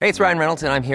My اپگ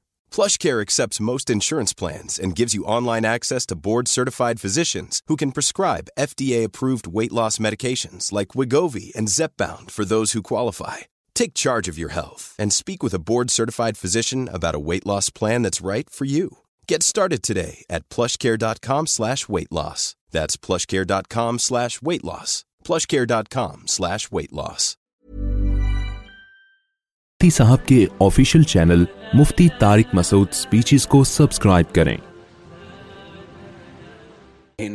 PlushCare accepts most insurance plans and gives you online access to board-certified physicians who can prescribe FDA-approved weight loss medications like Wegovy and Zepbound for those who qualify. Take charge of your health and speak with a board-certified physician about a weight loss plan that's right for you. Get started today at PlushCare.com/weight loss. That's PlushCare.com/weight loss. PlushCare.com/weight loss. Mufti صاحب کے channel Mufti Tariq Masood speeches کو subscribe کریں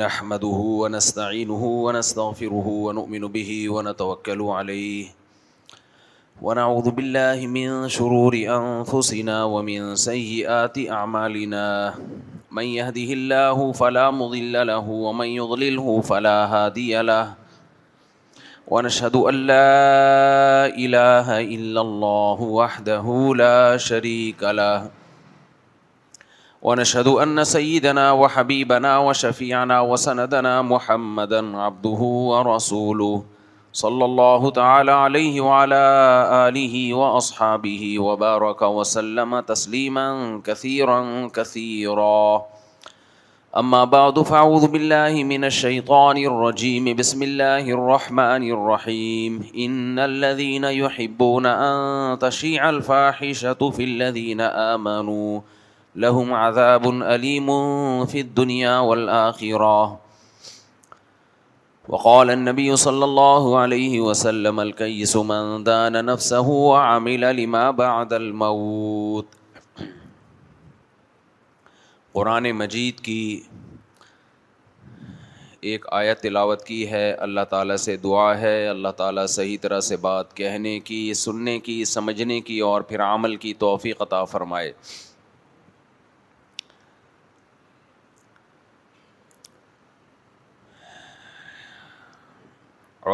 نحمده ونستغفره ونؤمن به ونعوذ بالله من من شرور ومن ومن سيئات يهده الله فلا فلا مضل له له يضلله هادي ونشهد أن لا إله إلا الله وحده لا شريك له ونشهد أن سيدنا وحبيبنا وشفيعنا وسندنا محمدا عبده ورسوله صلى الله تعالى عليه وعلى آله وأصحابه وبارك وسلم تسليما كثيرا كثيرا اما بعد فاعوذ باللہ من الشیطان الرجیم بسم اللہ الرحمن الرحیم ان الذین يحبون ان تشیع الفاحشة فی الذین آمنوا لهم عذاب علیم فی الدنیا والآخرہ وقال النبي صلى الله عليه وسلم الكيس من دان نفسه وعمل لما بعد الموت قرآن مجید کی ایک آیت تلاوت کی ہے اللہ تعالیٰ سے دعا ہے اللہ تعالیٰ صحیح طرح سے بات کہنے کی سننے کی سمجھنے کی اور پھر عمل کی توفیق عطا فرمائے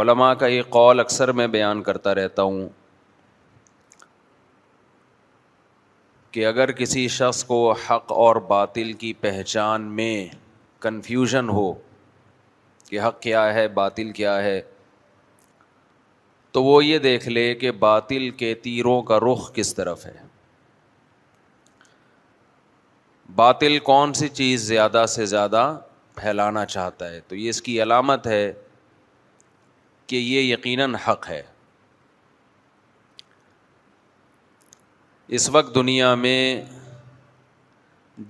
علماء کا یہ قول اکثر میں بیان کرتا رہتا ہوں کہ اگر کسی شخص کو حق اور باطل کی پہچان میں کنفیوژن ہو کہ حق کیا ہے باطل کیا ہے تو وہ یہ دیکھ لے کہ باطل کے تیروں کا رخ کس طرف ہے باطل کون سی چیز زیادہ سے زیادہ پھیلانا چاہتا ہے تو یہ اس کی علامت ہے کہ یہ یقیناً حق ہے اس وقت دنیا میں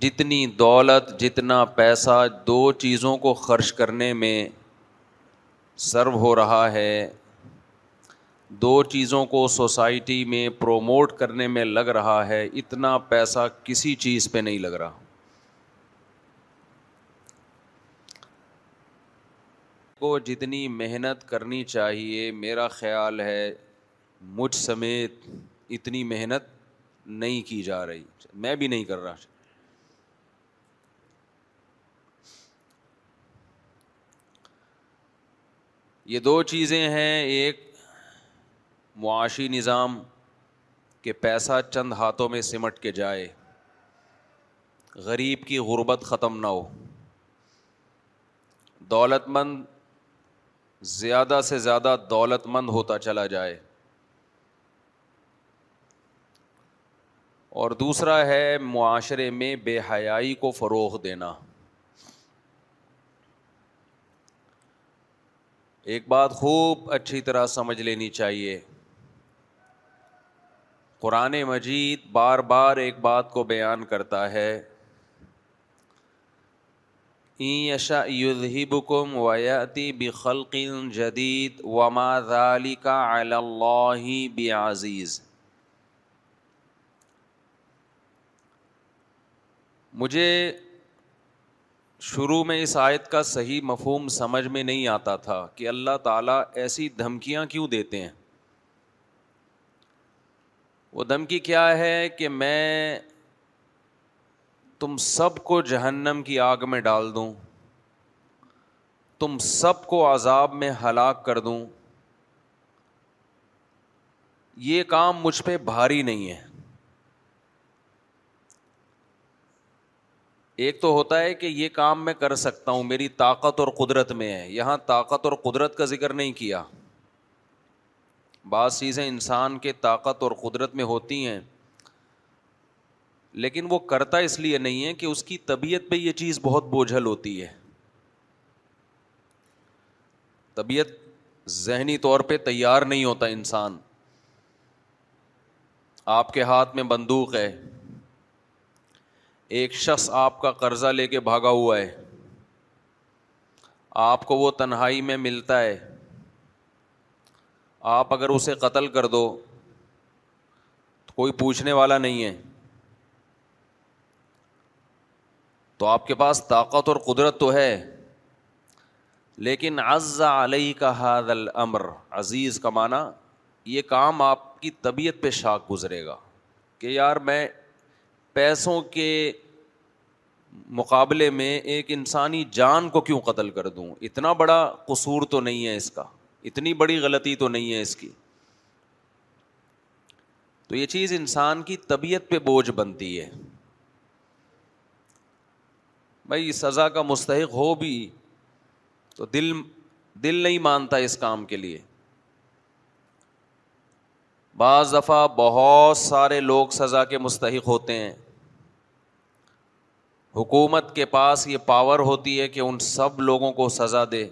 جتنی دولت جتنا پیسہ دو چیزوں کو خرچ کرنے میں سرو ہو رہا ہے دو چیزوں کو سوسائٹی میں پروموٹ کرنے میں لگ رہا ہے اتنا پیسہ کسی چیز پہ نہیں لگ رہا کو جتنی محنت کرنی چاہیے میرا خیال ہے مجھ سمیت اتنی محنت نہیں کی جا رہی میں بھی نہیں کر رہا یہ دو چیزیں ہیں ایک معاشی نظام کہ پیسہ چند ہاتھوں میں سمٹ کے جائے غریب کی غربت ختم نہ ہو دولت مند زیادہ سے زیادہ دولت مند ہوتا چلا جائے اور دوسرا ہے معاشرے میں بے حیائی کو فروغ دینا ایک بات خوب اچھی طرح سمجھ لینی چاہیے قرآن مجید بار بار ایک بات کو بیان کرتا ہے یشا کم ویاتی بخلق جدید وما ذالک علی اللہ بعزیز عزیز مجھے شروع میں اس آیت کا صحیح مفہوم سمجھ میں نہیں آتا تھا کہ اللہ تعالیٰ ایسی دھمکیاں کیوں دیتے ہیں وہ دھمکی کیا ہے کہ میں تم سب کو جہنم کی آگ میں ڈال دوں تم سب کو عذاب میں ہلاک کر دوں یہ کام مجھ پہ بھاری نہیں ہے ایک تو ہوتا ہے کہ یہ کام میں کر سکتا ہوں میری طاقت اور قدرت میں ہے یہاں طاقت اور قدرت کا ذکر نہیں کیا بعض چیزیں انسان کے طاقت اور قدرت میں ہوتی ہیں لیکن وہ کرتا اس لیے نہیں ہے کہ اس کی طبیعت پہ یہ چیز بہت بوجھل ہوتی ہے طبیعت ذہنی طور پہ تیار نہیں ہوتا انسان آپ کے ہاتھ میں بندوق ہے ایک شخص آپ کا قرضہ لے کے بھاگا ہوا ہے آپ کو وہ تنہائی میں ملتا ہے آپ اگر اسے قتل کر دو تو کوئی پوچھنے والا نہیں ہے تو آپ کے پاس طاقت اور قدرت تو ہے لیکن عز علیہ کا حاد الامر عزیز کا معنی یہ کام آپ کی طبیعت پہ شاک گزرے گا کہ یار میں پیسوں کے مقابلے میں ایک انسانی جان کو کیوں قتل کر دوں اتنا بڑا قصور تو نہیں ہے اس کا اتنی بڑی غلطی تو نہیں ہے اس کی تو یہ چیز انسان کی طبیعت پہ بوجھ بنتی ہے بھائی سزا کا مستحق ہو بھی تو دل دل نہیں مانتا اس کام کے لیے بعض دفعہ بہت سارے لوگ سزا کے مستحق ہوتے ہیں حکومت کے پاس یہ پاور ہوتی ہے کہ ان سب لوگوں کو سزا دے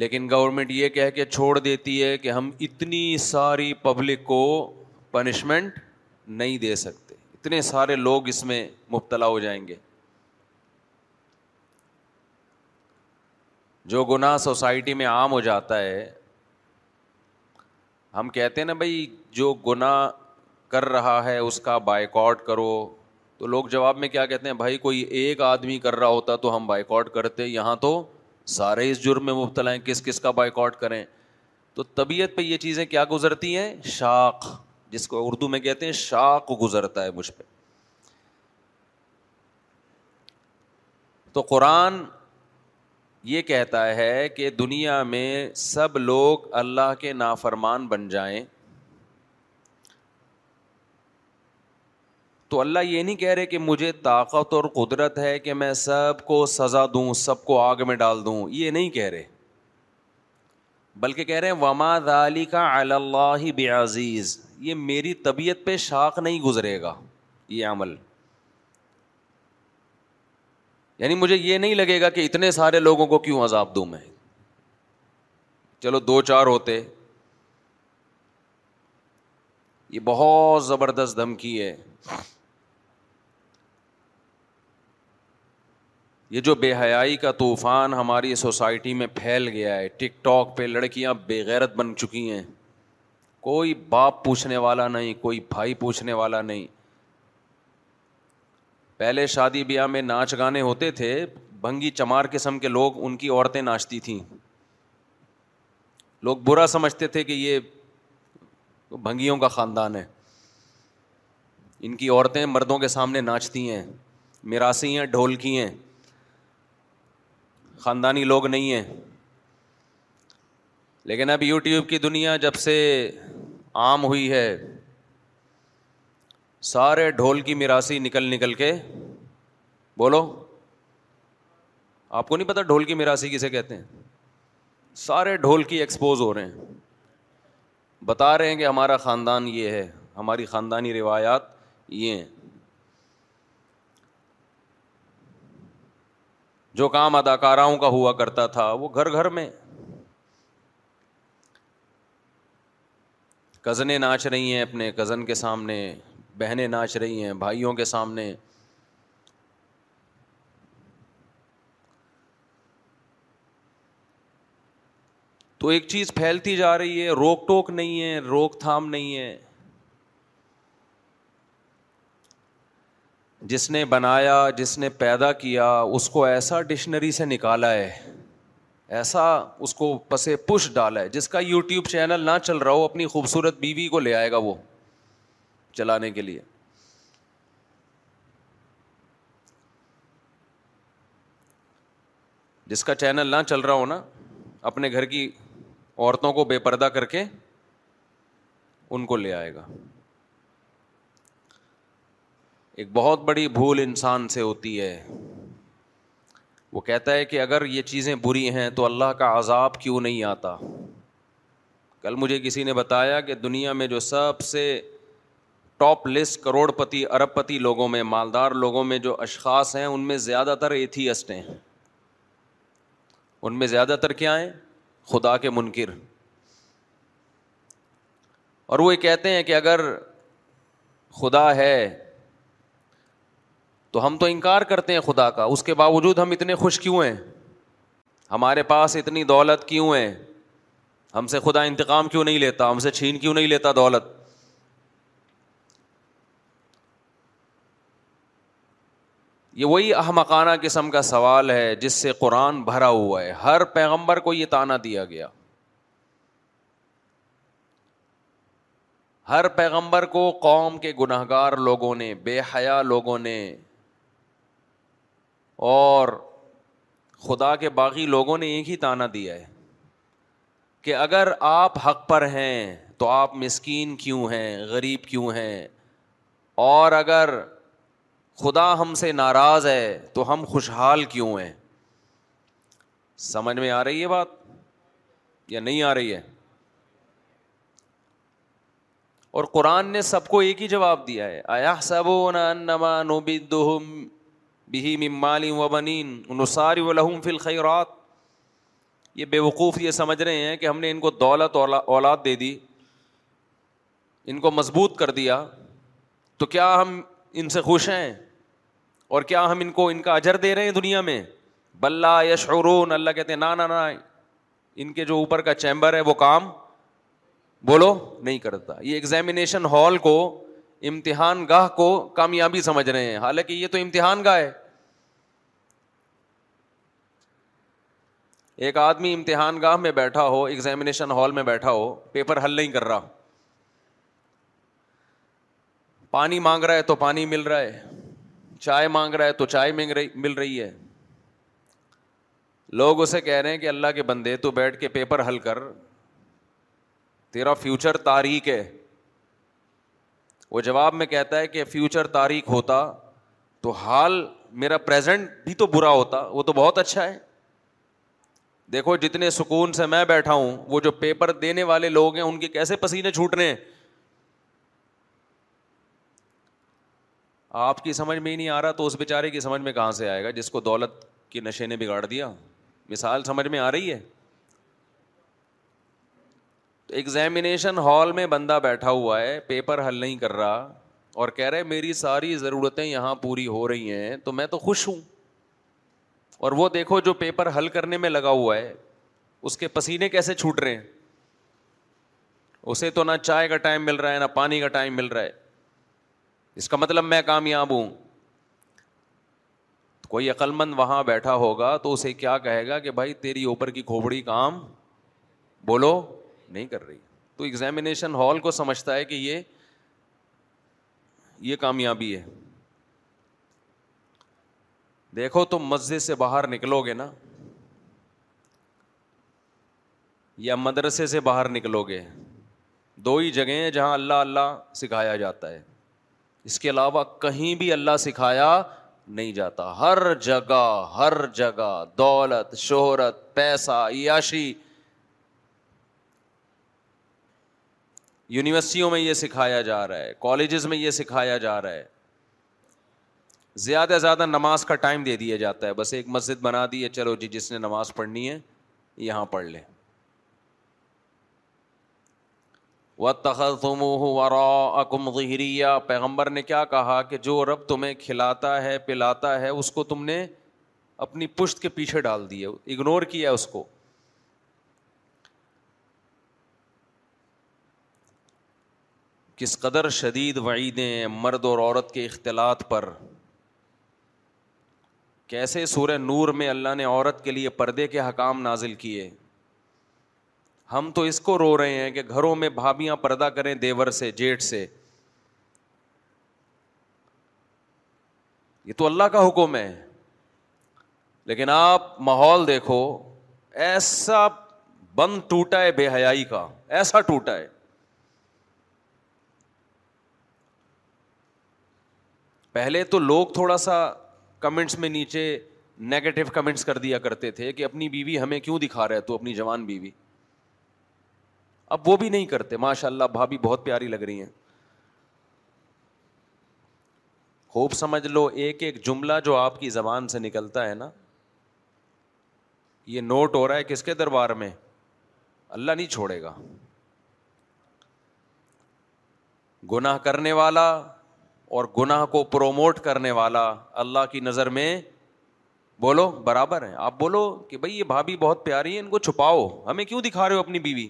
لیکن گورنمنٹ یہ کہہ کے چھوڑ دیتی ہے کہ ہم اتنی ساری پبلک کو پنشمنٹ نہیں دے سکتے اتنے سارے لوگ اس میں مبتلا ہو جائیں گے جو گناہ سوسائٹی میں عام ہو جاتا ہے ہم کہتے ہیں نا بھائی جو گناہ کر رہا ہے اس کا بائیکاٹ کرو تو لوگ جواب میں کیا کہتے ہیں بھائی کوئی ایک آدمی کر رہا ہوتا تو ہم بائیکاٹ کرتے یہاں تو سارے اس جرم میں مبتلا ہیں کس کس کا بائیکاٹ کریں تو طبیعت پہ یہ چیزیں کیا گزرتی ہیں شاخ جس کو اردو میں کہتے ہیں شاخ گزرتا ہے مجھ پہ تو قرآن یہ کہتا ہے کہ دنیا میں سب لوگ اللہ کے نافرمان بن جائیں تو اللہ یہ نہیں کہہ رہے کہ مجھے طاقت اور قدرت ہے کہ میں سب کو سزا دوں سب کو آگ میں ڈال دوں یہ نہیں کہہ رہے بلکہ کہہ رہے ہیں وما دالی کا اللہ بے یہ میری طبیعت پہ شاخ نہیں گزرے گا یہ عمل یعنی مجھے یہ نہیں لگے گا کہ اتنے سارے لوگوں کو کیوں عذاب دوں میں چلو دو چار ہوتے یہ بہت زبردست دھمکی ہے یہ جو بے حیائی کا طوفان ہماری سوسائٹی میں پھیل گیا ہے ٹک ٹاک پہ لڑکیاں بے غیرت بن چکی ہیں کوئی باپ پوچھنے والا نہیں کوئی بھائی پوچھنے والا نہیں پہلے شادی بیاہ میں ناچ گانے ہوتے تھے بھنگی چمار قسم کے لوگ ان کی عورتیں ناچتی تھیں لوگ برا سمجھتے تھے کہ یہ بھنگیوں کا خاندان ہے ان کی عورتیں مردوں کے سامنے ناچتی ہیں ہیں ڈھولکی ہیں خاندانی لوگ نہیں ہیں لیکن اب یوٹیوب کی دنیا جب سے عام ہوئی ہے سارے ڈھول کی میراسی نکل نکل کے بولو آپ کو نہیں پتا ڈھول کی میراسی کسے کہتے ہیں سارے ڈھول کی ایکسپوز ہو رہے ہیں بتا رہے ہیں کہ ہمارا خاندان یہ ہے ہماری خاندانی روایات یہ ہیں جو کام اداکاراؤں کا ہوا کرتا تھا وہ گھر گھر میں کزنیں ناچ رہی ہیں اپنے کزن کے سامنے بہنیں ناچ رہی ہیں بھائیوں کے سامنے تو ایک چیز پھیلتی جا رہی ہے روک ٹوک نہیں ہے روک تھام نہیں ہے جس نے بنایا جس نے پیدا کیا اس کو ایسا ڈکشنری سے نکالا ہے ایسا اس کو پسے پش ڈالا ہے جس کا یوٹیوب چینل نہ چل رہا ہو اپنی خوبصورت بیوی کو لے آئے گا وہ چلانے کے لیے جس کا چینل نہ چل رہا ہو نا اپنے گھر کی عورتوں کو بے پردہ کر کے ان کو لے آئے گا ایک بہت بڑی بھول انسان سے ہوتی ہے وہ کہتا ہے کہ اگر یہ چیزیں بری ہیں تو اللہ کا عذاب کیوں نہیں آتا کل مجھے کسی نے بتایا کہ دنیا میں جو سب سے ٹاپ لسٹ کروڑ پتی ارب پتی لوگوں میں مالدار لوگوں میں جو اشخاص ہیں ان میں زیادہ تر ایتھیسٹ ہیں ان میں زیادہ تر کیا ہیں خدا کے منکر اور وہ یہ کہتے ہیں کہ اگر خدا ہے تو ہم تو انکار کرتے ہیں خدا کا اس کے باوجود ہم اتنے خوش کیوں ہیں ہمارے پاس اتنی دولت کیوں ہیں ہم سے خدا انتقام کیوں نہیں لیتا ہم سے چھین کیوں نہیں لیتا دولت یہ وہی احمقانہ قسم کا سوال ہے جس سے قرآن بھرا ہوا ہے ہر پیغمبر کو یہ تانا دیا گیا ہر پیغمبر کو قوم کے گناہ گار لوگوں نے بے حیا لوگوں نے اور خدا کے باقی لوگوں نے ایک ہی تانا دیا ہے کہ اگر آپ حق پر ہیں تو آپ مسکین کیوں ہیں غریب کیوں ہیں اور اگر خدا ہم سے ناراض ہے تو ہم خوشحال کیوں ہیں سمجھ میں آ رہی ہے بات یا نہیں آ رہی ہے اور قرآن نے سب کو ایک ہی جواب دیا ہے آیا سب نان نمان دہم ممالی و بنین انسار و لہم فل خیرات یہ بے وقوف یہ سمجھ رہے ہیں کہ ہم نے ان کو دولت اولاد دے دی ان کو مضبوط کر دیا تو کیا ہم ان سے خوش ہیں اور کیا ہم ان کو ان کا اجر دے رہے ہیں دنیا میں یشعرون اللہ کہتے نا نا نا ان کے جو اوپر کا چیمبر ہے وہ کام بولو نہیں کرتا یہ ایگزامینیشن ہال کو امتحان گاہ کو کامیابی سمجھ رہے ہیں حالانکہ یہ تو امتحان گاہ ہے ایک آدمی امتحان گاہ میں بیٹھا ہو ایگزامینیشن ہال میں بیٹھا ہو پیپر حل نہیں کر رہا پانی مانگ رہا ہے تو پانی مل رہا ہے چائے مانگ رہا ہے تو چائے رہی مل رہی ہے لوگ اسے کہہ رہے ہیں کہ اللہ کے بندے تو بیٹھ کے پیپر حل کر تیرا فیوچر تاریخ ہے وہ جواب میں کہتا ہے کہ فیوچر تاریخ ہوتا تو حال میرا پریزنٹ بھی تو برا ہوتا وہ تو بہت اچھا ہے دیکھو جتنے سکون سے میں بیٹھا ہوں وہ جو پیپر دینے والے لوگ ہیں ان کے کیسے پسینے چھوٹنے آپ کی سمجھ میں ہی نہیں آ رہا تو اس بیچارے کی سمجھ میں کہاں سے آئے گا جس کو دولت کے نشے نے بگاڑ دیا مثال سمجھ میں آ رہی ہے ایگزامنیشن ہال میں بندہ بیٹھا ہوا ہے پیپر حل نہیں کر رہا اور کہہ رہے میری ساری ضرورتیں یہاں پوری ہو رہی ہیں تو میں تو خوش ہوں اور وہ دیکھو جو پیپر حل کرنے میں لگا ہوا ہے اس کے پسینے کیسے چھوٹ رہے ہیں اسے تو نہ چائے کا ٹائم مل رہا ہے نہ پانی کا ٹائم مل رہا ہے اس کا مطلب میں کامیاب ہوں کوئی عقلمند وہاں بیٹھا ہوگا تو اسے کیا کہے گا کہ بھائی تیری اوپر کی کھوبڑی کام بولو نہیں کر رہی تو ایگزامنیشن ہال کو سمجھتا ہے کہ یہ یہ کامیابی ہے دیکھو تم مسجد سے باہر نکلو گے نا یا مدرسے سے باہر نکلو گے دو ہی جگہیں جہاں اللہ اللہ سکھایا جاتا ہے اس کے علاوہ کہیں بھی اللہ سکھایا نہیں جاتا ہر جگہ ہر جگہ دولت شہرت پیسہ عیاشی یونیورسٹیوں میں یہ سکھایا جا رہا ہے کالجز میں یہ سکھایا جا رہا ہے زیادہ سے زیادہ نماز کا ٹائم دے دیا جاتا ہے بس ایک مسجد بنا دی ہے چلو جی جس نے نماز پڑھنی ہے یہاں پڑھ لیں و تخم ورا اکم ظہریہ پیغمبر نے کیا کہا کہ جو رب تمہیں کھلاتا ہے پلاتا ہے اس کو تم نے اپنی پشت کے پیچھے ڈال دیے اگنور کیا اس کو کس قدر شدید وعیدیں مرد اور عورت کے اختلاط پر کیسے سورہ نور میں اللہ نے عورت کے لیے پردے کے حکام نازل کیے ہم تو اس کو رو رہے ہیں کہ گھروں میں بھابیاں پردہ کریں دیور سے جیٹ سے یہ تو اللہ کا حکم ہے لیکن آپ ماحول دیکھو ایسا بند ٹوٹا ہے بے حیائی کا ایسا ٹوٹا ہے پہلے تو لوگ تھوڑا سا کمنٹس میں نیچے نیگیٹو کمنٹس کر دیا کرتے تھے کہ اپنی بیوی ہمیں کیوں دکھا رہے تو اپنی جوان بیوی اب وہ بھی نہیں کرتے ماشاء اللہ بھابھی بہت پیاری لگ رہی ہیں خوب سمجھ لو ایک ایک جملہ جو آپ کی زبان سے نکلتا ہے نا یہ نوٹ ہو رہا ہے کس کے دربار میں اللہ نہیں چھوڑے گا گناہ کرنے والا اور گناہ کو پروموٹ کرنے والا اللہ کی نظر میں بولو برابر ہے آپ بولو کہ بھائی یہ بھابھی بہت پیاری ہے ان کو چھپاؤ ہمیں کیوں دکھا رہے ہو اپنی بیوی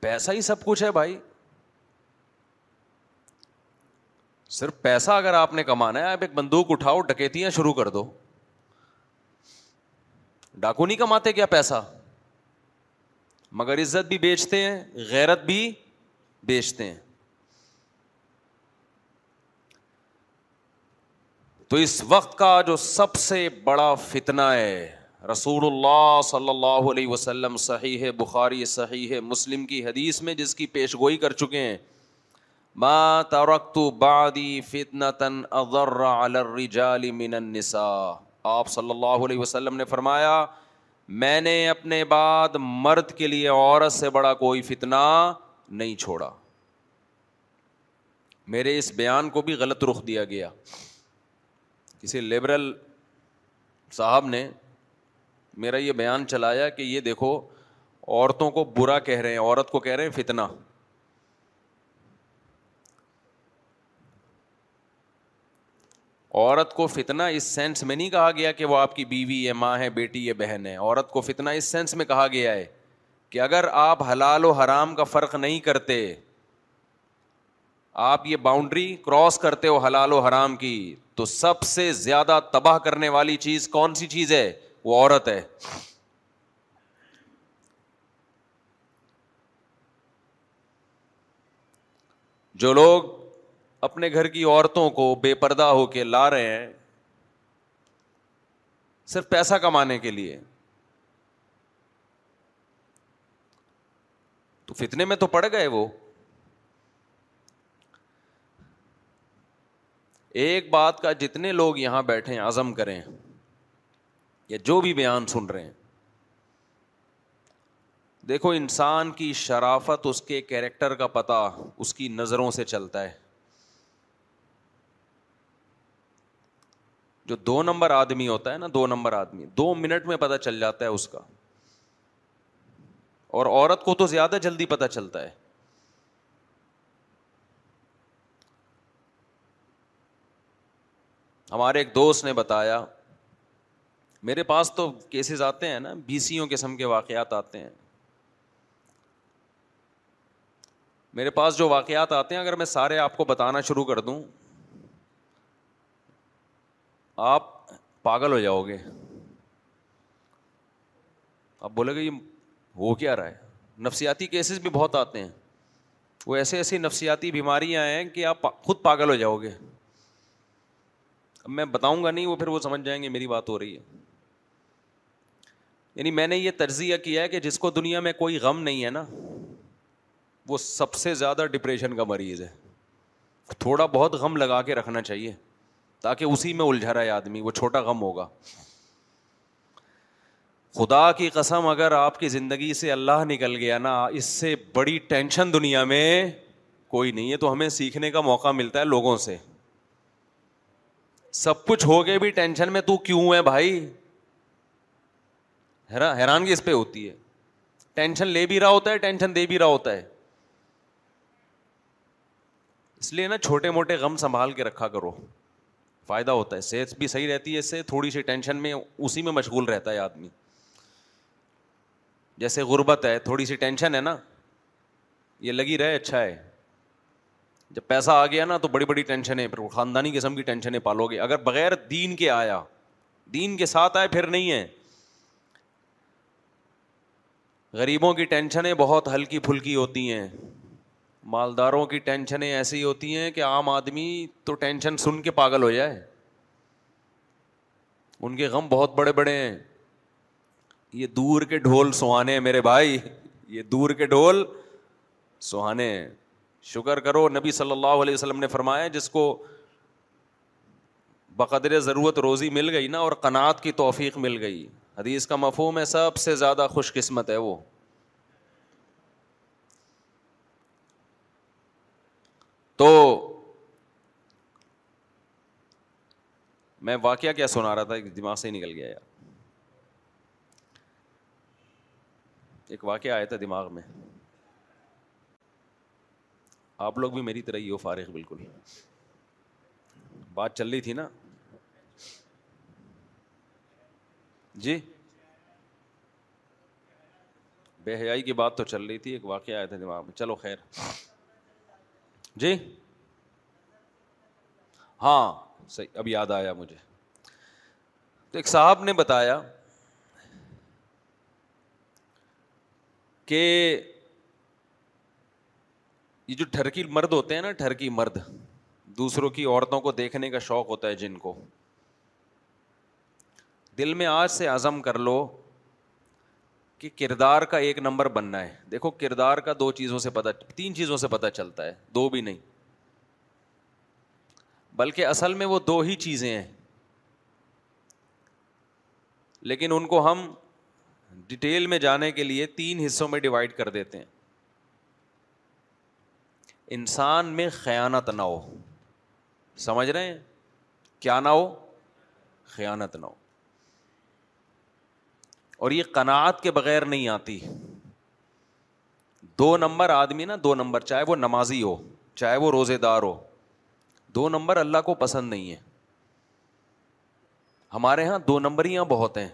پیسہ ہی سب کچھ ہے بھائی صرف پیسہ اگر آپ نے کمانا ہے آپ ایک بندوق اٹھاؤ ڈکیتیاں شروع کر دو ڈاکو نہیں کماتے کیا پیسہ مگر عزت بھی بیچتے ہیں غیرت بھی بیچتے ہیں تو اس وقت کا جو سب سے بڑا فتنہ ہے رسول اللہ صلی اللہ علیہ وسلم صحیح ہے بخاری صحیح ہے مسلم کی حدیث میں جس کی پیش گوئی کر چکے ہیں ما ترکت بعدی اضر الرجال من النساء آپ صلی اللہ علیہ وسلم نے فرمایا میں نے اپنے بعد مرد کے لیے عورت سے بڑا کوئی فتنہ نہیں چھوڑا میرے اس بیان کو بھی غلط رخ دیا گیا کسی لبرل صاحب نے میرا یہ بیان چلایا کہ یہ دیکھو عورتوں کو برا کہہ رہے ہیں عورت کو کہہ رہے ہیں فتنا عورت کو فتنا اس سینس میں نہیں کہا گیا کہ وہ آپ کی بیوی یا ماں ہے بیٹی یا بہن ہے عورت کو فتنا اس سینس میں کہا گیا ہے کہ اگر آپ حلال و حرام کا فرق نہیں کرتے آپ یہ باؤنڈری کراس کرتے ہو حلال و حرام کی تو سب سے زیادہ تباہ کرنے والی چیز کون سی چیز ہے وہ عورت ہے جو لوگ اپنے گھر کی عورتوں کو بے پردہ ہو کے لا رہے ہیں صرف پیسہ کمانے کے لیے تو فتنے میں تو پڑ گئے وہ ایک بات کا جتنے لوگ یہاں بیٹھے عزم کریں یا جو بھی بیان سن رہے ہیں دیکھو انسان کی شرافت اس کے کیریکٹر کا پتا اس کی نظروں سے چلتا ہے جو دو نمبر آدمی ہوتا ہے نا دو نمبر آدمی دو منٹ میں پتا چل جاتا ہے اس کا اور عورت کو تو زیادہ جلدی پتا چلتا ہے ہمارے ایک دوست نے بتایا میرے پاس تو کیسز آتے ہیں نا بی سیوں قسم کے واقعات آتے ہیں میرے پاس جو واقعات آتے ہیں اگر میں سارے آپ کو بتانا شروع کر دوں آپ پاگل ہو جاؤ گے آپ بولے گے یہ وہ کیا رہا ہے نفسیاتی کیسز بھی بہت آتے ہیں وہ ایسے ایسی نفسیاتی بیماریاں ہیں کہ آپ خود پاگل ہو جاؤ گے اب میں بتاؤں گا نہیں وہ پھر وہ سمجھ جائیں گے میری بات ہو رہی ہے یعنی میں نے یہ تجزیہ کیا ہے کہ جس کو دنیا میں کوئی غم نہیں ہے نا وہ سب سے زیادہ ڈپریشن کا مریض ہے تھوڑا بہت غم لگا کے رکھنا چاہیے تاکہ اسی میں الجھا رہا ہے آدمی وہ چھوٹا غم ہوگا خدا کی قسم اگر آپ کی زندگی سے اللہ نکل گیا نا اس سے بڑی ٹینشن دنیا میں کوئی نہیں ہے تو ہمیں سیکھنے کا موقع ملتا ہے لوگوں سے سب کچھ ہو گئے بھی ٹینشن میں تو کیوں ہے بھائی حیرانگی اس پہ ہوتی ہے ٹینشن لے بھی رہا ہوتا ہے ٹینشن دے بھی رہا ہوتا ہے اس لیے نا چھوٹے موٹے غم سنبھال کے رکھا کرو فائدہ ہوتا ہے صحت بھی صحیح رہتی ہے اس سے تھوڑی سی ٹینشن میں اسی میں مشغول رہتا ہے آدمی جیسے غربت ہے تھوڑی سی ٹینشن ہے نا یہ لگی رہے اچھا ہے جب پیسہ آ گیا نا تو بڑی بڑی ٹینشنیں خاندانی قسم کی ٹینشنیں پالو گے اگر بغیر دین کے آیا دین کے ساتھ آئے پھر نہیں ہے غریبوں کی ٹینشنیں بہت ہلکی پھلکی ہوتی ہیں مالداروں کی ٹینشنیں ایسی ہوتی ہیں کہ عام آدمی تو ٹینشن سن کے پاگل ہو جائے ان کے غم بہت بڑے بڑے ہیں یہ دور کے ڈھول سہانے ہیں میرے بھائی یہ دور کے ڈھول سہانے ہیں شکر کرو نبی صلی اللہ علیہ وسلم نے فرمایا جس کو بقدر ضرورت روزی مل گئی نا اور قناعت کی توفیق مل گئی حدیث کا مفہوم ہے سب سے زیادہ خوش قسمت ہے وہ تو میں واقعہ کیا سنا رہا تھا دماغ سے ہی نکل گیا یار ایک واقعہ آیا تھا دماغ میں آپ لوگ بھی میری طرح ہی ہو فارغ بالکل بات چل رہی تھی نا جی بے حیائی کی بات تو چل رہی تھی ایک واقعہ آیا تھا دماغ میں چلو خیر جی ہاں صحیح اب یاد آیا مجھے تو ایک صاحب نے بتایا کہ یہ جو ٹھرکی مرد ہوتے ہیں نا ٹھرکی مرد دوسروں کی عورتوں کو دیکھنے کا شوق ہوتا ہے جن کو دل میں آج سے عزم کر لو کہ کردار کا ایک نمبر بننا ہے دیکھو کردار کا دو چیزوں سے پتا تین چیزوں سے پتہ چلتا ہے دو بھی نہیں بلکہ اصل میں وہ دو ہی چیزیں ہیں لیکن ان کو ہم ڈیٹیل میں جانے کے لیے تین حصوں میں ڈیوائڈ کر دیتے ہیں انسان میں خیانت نہ ہو سمجھ رہے ہیں کیا نہ ہو خیانت نہ ہو اور یہ قناعت کے بغیر نہیں آتی دو نمبر آدمی نا دو نمبر چاہے وہ نمازی ہو چاہے وہ روزے دار ہو دو نمبر اللہ کو پسند نہیں ہے ہمارے یہاں دو نمبریاں بہت ہیں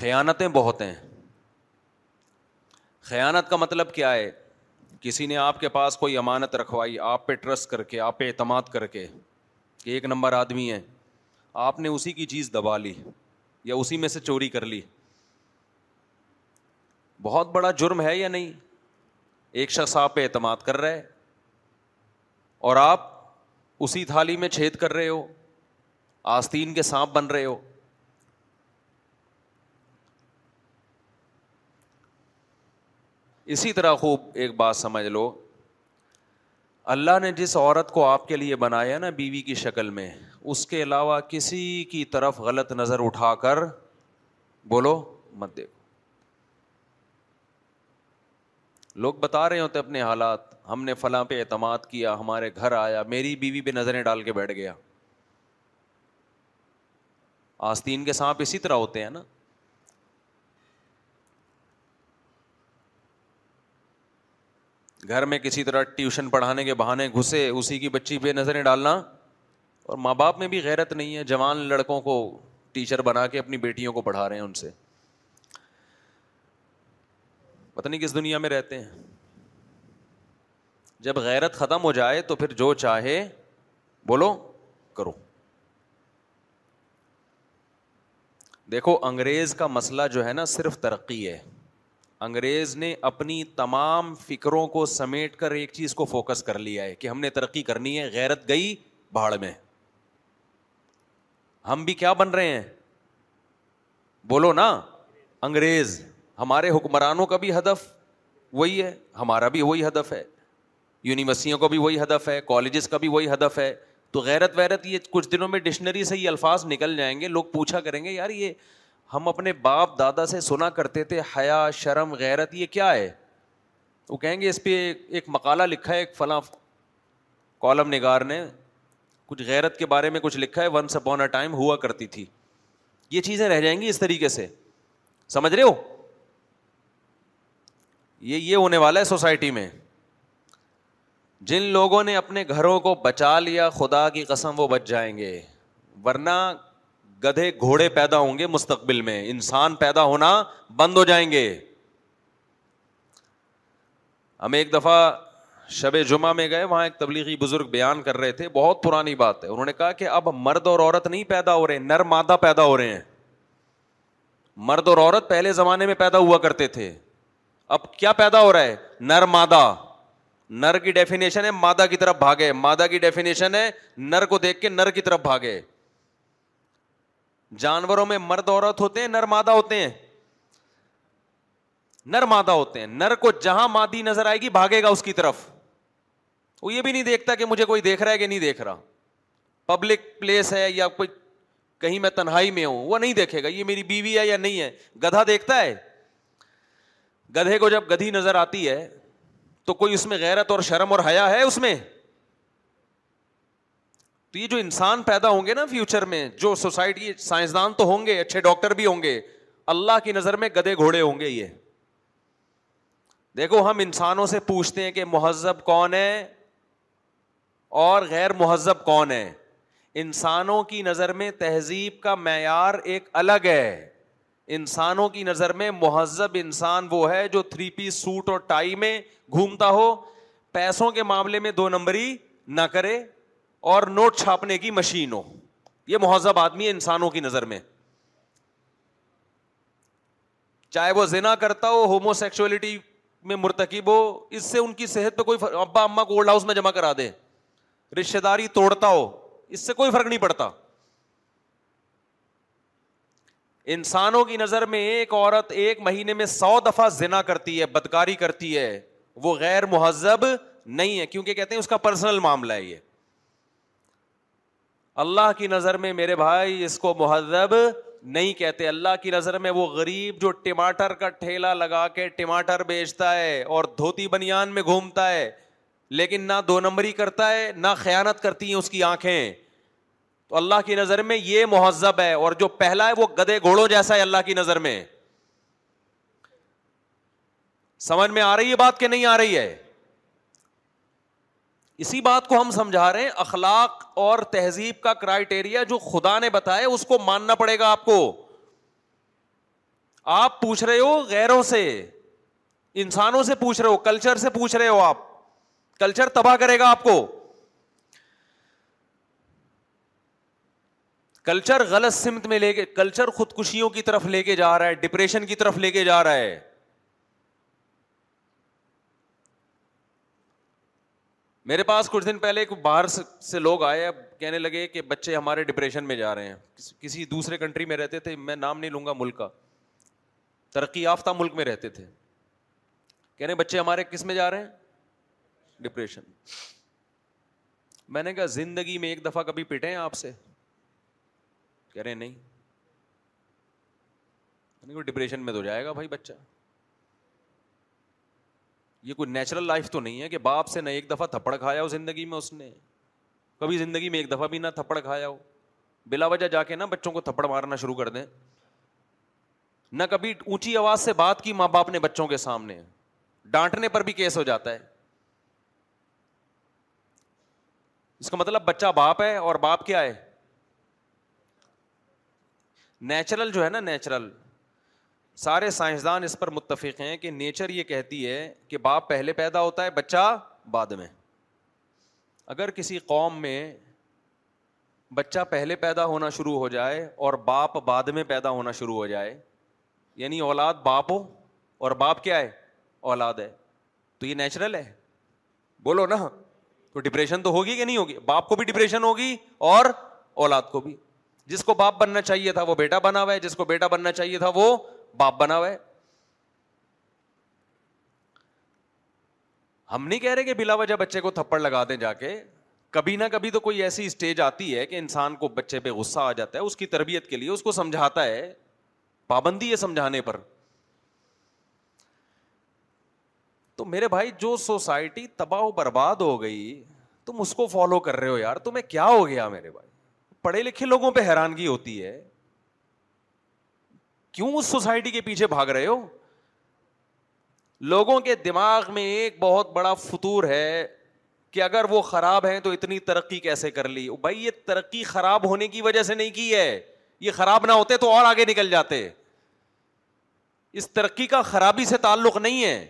خیانتیں بہت ہیں خیانت کا مطلب کیا ہے کسی نے آپ کے پاس کوئی امانت رکھوائی آپ پہ ٹرسٹ کر کے آپ پہ اعتماد کر کے کہ ایک نمبر آدمی ہے آپ نے اسی کی چیز دبا لی یا اسی میں سے چوری کر لی بہت بڑا جرم ہے یا نہیں ایک شخص آپ پہ اعتماد کر رہے اور آپ اسی تھالی میں چھید کر رہے ہو آستین کے سانپ بن رہے ہو اسی طرح خوب ایک بات سمجھ لو اللہ نے جس عورت کو آپ کے لیے بنایا نا بیوی کی شکل میں اس کے علاوہ کسی کی طرف غلط نظر اٹھا کر بولو مت دیکھو لوگ بتا رہے ہوتے اپنے حالات ہم نے فلاں پہ اعتماد کیا ہمارے گھر آیا میری بیوی پہ نظریں ڈال کے بیٹھ گیا آستین کے سانپ اسی طرح ہوتے ہیں نا گھر میں کسی طرح ٹیوشن پڑھانے کے بہانے گھسے اسی کی بچی پہ نظریں ڈالنا اور ماں باپ میں بھی غیرت نہیں ہے جوان لڑکوں کو ٹیچر بنا کے اپنی بیٹیوں کو پڑھا رہے ہیں ان سے پتہ نہیں کس دنیا میں رہتے ہیں جب غیرت ختم ہو جائے تو پھر جو چاہے بولو کرو دیکھو انگریز کا مسئلہ جو ہے نا صرف ترقی ہے انگریز نے اپنی تمام فکروں کو سمیٹ کر ایک چیز کو فوکس کر لیا ہے کہ ہم نے ترقی کرنی ہے غیرت گئی بہاڑ میں ہم بھی کیا بن رہے ہیں بولو نا انگریز ہمارے حکمرانوں کا بھی ہدف وہی ہے ہمارا بھی وہی ہدف ہے یونیورسٹیوں کا بھی وہی ہدف ہے کالجز کا بھی وہی ہدف ہے تو غیرت ویرت یہ کچھ دنوں میں ڈکشنری سے یہ الفاظ نکل جائیں گے لوگ پوچھا کریں گے یار یہ ہم اپنے باپ دادا سے سنا کرتے تھے حیا شرم غیرت یہ کیا ہے وہ کہیں گے اس پہ ایک مقالہ لکھا ہے ایک فلاں کالم نگار نے کچھ غیرت کے بارے میں کچھ لکھا ہے once upon on a time ہوا کرتی تھی یہ چیزیں رہ جائیں گی اس طریقے سے سمجھ رہے ہو یہ یہ ہونے والا ہے سوسائٹی میں جن لوگوں نے اپنے گھروں کو بچا لیا خدا کی قسم وہ بچ جائیں گے ورنہ گدھے گھوڑے پیدا ہوں گے مستقبل میں انسان پیدا ہونا بند ہو جائیں گے ہم ایک دفعہ شب جمعہ میں گئے وہاں ایک تبلیغی بزرگ بیان کر رہے تھے بہت پرانی بات ہے انہوں نے کہا کہ اب مرد اور عورت نہیں پیدا ہو رہے نر مادہ پیدا ہو رہے ہیں مرد اور عورت پہلے زمانے میں پیدا ہوا کرتے تھے اب کیا پیدا ہو رہا ہے نر مادہ نر کی ڈیفینیشن ہے مادہ کی طرف بھاگے مادہ کی ڈیفینیشن ہے نر کو دیکھ کے نر کی طرف بھاگے جانوروں میں مرد عورت ہوتے ہیں نرمادہ ہوتے ہیں نرمادہ ہوتے ہیں نر کو جہاں مادی نظر آئے گی بھاگے گا اس کی طرف وہ یہ بھی نہیں دیکھتا کہ مجھے کوئی دیکھ رہا ہے کہ نہیں دیکھ رہا پبلک پلیس ہے یا کوئی کہیں میں تنہائی میں ہوں وہ نہیں دیکھے گا یہ میری بیوی ہے یا نہیں ہے گدھا دیکھتا ہے گدھے کو جب گدھی نظر آتی ہے تو کوئی اس میں غیرت اور شرم اور حیا ہے اس میں تو یہ جو انسان پیدا ہوں گے نا فیوچر میں جو سوسائٹی سائنسدان تو ہوں گے اچھے ڈاکٹر بھی ہوں گے اللہ کی نظر میں گدے گھوڑے ہوں گے یہ دیکھو ہم انسانوں سے پوچھتے ہیں کہ مہذب کون ہے اور غیر مہذب کون ہے انسانوں کی نظر میں تہذیب کا معیار ایک الگ ہے انسانوں کی نظر میں مہذب انسان وہ ہے جو تھری پیس سوٹ اور ٹائی میں گھومتا ہو پیسوں کے معاملے میں دو نمبری نہ کرے اور نوٹ چھاپنے کی مشین ہو یہ مہذب آدمی ہے انسانوں کی نظر میں چاہے وہ زنا کرتا ہو ہومو سیکچولیٹی میں مرتکب ہو اس سے ان کی صحت پہ کوئی ابا اما کو اولڈ ہاؤس میں جمع کرا دے رشتے داری توڑتا ہو اس سے کوئی فرق نہیں پڑتا انسانوں کی نظر میں ایک عورت ایک مہینے میں سو دفعہ زنا کرتی ہے بدکاری کرتی ہے وہ غیر مہذب نہیں ہے کیونکہ کہتے ہیں اس کا پرسنل معاملہ ہے یہ اللہ کی نظر میں میرے بھائی اس کو مہذب نہیں کہتے اللہ کی نظر میں وہ غریب جو ٹماٹر کا ٹھیلا لگا کے ٹماٹر بیچتا ہے اور دھوتی بنیان میں گھومتا ہے لیکن نہ دو نمبری کرتا ہے نہ خیانت کرتی ہیں اس کی آنکھیں تو اللہ کی نظر میں یہ مہذب ہے اور جو پہلا ہے وہ گدے گھوڑوں جیسا ہے اللہ کی نظر میں سمجھ میں آ رہی ہے بات کہ نہیں آ رہی ہے اسی بات کو ہم سمجھا رہے ہیں اخلاق اور تہذیب کا کرائٹیریا جو خدا نے بتایا اس کو ماننا پڑے گا آپ کو آپ پوچھ رہے ہو غیروں سے انسانوں سے پوچھ رہے ہو کلچر سے پوچھ رہے ہو آپ کلچر تباہ کرے گا آپ کو کلچر غلط سمت میں لے کے کلچر خودکشیوں کی طرف لے کے جا رہا ہے ڈپریشن کی طرف لے کے جا رہا ہے میرے پاس کچھ دن پہلے باہر سے لوگ آئے اب کہنے لگے کہ بچے ہمارے ڈپریشن میں جا رہے ہیں کسی دوسرے کنٹری میں رہتے تھے میں نام نہیں لوں گا ملک کا ترقی یافتہ ملک میں رہتے تھے کہہ رہے بچے ہمارے کس میں جا رہے ہیں ڈپریشن میں نے کہا زندگی میں ایک دفعہ کبھی پٹے ہیں آپ سے کہہ رہے ہیں نہیں ڈپریشن میں تو جائے گا بھائی بچہ یہ کوئی نیچرل لائف تو نہیں ہے کہ باپ سے نہ ایک دفعہ تھپڑ کھایا ہو زندگی میں اس نے کبھی زندگی میں ایک دفعہ بھی نہ تھپڑ کھایا ہو بلا وجہ جا کے نہ بچوں کو تھپڑ مارنا شروع کر دیں نہ کبھی اونچی آواز سے بات کی ماں باپ نے بچوں کے سامنے ڈانٹنے پر بھی کیس ہو جاتا ہے اس کا مطلب بچہ باپ ہے اور باپ کیا ہے نیچرل جو ہے نا نیچرل سارے سائنسدان اس پر متفق ہیں کہ نیچر یہ کہتی ہے کہ باپ پہلے پیدا ہوتا ہے بچہ بعد میں اگر کسی قوم میں بچہ پہلے پیدا ہونا شروع ہو جائے اور باپ بعد میں پیدا ہونا شروع ہو جائے یعنی اولاد باپ ہو اور باپ کیا ہے اولاد ہے تو یہ نیچرل ہے بولو نا تو ڈپریشن تو ہوگی کہ نہیں ہوگی باپ کو بھی ڈپریشن ہوگی اور اولاد کو بھی جس کو باپ بننا چاہیے تھا وہ بیٹا بنا ہوا ہے جس کو بیٹا بننا چاہیے تھا وہ باپ بنا ہوا ہے ہم نہیں کہہ رہے کہ بلا وجہ بچے کو تھپڑ لگا دیں جا کے کبھی نہ کبھی تو کوئی ایسی اسٹیج آتی ہے کہ انسان کو بچے پہ غصہ آ جاتا ہے اس کی تربیت کے لیے اس کو سمجھاتا ہے پابندی ہے سمجھانے پر تو میرے بھائی جو سوسائٹی تباہ و برباد ہو گئی تم اس کو فالو کر رہے ہو یار تمہیں کیا ہو گیا میرے بھائی پڑھے لکھے لوگوں پہ حیرانگی ہوتی ہے کیوں اس سوسائٹی کے پیچھے بھاگ رہے ہو لوگوں کے دماغ میں ایک بہت بڑا فطور ہے کہ اگر وہ خراب ہیں تو اتنی ترقی کیسے کر لی بھائی یہ ترقی خراب ہونے کی وجہ سے نہیں کی ہے یہ خراب نہ ہوتے تو اور آگے نکل جاتے اس ترقی کا خرابی سے تعلق نہیں ہے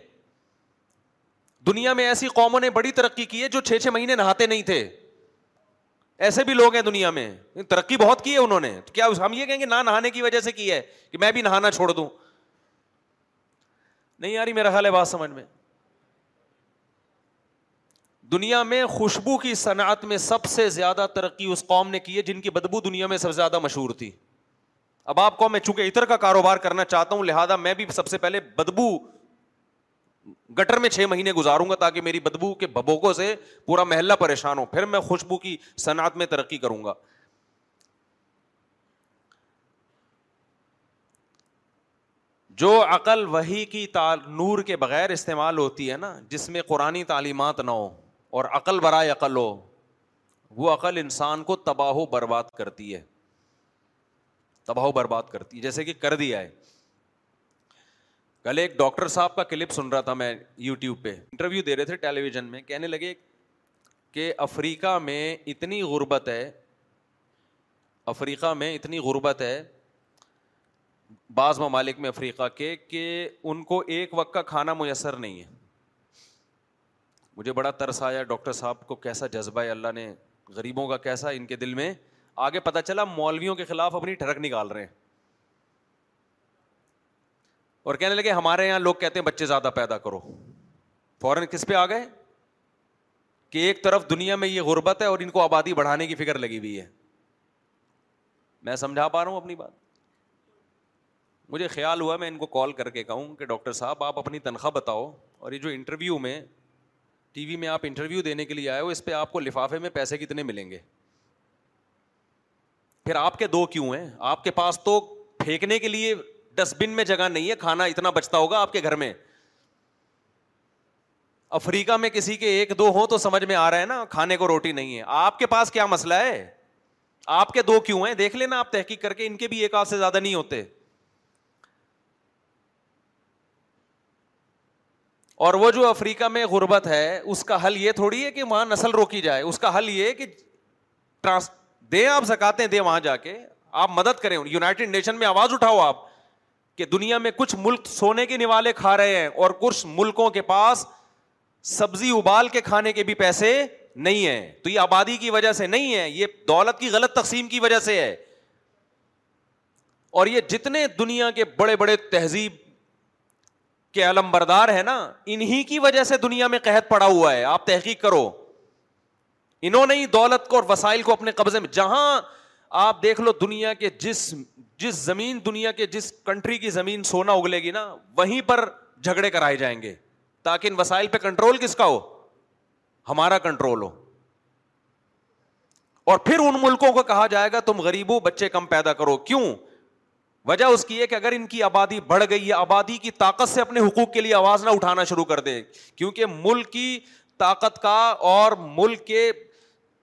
دنیا میں ایسی قوموں نے بڑی ترقی کی ہے جو چھ چھ مہینے نہاتے نہیں تھے ایسے بھی لوگ ہیں دنیا میں ترقی بہت کی ہے انہوں نے کیا ہم یہ کہیں گے نہ نہانے کی وجہ سے کی ہے کہ میں بھی نہانا چھوڑ دوں نہیں یاری میرا حال ہے بات سمجھ میں دنیا میں خوشبو کی صنعت میں سب سے زیادہ ترقی اس قوم نے کی ہے جن کی بدبو دنیا میں سب سے زیادہ مشہور تھی اب آپ کو میں چونکہ اتر کا کاروبار کرنا چاہتا ہوں لہذا میں بھی سب سے پہلے بدبو گٹر میں چھ مہینے گزاروں گا تاکہ میری بدبو کے ببوکوں سے پورا محلہ پریشان ہو پھر میں خوشبو کی صنعت میں ترقی کروں گا جو عقل وہی کی نور کے بغیر استعمال ہوتی ہے نا جس میں قرآن تعلیمات نہ ہو اور عقل برائے عقل ہو وہ عقل انسان کو تباہ و برباد کرتی ہے تباہ و برباد کرتی ہے جیسے کہ کر دیا ہے کل ایک ڈاکٹر صاحب کا کلپ سن رہا تھا میں یوٹیوب پہ انٹرویو دے رہے تھے ٹیلی ویژن میں کہنے لگے کہ افریقہ میں اتنی غربت ہے افریقہ میں اتنی غربت ہے بعض ممالک میں افریقہ کے کہ ان کو ایک وقت کا کھانا میسر نہیں ہے مجھے بڑا ترس آیا ڈاکٹر صاحب کو کیسا جذبہ ہے اللہ نے غریبوں کا کیسا ان کے دل میں آگے پتہ چلا مولویوں کے خلاف اپنی ٹھڑک نکال رہے ہیں اور کہنے لگے ہمارے یہاں لوگ کہتے ہیں بچے زیادہ پیدا کرو فوراً کس پہ آ گئے کہ ایک طرف دنیا میں یہ غربت ہے اور ان کو آبادی بڑھانے کی فکر لگی ہوئی ہے میں سمجھا پا رہا ہوں اپنی بات مجھے خیال ہوا میں ان کو کال کر کے کہوں کہ ڈاکٹر صاحب آپ اپنی تنخواہ بتاؤ اور یہ جو انٹرویو میں ٹی وی میں آپ انٹرویو دینے کے لیے آئے ہو اس پہ آپ کو لفافے میں پیسے کتنے ملیں گے پھر آپ کے دو کیوں ہیں آپ کے پاس تو پھینکنے کے لیے ڈسٹ بن میں جگہ نہیں ہے کھانا اتنا بچتا ہوگا آپ کے گھر میں افریقہ میں کسی کے ایک دو ہوں سمجھ میں آ رہا ہے نا کھانے کو روٹی نہیں ہے آپ کے پاس کیا مسئلہ ہے آپ کے دو کیوں ہیں دیکھ لینا آپ تحقیق کر کے ان کے بھی ایک سے زیادہ نہیں ہوتے اور وہ جو افریقہ میں غربت ہے اس کا حل یہ تھوڑی ہے کہ وہاں نسل روکی جائے اس کا حل یہ کہ ٹرانس آپ سکھاتے دے وہاں جا کے آپ مدد کریں یوناٹیڈ نیشن میں آواز اٹھاؤ آپ کہ دنیا میں کچھ ملک سونے کے نوالے کھا رہے ہیں اور کچھ ملکوں کے پاس سبزی ابال کے کھانے کے بھی پیسے نہیں ہیں تو یہ آبادی کی وجہ سے نہیں ہے یہ دولت کی غلط تقسیم کی وجہ سے ہے اور یہ جتنے دنیا کے بڑے بڑے تہذیب کے علم بردار ہے نا انہیں کی وجہ سے دنیا میں قحط پڑا ہوا ہے آپ تحقیق کرو انہوں نے دولت کو اور وسائل کو اپنے قبضے میں جہاں آپ دیکھ لو دنیا کے جس جس زمین دنیا کے جس کنٹری کی زمین سونا اگلے گی نا وہیں پر جھگڑے کرائے جائیں گے تاکہ ان وسائل پہ کنٹرول کس کا ہو ہمارا کنٹرول ہو اور پھر ان ملکوں کو کہا جائے گا تم غریبوں بچے کم پیدا کرو کیوں وجہ اس کی ہے کہ اگر ان کی آبادی بڑھ گئی ہے آبادی کی طاقت سے اپنے حقوق کے لیے آواز نہ اٹھانا شروع کر دے کیونکہ ملک کی طاقت کا اور ملک کے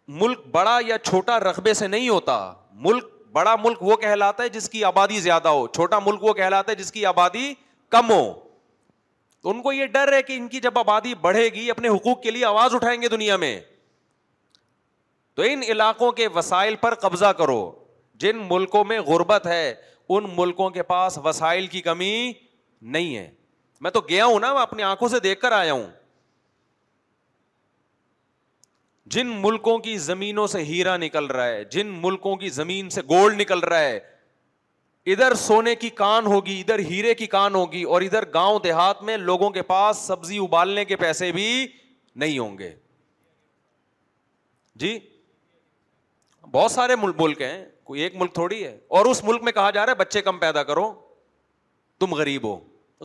ملک بڑا یا چھوٹا رقبے سے نہیں ہوتا ملک بڑا ملک وہ کہلاتا ہے جس کی آبادی زیادہ ہو چھوٹا ملک وہ کہلاتا ہے جس کی آبادی کم ہو تو ان کو یہ ڈر ہے کہ ان کی جب آبادی بڑھے گی اپنے حقوق کے لیے آواز اٹھائیں گے دنیا میں تو ان علاقوں کے وسائل پر قبضہ کرو جن ملکوں میں غربت ہے ان ملکوں کے پاس وسائل کی کمی نہیں ہے میں تو گیا ہوں نا میں اپنی آنکھوں سے دیکھ کر آیا ہوں جن ملکوں کی زمینوں سے ہیرا نکل رہا ہے جن ملکوں کی زمین سے گولڈ نکل رہا ہے ادھر سونے کی کان ہوگی ادھر ہیرے کی کان ہوگی اور ادھر گاؤں دیہات میں لوگوں کے پاس سبزی ابالنے کے پیسے بھی نہیں ہوں گے جی بہت سارے ملک ملک ہیں کوئی ایک ملک تھوڑی ہے اور اس ملک میں کہا جا رہا ہے بچے کم پیدا کرو تم غریب ہو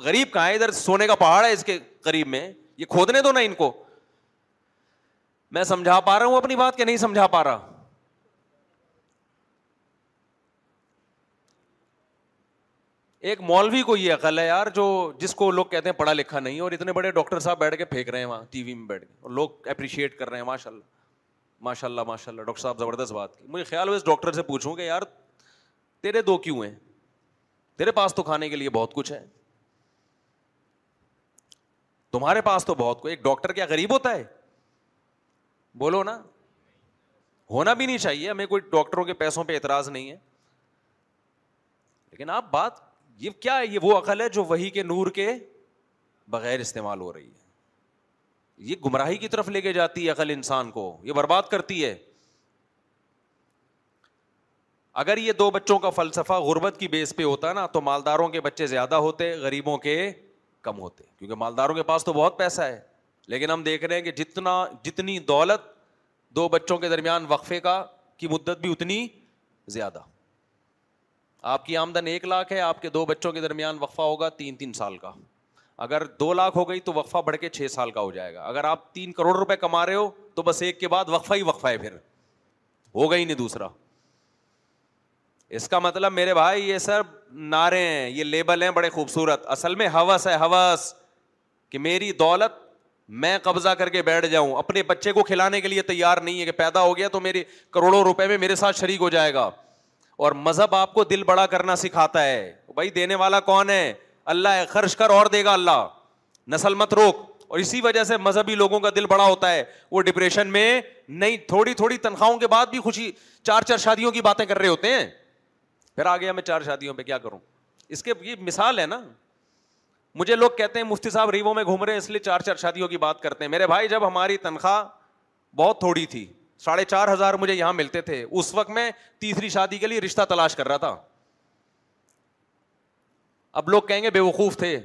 غریب کہاں ہے ادھر سونے کا پہاڑ ہے اس کے قریب میں یہ کھودنے دو نا ان کو میں سمجھا پا رہا ہوں اپنی بات کہ نہیں سمجھا پا رہا ایک مولوی کو یہ عقل ہے یار جو جس کو لوگ کہتے ہیں پڑھا لکھا نہیں اور اتنے بڑے ڈاکٹر صاحب بیٹھ کے پھینک رہے ہیں وہاں ٹی وی میں بیٹھ کے اور لوگ اپریشیٹ کر رہے ہیں ماشاء اللہ ماشاء اللہ ماشاء اللہ ڈاکٹر صاحب زبردست بات کی مجھے خیال ہو اس ڈاکٹر سے پوچھوں کہ یار تیرے دو کیوں ہیں تیرے پاس تو کھانے کے لیے بہت کچھ ہے تمہارے پاس تو بہت کوئی ایک ڈاکٹر کیا غریب ہوتا ہے بولو نا ہونا بھی نہیں چاہیے ہمیں کوئی ڈاکٹروں کے پیسوں پہ اعتراض نہیں ہے لیکن آپ بات یہ کیا ہے یہ وہ عقل ہے جو وہی کے نور کے بغیر استعمال ہو رہی ہے یہ گمراہی کی طرف لے کے جاتی ہے عقل انسان کو یہ برباد کرتی ہے اگر یہ دو بچوں کا فلسفہ غربت کی بیس پہ ہوتا نا تو مالداروں کے بچے زیادہ ہوتے غریبوں کے کم ہوتے کیونکہ مالداروں کے پاس تو بہت پیسہ ہے لیکن ہم دیکھ رہے ہیں کہ جتنا جتنی دولت دو بچوں کے درمیان وقفے کا کی مدت بھی اتنی زیادہ آپ کی آمدن ایک لاکھ ہے آپ کے دو بچوں کے درمیان وقفہ ہوگا تین تین سال کا اگر دو لاکھ ہو گئی تو وقفہ بڑھ کے چھ سال کا ہو جائے گا اگر آپ تین کروڑ روپے کما رہے ہو تو بس ایک کے بعد وقفہ ہی وقفہ ہے پھر ہوگا ہی نہیں دوسرا اس کا مطلب میرے بھائی یہ سب نعرے ہیں یہ لیبل ہیں بڑے خوبصورت اصل میں ہوس ہے ہوس کہ میری دولت میں قبضہ کر کے بیٹھ جاؤں اپنے بچے کو کھلانے کے لیے تیار نہیں ہے کہ پیدا ہو گیا تو میرے کروڑوں روپے میں میرے ساتھ شریک ہو جائے گا اور مذہب آپ کو دل بڑا کرنا سکھاتا ہے بھائی دینے والا کون ہے اللہ ہے خرچ کر اور دے گا اللہ نسل مت روک اور اسی وجہ سے مذہبی لوگوں کا دل بڑا ہوتا ہے وہ ڈپریشن میں نہیں تھوڑی تھوڑی تنخواہوں کے بعد بھی خوشی چار چار شادیوں کی باتیں کر رہے ہوتے ہیں پھر آ گیا میں چار شادیوں پہ کیا کروں اس کے یہ مثال ہے نا مجھے لوگ کہتے ہیں مفتی صاحب ریوو میں گھوم رہے ہیں اس لیے چار چار شادیوں کی بات کرتے ہیں میرے بھائی جب ہماری تنخواہ بہت تھوڑی تھی ساڑھے چار ہزار مجھے یہاں ملتے تھے اس وقت میں تیسری شادی کے لیے رشتہ تلاش کر رہا تھا اب لوگ کہیں گے بے وقوف تھے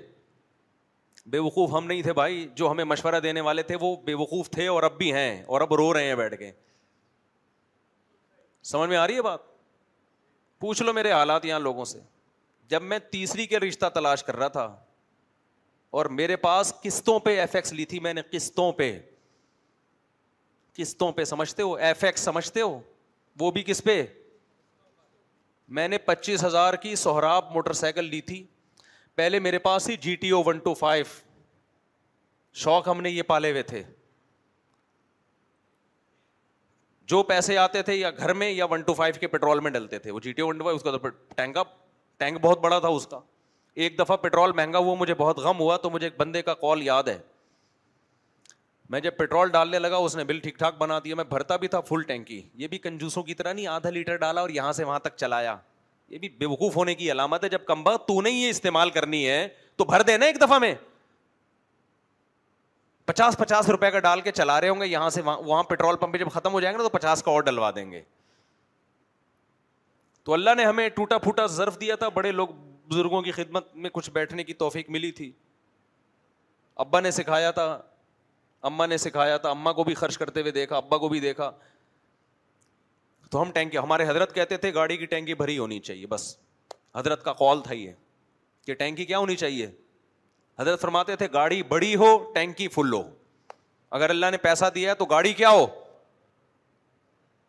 بے وقوف ہم نہیں تھے بھائی جو ہمیں مشورہ دینے والے تھے وہ بے وقوف تھے اور اب بھی ہیں اور اب رو رہے ہیں بیٹھ کے سمجھ میں آ رہی ہے بات پوچھ لو میرے حالات یہاں لوگوں سے جب میں تیسری کے رشتہ تلاش کر رہا تھا اور میرے پاس قسطوں پہ ایف ایکس لی تھی میں نے قسطوں پہ قسطوں پہ سمجھتے ہو ایف ایکس سمجھتے ہو وہ بھی کس پہ میں نے پچیس ہزار کی سہراب موٹر سائیکل لی تھی پہلے میرے پاس ہی G T O one two five شوق ہم نے یہ پالے ہوئے تھے جو پیسے آتے تھے یا گھر میں یا ون ٹو فائیو کے پیٹرول میں ڈلتے تھے وہ G T O one two five اس کا تو اپ ٹینک بہت بڑا تھا اس کا ایک دفعہ پیٹرول مہنگا ہوا مجھے بہت غم ہوا تو مجھے ایک بندے کا کال یاد ہے میں جب پیٹرول ڈالنے لگا اس نے بل ٹھیک ٹھاک بنا دیا میں بھرتا بھی تھا فل ٹینکی یہ بھی کنجوسوں کی طرح نہیں آدھا لیٹر ڈالا اور یہاں سے وہاں تک چلایا یہ بھی بے وقوف ہونے کی علامت ہے جب کمبا تو نہیں یہ استعمال کرنی ہے تو بھر دے نا ایک دفعہ میں پچاس پچاس روپے کا ڈال کے چلا رہے ہوں گے یہاں سے وہاں پیٹرول پمپ جب ختم ہو جائیں گے نا تو پچاس کا اور ڈلوا دیں گے تو اللہ نے ہمیں ٹوٹا پھوٹا ظرف دیا تھا بڑے لوگ بزرگوں کی خدمت میں کچھ بیٹھنے کی توفیق ملی تھی ابا نے سکھایا تھا اما نے سکھایا تھا اما کو بھی خرچ کرتے ہوئے دیکھا ابا کو بھی دیکھا تو ہم ٹینکی ہمارے حضرت کہتے تھے گاڑی کی ٹینکی بھری ہونی چاہیے بس حضرت کا کال تھا یہ کہ ٹینکی کیا ہونی چاہیے حضرت فرماتے تھے گاڑی بڑی ہو ٹینکی فل ہو اگر اللہ نے پیسہ دیا تو گاڑی کیا ہو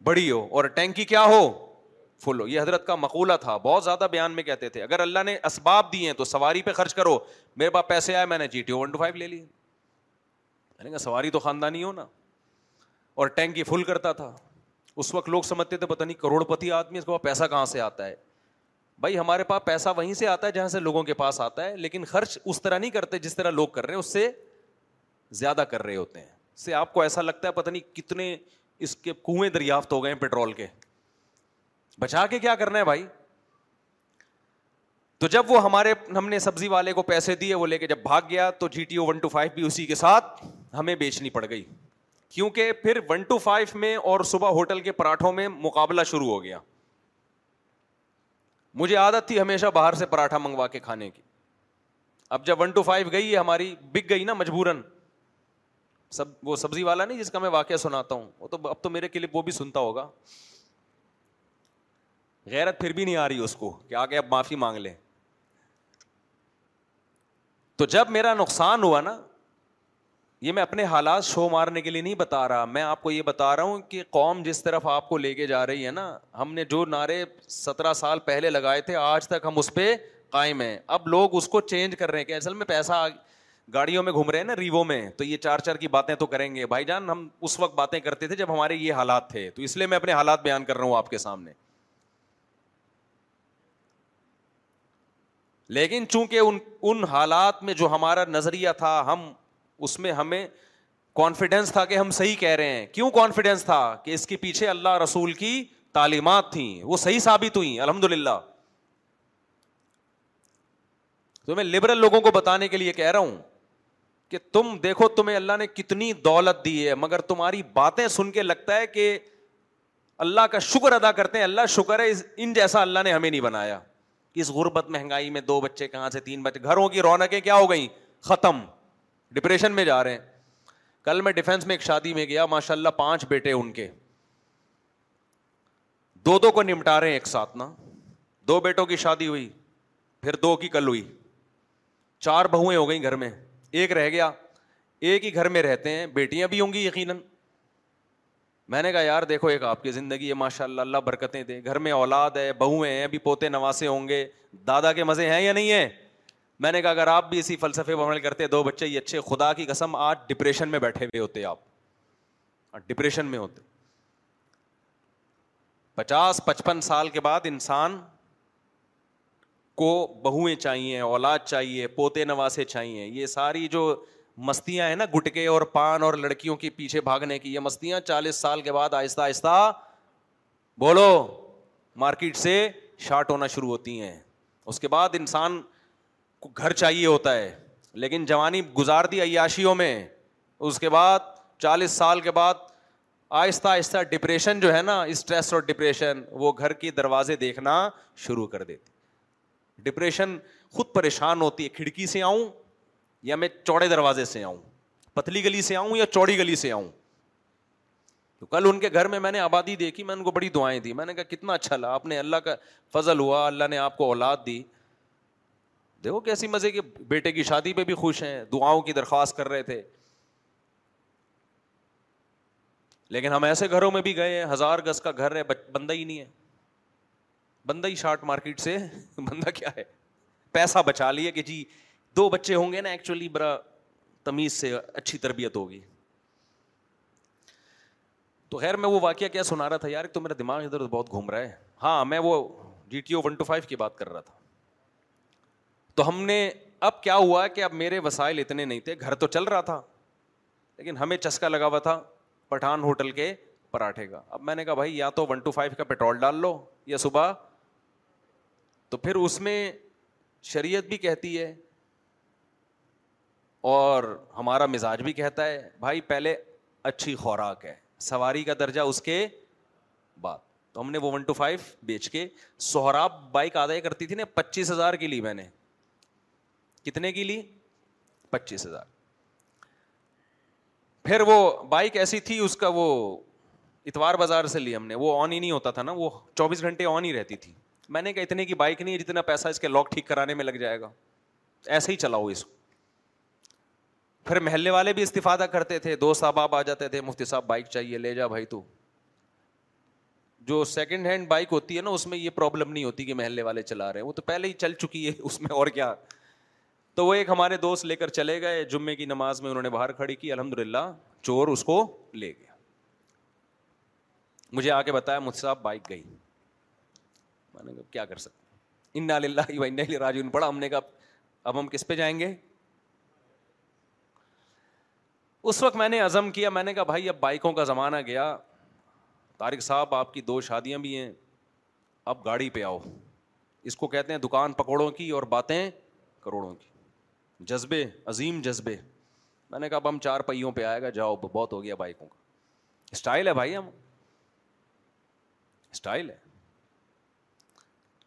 بڑی ہو اور ٹینکی کیا ہو فل ہو یہ حضرت کا مقولہ تھا بہت زیادہ بیان میں کہتے تھے اگر اللہ نے اسباب دیے ہیں تو سواری پہ خرچ کرو میرے پاس پیسے آئے میں نے G T O one two five لے لیے سواری تو خاندانی ہو نا اور ٹینکی فل کرتا تھا اس وقت لوگ سمجھتے تھے پتہ نہیں کروڑ پتی آدمی اس کے پاس پیسہ کہاں سے آتا ہے بھائی ہمارے پاس پیسہ وہیں سے آتا ہے جہاں سے لوگوں کے پاس آتا ہے لیکن خرچ اس طرح نہیں کرتے جس طرح لوگ کر رہے ہیں اس سے زیادہ کر رہے ہوتے ہیں اس سے آپ کو ایسا لگتا ہے پتہ نہیں کتنے اس کے کنویں دریافت ہو گئے ہیں پیٹرول کے بچا کے کیا کرنا ہے بھائی تو جب وہ ہمارے ہم نے سبزی والے کو پیسے دیے وہ لے کے جب بھاگ گیا تو G T O one two five بھی اسی کے ساتھ ہمیں بیچنی پڑ گئی کیونکہ پھر ون ٹو فائیو میں اور صبح ہوٹل کے پراٹھوں میں مقابلہ شروع ہو گیا مجھے عادت تھی ہمیشہ باہر سے پراٹھا منگوا کے کھانے کی اب جب ون ٹو فائیو گئی ہے ہماری بک گئی نا مجبوراً سب وہ سبزی والا نہیں جس کا میں واقعہ سناتا ہوں وہ تو اب تو میرے کلپ وہ بھی سنتا ہوگا غیرت پھر بھی نہیں آ رہی اس کو کہ آگے اب معافی مانگ لیں تو جب میرا نقصان ہوا نا یہ میں اپنے حالات شو مارنے کے لیے نہیں بتا رہا میں آپ کو یہ بتا رہا ہوں کہ قوم جس طرف آپ کو لے کے جا رہی ہے نا ہم نے جو نعرے سترہ سال پہلے لگائے تھے آج تک ہم اس پہ قائم ہیں اب لوگ اس کو چینج کر رہے ہیں کہ اصل میں پیسہ گاڑیوں میں گھوم رہے ہیں نا ریوو میں تو یہ چار چار کی باتیں تو کریں گے بھائی جان ہم اس وقت باتیں کرتے تھے جب ہمارے یہ حالات تھے تو اس لیے میں اپنے حالات بیان کر رہا ہوں آپ کے سامنے لیکن چونکہ ان ان حالات میں جو ہمارا نظریہ تھا ہم اس میں ہمیں کانفیڈینس تھا کہ ہم صحیح کہہ رہے ہیں کیوں کانفیڈینس تھا کہ اس کے پیچھے اللہ رسول کی تعلیمات تھیں وہ صحیح ثابت ہوئی الحمد للہ تو میں لبرل لوگوں کو بتانے کے لیے کہہ رہا ہوں کہ تم دیکھو تمہیں اللہ نے کتنی دولت دی ہے مگر تمہاری باتیں سن کے لگتا ہے کہ اللہ کا شکر ادا کرتے ہیں اللہ شکر ہے ان جیسا اللہ نے ہمیں نہیں بنایا اس غربت مہنگائی میں دو بچے کہاں سے تین بچے گھروں کی رونقیں کیا ہو گئیں ختم ڈپریشن میں جا رہے ہیں کل میں ڈیفینس میں ایک شادی میں گیا ماشاء اللہ پانچ بیٹے ان کے دو دو کو نمٹا رہے ہیں ایک ساتھ نا دو بیٹوں کی شادی ہوئی پھر دو کی کل ہوئی چار بہویں ہو گئیں گھر میں ایک رہ گیا ایک ہی گھر میں رہتے ہیں بیٹیاں بھی ہوں گی یقیناً میں نے کہا یار دیکھو ایک آپ کی زندگی ہے ماشاء اللہ اللہ برکتیں دے گھر میں اولاد ہے بہویں ہیں ابھی پوتے نواسے ہوں گے دادا کے مزے ہیں یا نہیں ہیں میں نے کہا اگر آپ بھی اسی فلسفے پر عمل کرتے دو بچے یہ اچھے خدا کی قسم آج ڈپریشن میں بیٹھے ہوئے ہوتے آپ ڈپریشن میں ہوتے پچاس پچپن سال کے بعد انسان کو بہوئیں چاہیے اولاد چاہیے پوتے نواسے چاہیے یہ ساری جو مستیاں ہیں نا گٹکے اور پان اور لڑکیوں کے پیچھے بھاگنے کی یہ مستیاں چالیس سال کے بعد آہستہ آہستہ بولو مارکیٹ سے شارٹ ہونا شروع ہوتی ہیں اس کے بعد انسان کو گھر چاہیے ہوتا ہے لیکن جوانی گزار دی عیاشیوں میں اس کے بعد چالیس سال کے بعد آہستہ آہستہ ڈپریشن جو ہے نا اسٹریس اور ڈپریشن وہ گھر کے دروازے دیکھنا شروع کر دیتی ڈپریشن خود پریشان ہوتی ہے کھڑکی سے آؤں یا میں چوڑے دروازے سے آؤں پتلی گلی سے آؤں یا چوڑی گلی سے آؤں تو کل ان کے گھر میں میں نے آبادی دیکھی میں ان کو کو بڑی دعائیں دی میں نے نے نے کہا کتنا اچھا لگا آپ آپ اللہ اللہ کا فضل ہوا اولاد دی دیکھو کیسی مزے کی بیٹے کی شادی پہ بھی خوش ہیں دعاؤں کی درخواست کر رہے تھے لیکن ہم ایسے گھروں میں بھی گئے ہیں ہزار گز کا گھر ہے بندہ ہی نہیں ہے بندہ ہی شارٹ مارکیٹ سے بندہ کیا ہے پیسہ بچا لیا کہ جی دو بچے ہوں گے نا ایکچولی بڑا تمیز سے اچھی تربیت ہوگی تو خیر میں وہ واقعہ کیا سنا رہا تھا یار تو میرا دماغ ادھر بہت گھوم رہا ہے ہاں میں وہ D T O one two five کی بات کر رہا تھا تو ہم نے اب کیا ہوا کہ اب میرے وسائل اتنے نہیں تھے گھر تو چل رہا تھا لیکن ہمیں چسکا لگا ہوا تھا پٹھان ہوٹل کے پراٹھے کا اب میں نے کہا بھائی یا تو ون ٹو فائیو کا پیٹرول ڈال لو یا صبح تو پھر اس میں شریعت بھی کہتی ہے اور ہمارا مزاج بھی کہتا ہے بھائی پہلے اچھی خوراک ہے سواری کا درجہ اس کے بعد تو ہم نے وہ ون ٹو فائیو بیچ کے سہراب بائک آدھا کرتی تھی نا پچیس ہزار کی لی میں نے کتنے کی لی پچیس ہزار پھر وہ بائک ایسی تھی اس کا وہ اتوار بازار سے لی ہم نے وہ آن ہی نہیں ہوتا تھا نا وہ چوبیس گھنٹے آن ہی رہتی تھی میں نے کہا اتنے کی بائک نہیں ہے جتنا پیسہ اس کے لاک ٹھیک کرانے میں لگ جائے گا ایسے ہی چلاؤ اس کو پھر محلے والے بھی استفادہ کرتے تھے دوست احباب آ جاتے تھے مفتی صاحب بائک چاہیے لے جا بھائی تو جو سیکنڈ ہینڈ بائک ہوتی ہے نا اس میں یہ پرابلم نہیں ہوتی کہ محلے والے چلا رہے ہیں وہ تو پہلے ہی چل چکی ہے اس میں اور کیا تو وہ ایک ہمارے دوست لے کر چلے گئے جمعے کی نماز میں انہوں نے باہر کھڑی کی الحمد للہ چور اس کو لے گیا مجھے آ کے بتایا مجھ صاحب بائک گئی کیا کر سکتے ان بھائی راجیون پڑھا ہم نے کہا اب ہم کس پہ جائیں گے اس وقت میں نے عزم کیا میں نے کہا بھائی اب بائکوں کا زمانہ گیا طارق صاحب آپ کی دو شادیاں بھی ہیں اب گاڑی پہ آؤ اس کو کہتے ہیں دکان پکوڑوں کی اور باتیں کروڑوں کی جذبے عظیم جذبے میں نے کہا اب ہم چار پہیوں پہ آئے گا جاؤ بہت ہو گیا بائکوں کا اسٹائل ہے بھائی ہم اسٹائل ہے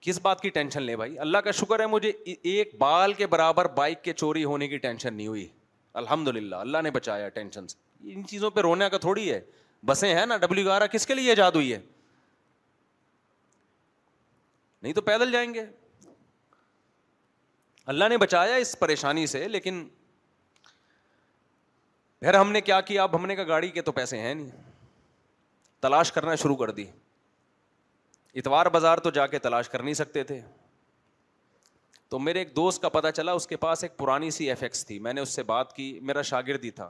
کس بات کی ٹینشن لے بھائی اللہ کا شکر ہے مجھے ایک بال کے برابر بائک کے چوری ہونے کی ٹینشن نہیں ہوئی الحمد للہ اللہ نے بچایا ٹینشن سے ان چیزوں پہ رونے کا تھوڑی ہے بسیں ہیں نا ڈبلو آر کس کے لیے ایجاد ہوئی ہے نہیں تو پیدل جائیں گے اللہ نے بچایا اس پریشانی سے لیکن پھر ہم نے کیا کیا اب ہم نے کہا گاڑی کے تو پیسے ہیں نہیں تلاش کرنا شروع کر دی اتوار بازار تو جا کے تلاش کر نہیں سکتے تھے تو میرے ایک دوست کا پتہ چلا اس کے پاس ایک پرانی سی ایف ایکس تھی میں نے اس سے بات کی میرا شاگرد ہی تھا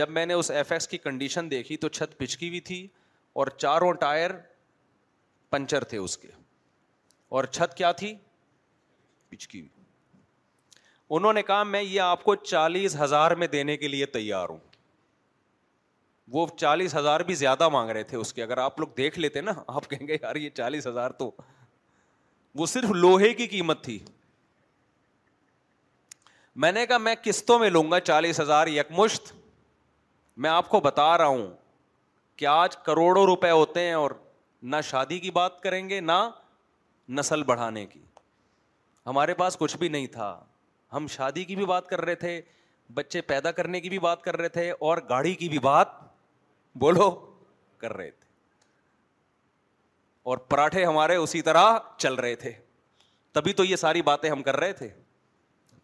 جب میں نے اس ایف ایکس کی کنڈیشن دیکھی تو چھت پچکی ہوئی تھی اور چاروں ٹائر پنچر تھے اس کے اور چھت کیا تھی پچکی ہوئی انہوں نے کہا میں یہ آپ کو چالیس ہزار میں دینے کے لیے تیار ہوں وہ چالیس ہزار بھی زیادہ مانگ رہے تھے اس کے اگر آپ لوگ دیکھ لیتے نا آپ کہیں گے یار یہ چالیس ہزار تو وہ صرف لوہے کی قیمت تھی میں نے کہا میں قسطوں میں لوں گا چالیس ہزار یکمشت میں آپ کو بتا رہا ہوں کہ آج کروڑوں روپے ہوتے ہیں اور نہ شادی کی بات کریں گے نہ نسل بڑھانے کی ہمارے پاس کچھ بھی نہیں تھا ہم شادی کی بھی بات کر رہے تھے بچے پیدا کرنے کی بھی بات کر رہے تھے اور گاڑی کی بھی بات بولو کر رہے تھے اور پراٹھے ہمارے اسی طرح چل رہے تھے تبھی تو یہ ساری باتیں ہم کر رہے تھے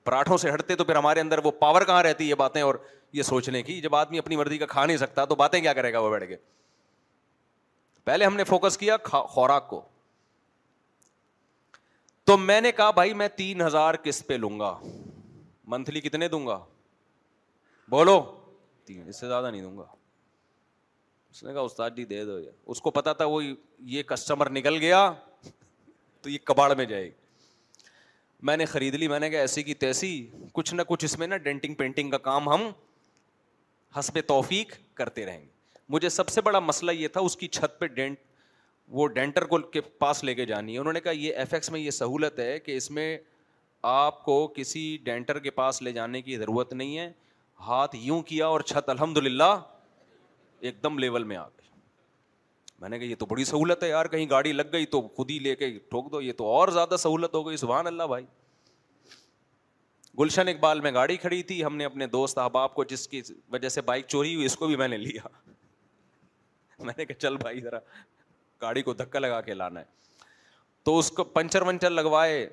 پراٹھوں سے ہٹتے تو پھر ہمارے اندر وہ پاور کہاں رہتی ہے یہ باتیں اور یہ سوچنے کی جب آدمی اپنی مرضی کا کھا نہیں سکتا تو باتیں کیا کرے گا وہ بیٹھ کے پہلے ہم نے فوکس کیا خوراک کو تو میں نے کہا بھائی میں تین ہزار قسط پہ لوں گا منتھلی کتنے دوں گا بولو تین اس سے زیادہ نہیں دوں گا اس نے کہا استاد جی دے دو اس کو پتا تھا وہ یہ کسٹمر نکل گیا تو یہ کباڑ میں جائے گی میں نے خرید لی میں نے کہا ایسی کی تیسی کچھ نہ کچھ اس میں نا ڈینٹنگ پینٹنگ کا کام ہم حسب توفیق کرتے رہیں گے مجھے سب سے بڑا مسئلہ یہ تھا اس کی چھت پہ ڈینٹ وہ ڈینٹر کو کے پاس لے کے جانی ہے انہوں نے کہا یہ ایف ایکس میں یہ سہولت ہے کہ اس میں آپ کو کسی ڈینٹر کے پاس لے جانے کی ضرورت نہیں ہے ہاتھ یوں کیا اور چھت الحمد للہ ایک دم لیول میں آ گئی میں نے کہا یہ تو بڑی سہولت ہے یار کہیں گاڑی لگ گئی تو خود ہی لے کے ٹھوک دو یہ تو اور زیادہ سہولت ہو گئی سبحان اللہ بھائی گلشن اقبال میں گاڑی کھڑی تھی ہم نے اپنے دوست احباب کو جس کی وجہ سے بائک چوری ہوئی اس کو بھی میں نے لیا میں نے کہا چل بھائی ذرا گاڑی کو دھکا لگا کے لانا ہے تو اس کو پنچر ونچر لگوائے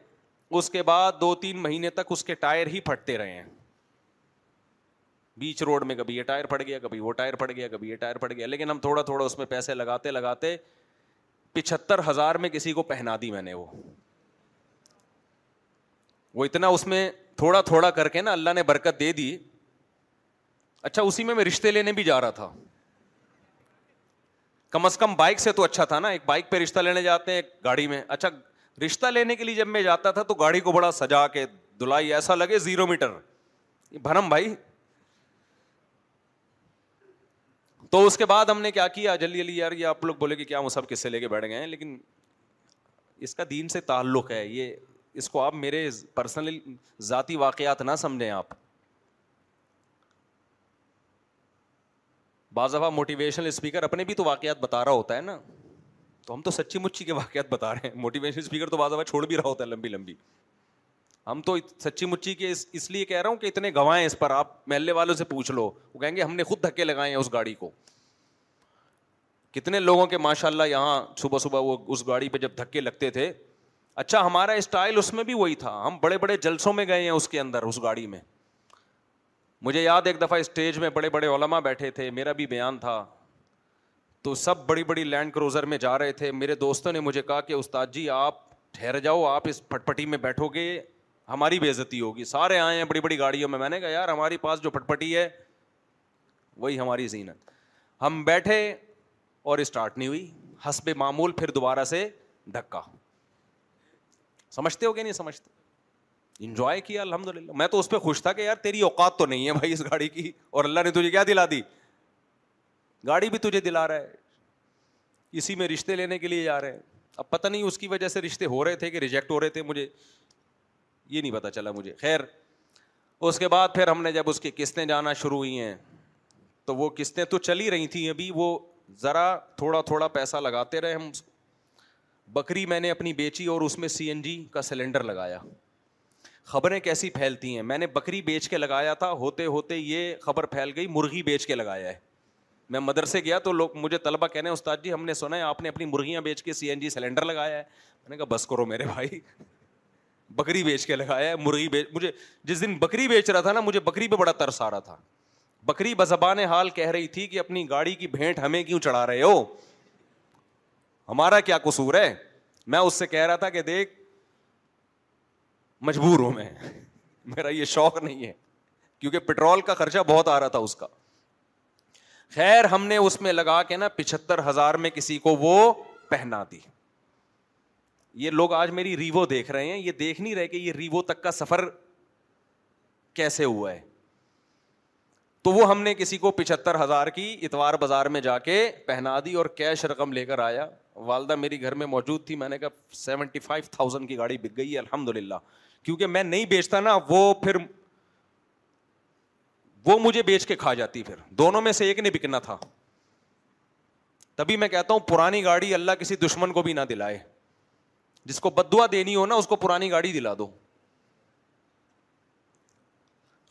اس کے بعد دو تین مہینے تک اس کے ٹائر ہی پھٹتے رہے ہیں بیچ روڈ میں کبھی یہ ٹائر پڑ گیا کبھی وہ ٹائر پڑ گیا کبھی یہ ٹائر پڑ گیا لیکن ہم تھوڑا تھوڑا اس میں پیسے لگاتے لگاتے پچہتر ہزار میں کسی کو پہنا دی میں نے وہ وہ اتنا اس میں تھوڑا تھوڑا کر کے نا اللہ نے برکت دے دی اچھا اسی میں میں رشتے لینے بھی جا رہا تھا کم از کم بائک سے تو اچھا تھا نا ایک بائک پہ رشتہ لینے جاتے ہیں گاڑی میں اچھا رشتہ لینے کے لیے جب میں جاتا تھا تو گاڑی کو بڑا سجا کے دلائی ایسا لگے زیرو میٹر بھرم بھائی تو اس کے بعد ہم نے کیا کیا جلدی جلدی یار یہ آپ لوگ بولے کہ کیا وہ سب کس سے لے کے بیٹھ گئے ہیں لیکن اس کا دین سے تعلق ہے یہ اس کو آپ میرے پرسنل ذاتی واقعات نہ سمجھیں آپ بعض دفعہ موٹیویشنل اسپیکر اپنے بھی تو واقعات بتا رہا ہوتا ہے نا تو ہم تو سچی مچی کے واقعات بتا رہے ہیں موٹیویشنل اسپیکر تو بعض دفعہ چھوڑ بھی رہا ہوتا ہے لمبی لمبی ہم تو سچی مچی کے اس لیے کہہ رہا ہوں کہ اتنے گوائیں اس پر آپ محلے والوں سے پوچھ لو وہ کہیں گے ہم نے خود دھکے لگائے ہیں اس گاڑی کو کتنے لوگوں کے ماشاء اللہ یہاں صبح صبح وہ اس گاڑی پہ جب دھکے لگتے تھے اچھا ہمارا اسٹائل اس میں بھی وہی تھا ہم بڑے بڑے جلسوں میں گئے ہیں اس کے اندر اس گاڑی میں مجھے یاد ایک دفعہ اسٹیج میں بڑے بڑے علما بیٹھے تھے میرا بھی بیان تھا تو سب بڑی بڑی لینڈ کروزر میں جا رہے تھے میرے دوستوں نے مجھے کہا کہ استاد جی آپ ٹھہر جاؤ آپ اس پٹ پٹی میں بیٹھو گے ہماری بے عزتی ہوگی سارے آئے ہیں بڑی بڑی گاڑیوں میں میں نے کہا یار ہماری پاس جو پٹپٹی ہے وہی ہماری زینت ہم بیٹھے اور اسٹارٹ نہیں ہوئی ہنس معمول پھر دوبارہ سے دھکا ہو سمجھتے سمجھتے نہیں انجوائے کیا الحمد للہ میں تو اس پہ خوش تھا کہ یار تیری اوقات تو نہیں ہے بھائی اس گاڑی کی اور اللہ نے تجھے کیا دلا دی گاڑی بھی تجھے دلا رہا ہے اسی میں رشتے لینے کے لیے جا رہے ہیں اب پتہ نہیں اس کی وجہ سے رشتے ہو رہے تھے کہ ریجیکٹ ہو رہے تھے مجھے یہ نہیں پتا چلا مجھے خیر اس کے بعد پھر ہم نے جب اس کی قسطیں جانا شروع ہوئی ہیں تو وہ قسطیں تو چلی رہی تھیں ابھی وہ ذرا تھوڑا تھوڑا پیسہ لگاتے رہے ہم بکری میں نے اپنی بیچی اور اس میں سی این جی کا سلینڈر لگایا خبریں کیسی پھیلتی ہیں میں نے بکری بیچ کے لگایا تھا ہوتے ہوتے یہ خبر پھیل گئی مرغی بیچ کے لگایا ہے میں مدرسے گیا تو لوگ مجھے طلبہ کہنے استاد جی ہم نے سنا ہے آپ نے اپنی مرغیاں بیچ کے سی این جی سلینڈر لگایا ہے میں نے کہا بس کرو میرے بھائی بکری بیچ کے لگایا ہے مرغی بیچ مجھے جس دن بکری بیچ رہا تھا نا مجھے بکری پہ بڑا ترس آ رہا تھا بکری بزبان حال کہہ رہی تھی کہ اپنی گاڑی کی بھینٹ ہمیں کیوں چڑھا رہے ہو ہمارا کیا قصور ہے میں اس سے کہہ رہا تھا کہ دیکھ مجبور ہوں میں میرا یہ شوق نہیں ہے کیونکہ پٹرول کا خرچہ بہت آ رہا تھا اس کا خیر ہم نے اس میں لگا کے نا پچہتر ہزار میں کسی کو وہ پہنا دی یہ لوگ آج میری ریوو دیکھ رہے ہیں یہ دیکھ نہیں رہے کہ یہ ریوو تک کا سفر کیسے ہوا ہے تو وہ ہم نے کسی کو پچہتر ہزار کی اتوار بازار میں جا کے پہنا دی اور کیش رقم لے کر آیا والدہ میری گھر میں موجود تھی میں نے کہا سیونٹی فائیو تھاؤزینڈ کی گاڑی بک گئی الحمد للہ کیونکہ میں نہیں بیچتا نا وہ پھر وہ مجھے بیچ کے کھا جاتی پھر دونوں میں سے ایک نے بکنا تھا تبھی میں کہتا ہوں پرانی گاڑی اللہ کسی دشمن کو بھی نہ دلائے جس کو بدوا دینی ہو نا اس کو پرانی گاڑی دلا دو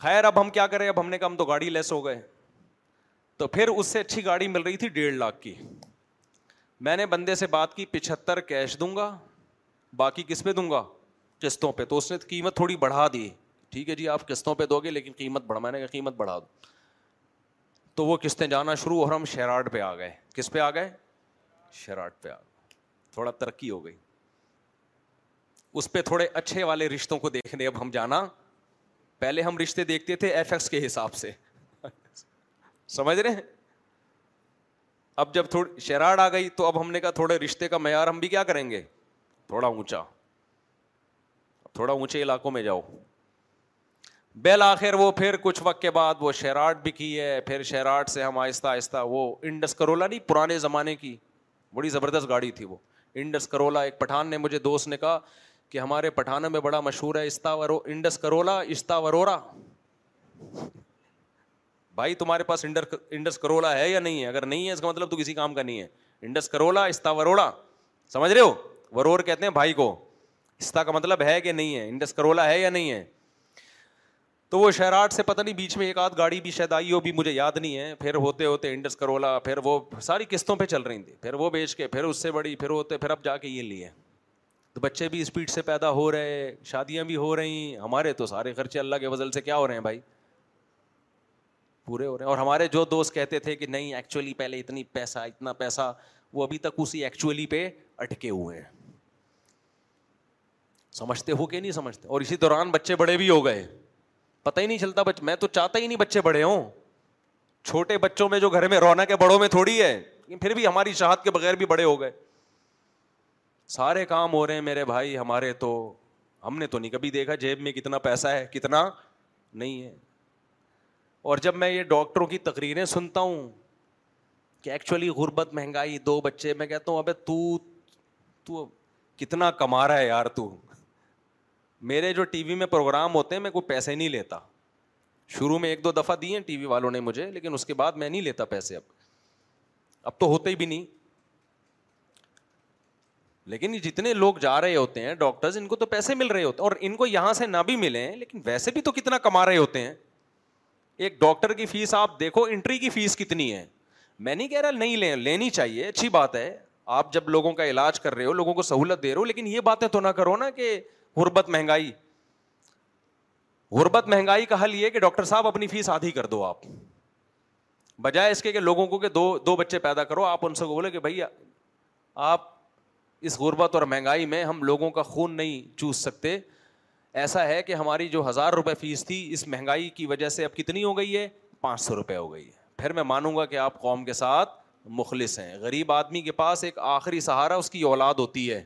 خیر اب ہم کیا کریں اب ہم نے کہا ہم تو گاڑی لیس ہو گئے تو پھر اس سے اچھی گاڑی مل رہی تھی ڈیڑھ لاکھ کی میں نے بندے سے بات کی پچہتر کیش دوں گا باقی کس پہ دوں گا قسطوں پہ تو اس نے قیمت تھوڑی بڑھا دی ٹھیک ہے جی آپ قسطوں پہ دو گے لیکن قیمت بڑھ میں نے کہا قیمت بڑھا دو تو وہ قسطیں جانا شروع اور ہم شیراٹ پہ آ گئے کس پہ آ گئے شیراٹ پہ آ گئے تھوڑا ترقی ہو گئی اس پہ تھوڑے اچھے والے رشتوں کو دیکھنے اب ہم جانا پہلے ہم رشتے دیکھتے تھے ایف ایکس کے حساب سے سمجھ رہے ہیں اب جب تھوڑی شراڑ آ گئی تو اب ہم نے کہا تھوڑے رشتے کا معیار ہم بھی کیا کریں گے تھوڑا اونچا تھوڑا اونچے علاقوں میں جاؤ بہل آخر وہ پھر کچھ وقت کے بعد وہ شراٹ بھی کی ہے پھر شیراٹ سے ہم آہستہ آہستہ وہ انڈس کرولا نہیں پرانے زمانے کی بڑی زبردست گاڑی تھی وہ انڈس کرولا ایک پٹھان نے مجھے دوست نے کہا کہ ہمارے پٹھانا میں بڑا مشہور ہے انڈس انڈس کرولا کرولا بھائی تمہارے پاس ہے یا نہیں ہے اگر نہیں ہے اس کا مطلب تو کسی کام کا نہیں ہے انڈس کرولا سمجھ رہے ہو ورور کہتے ہیں بھائی کو استا کا مطلب ہے کہ نہیں ہے انڈس کرولا ہے یا نہیں ہے تو وہ شہراٹ سے پتہ نہیں بیچ میں ایک آدھ گاڑی بھی شاید آئی ہو بھی مجھے یاد نہیں ہے پھر ہوتے ہوتے انڈس کرولا پھر وہ ساری قسطوں پہ چل رہی تھی پھر وہ بیچ کے پھر اس سے بڑی پھر ہوتے پھر اب جا کے یہ لیے تو بچے بھی اسپیڈ سے پیدا ہو رہے شادیاں بھی ہو رہی ہمارے تو سارے خرچے اللہ کے وزل سے کیا ہو رہے ہیں بھائی پورے ہو رہے ہیں اور ہمارے جو دوست کہتے تھے کہ نہیں ایکچولی پہلے اتنی پیسہ اتنا پیسہ وہ ابھی تک اسی ایکچولی پہ اٹکے ہوئے ہیں سمجھتے ہو کہ نہیں سمجھتے اور اسی دوران بچے بڑے بھی ہو گئے پتہ ہی نہیں چلتا بچ میں تو چاہتا ہی نہیں بچے بڑے ہوں چھوٹے بچوں میں جو گھر میں رونق بڑوں میں تھوڑی ہے پھر بھی ہماری شہاد کے بغیر بھی بڑے ہو گئے سارے کام ہو رہے ہیں میرے بھائی ہمارے تو ہم نے تو نہیں کبھی دیکھا جیب میں کتنا پیسہ ہے کتنا نہیں ہے اور جب میں یہ ڈاکٹروں کی تقریریں سنتا ہوں کہ ایکچولی غربت مہنگائی دو بچے میں کہتا ہوں ابے تو تو کتنا کما رہا ہے یار تو میرے جو ٹی وی میں پروگرام ہوتے ہیں میں کوئی پیسے نہیں لیتا شروع میں ایک دو دفعہ دیے ٹی وی والوں نے مجھے لیکن اس کے بعد میں نہیں لیتا پیسے اب اب تو ہوتے ہی بھی نہیں لیکن جتنے لوگ جا رہے ہوتے ہیں ڈاکٹرز ان کو تو پیسے مل رہے ہوتے ہیں اور ان کو یہاں سے نہ بھی ملے ویسے بھی تو کتنا کما رہے ہوتے ہیں ایک ڈاکٹر کی کی فیس فیس آپ دیکھو انٹری کتنی ہے میں نہیں کہہ رہا نہیں لیں لینی چاہیے اچھی بات ہے آپ جب لوگوں کا علاج کر رہے ہو لوگوں کو سہولت دے رہے ہو لیکن یہ باتیں تو نہ کرو نا کہ غربت مہنگائی غربت مہنگائی کا حل یہ کہ ڈاکٹر صاحب اپنی فیس آدھی کر دو آپ بجائے اس کے کہ لوگوں کو کہ دو دو بچے پیدا کرو آپ ان سے بولے کہ بھائی آپ اس غربت اور مہنگائی میں ہم لوگوں کا خون نہیں چوس سکتے ایسا ہے کہ ہماری جو ہزار روپے فیس تھی اس مہنگائی کی وجہ سے اب کتنی ہو گئی ہے پانچ سو روپے ہو گئی ہے پھر میں مانوں گا کہ آپ قوم کے ساتھ مخلص ہیں غریب آدمی کے پاس ایک آخری سہارا اس کی اولاد ہوتی ہے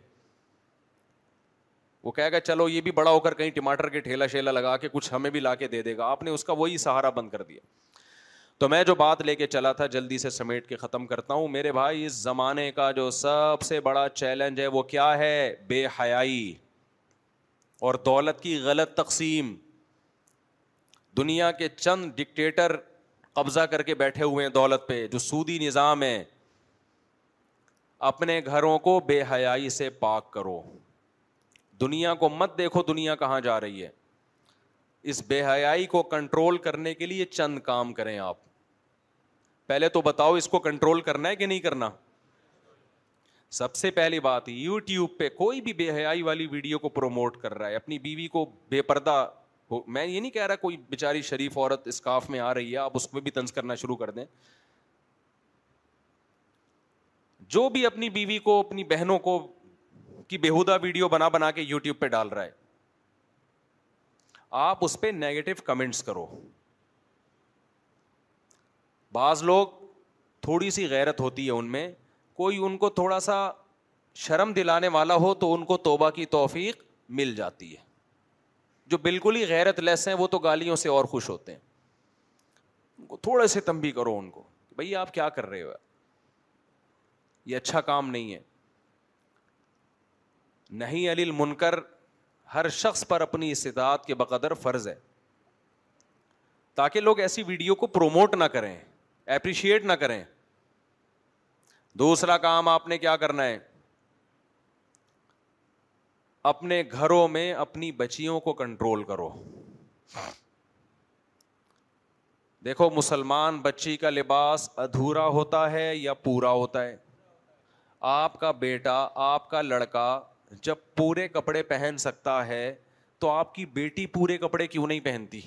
وہ کہے گا چلو یہ بھی بڑا ہو کر کہیں ٹماٹر کے ٹھیلا شیلا لگا کے کچھ ہمیں بھی لا کے دے دے گا آپ نے اس کا وہی سہارا بند کر دیا تو میں جو بات لے کے چلا تھا جلدی سے سمیٹ کے ختم کرتا ہوں میرے بھائی اس زمانے کا جو سب سے بڑا چیلنج ہے وہ کیا ہے بے حیائی اور دولت کی غلط تقسیم دنیا کے چند ڈکٹیٹر قبضہ کر کے بیٹھے ہوئے ہیں دولت پہ جو سودی نظام ہے اپنے گھروں کو بے حیائی سے پاک کرو دنیا کو مت دیکھو دنیا کہاں جا رہی ہے اس بے حیائی کو کنٹرول کرنے کے لیے چند کام کریں آپ پہلے تو بتاؤ اس کو کنٹرول کرنا ہے کہ نہیں کرنا سب سے پہلی بات یو ٹیوب پہ کوئی بھی بے حیائی والی ویڈیو کو پروموٹ کر رہا ہے اپنی بیوی کو بے پردہ ہو میں یہ نہیں کہہ رہا کوئی بیچاری شریف عورت اسکاف میں آ رہی ہے آپ اس میں بھی تنظ کرنا شروع کر دیں جو بھی اپنی بیوی کو اپنی بہنوں کو کی بےحدہ ویڈیو بنا بنا کے یو ٹیوب پہ ڈال رہا ہے آپ اس پہ نیگیٹو کمنٹس کرو بعض لوگ تھوڑی سی غیرت ہوتی ہے ان میں کوئی ان کو تھوڑا سا شرم دلانے والا ہو تو ان کو توبہ کی توفیق مل جاتی ہے جو بالکل ہی غیرت لیس ہیں وہ تو گالیوں سے اور خوش ہوتے ہیں ان کو تھوڑے سے تمبی کرو ان کو کہ بھائی آپ کیا کر رہے ہو یہ اچھا کام نہیں ہے نہیں علی المنکر ہر شخص پر اپنی استطاعت کے بقدر فرض ہے تاکہ لوگ ایسی ویڈیو کو پروموٹ نہ کریں اپریشیٹ نہ کریں دوسرا کام آپ نے کیا کرنا ہے اپنے گھروں میں اپنی بچیوں کو کنٹرول کرو دیکھو مسلمان بچی کا لباس ادھورا ہوتا ہے یا پورا ہوتا ہے آپ کا بیٹا آپ کا لڑکا جب پورے کپڑے پہن سکتا ہے تو آپ کی بیٹی پورے کپڑے کیوں نہیں پہنتی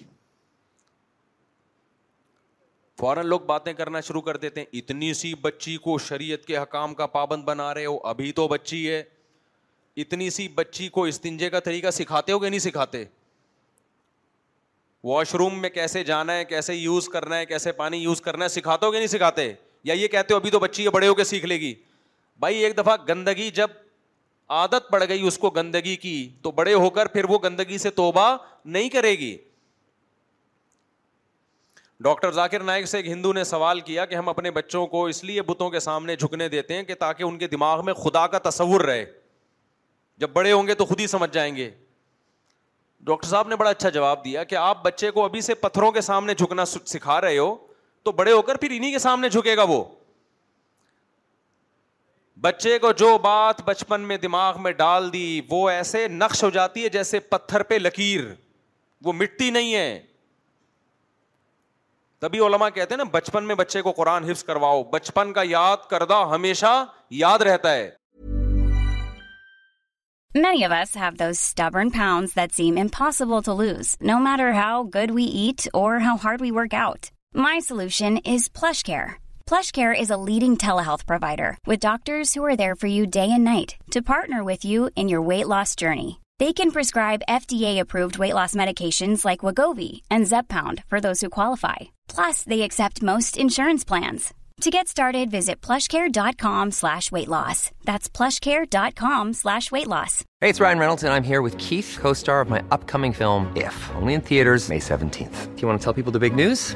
فوراً لوگ باتیں کرنا شروع کر دیتے ہیں اتنی سی بچی کو شریعت کے حکام کا پابند بنا رہے ہو ابھی تو بچی ہے اتنی سی بچی کو استنجے کا طریقہ سکھاتے ہو کہ نہیں سکھاتے واش روم میں کیسے جانا ہے کیسے یوز کرنا ہے کیسے پانی یوز کرنا ہے سکھاتے ہو کہ نہیں سکھاتے یا یہ کہتے ہو ابھی تو بچی ہے بڑے ہو کے سیکھ لے گی بھائی ایک دفعہ گندگی جب عادت پڑ گئی اس کو گندگی کی تو بڑے ہو کر پھر وہ گندگی سے توبہ نہیں کرے گی ڈاکٹر ذاکر نائک سے ایک ہندو نے سوال کیا کہ ہم اپنے بچوں کو اس لیے بتوں کے سامنے جھکنے دیتے ہیں کہ تاکہ ان کے دماغ میں خدا کا تصور رہے جب بڑے ہوں گے تو خود ہی سمجھ جائیں گے ڈاکٹر صاحب نے بڑا اچھا جواب دیا کہ آپ بچے کو ابھی سے پتھروں کے سامنے جھکنا سکھا رہے ہو تو بڑے ہو کر پھر انہیں کے سامنے جھکے گا وہ بچے کو جو بات بچپن میں دماغ میں ڈال دی وہ ایسے نقش ہو جاتی ہے جیسے پتھر پہ لکیر وہ مٹی نہیں ہے تبھی علما کہتے ہیں نا بچپن میں بچے کو قرآن حفظ کرواؤ بچپن کا یاد کردہ ہمیشہ یاد رہتا ہے many of us have this stubborn pound that seem impossible to lose no matter how good we eat or how hard we work out my solution is PlushCare PlushCare is a leading telehealth provider with doctors who are there for you day and night to partner with you in your weight loss journey. They can prescribe FDA-approved weight loss medications like Wegovy and Zepbound for those who qualify. Plus, they accept most insurance plans. To get started, visit plushcare.com/weightloss. That's plushcare.com/weightloss. Hey, it's Ryan Reynolds, and I'm here with Keith, co-star of my upcoming film, If, only in theaters May 17th. Do you want to tell people the big news?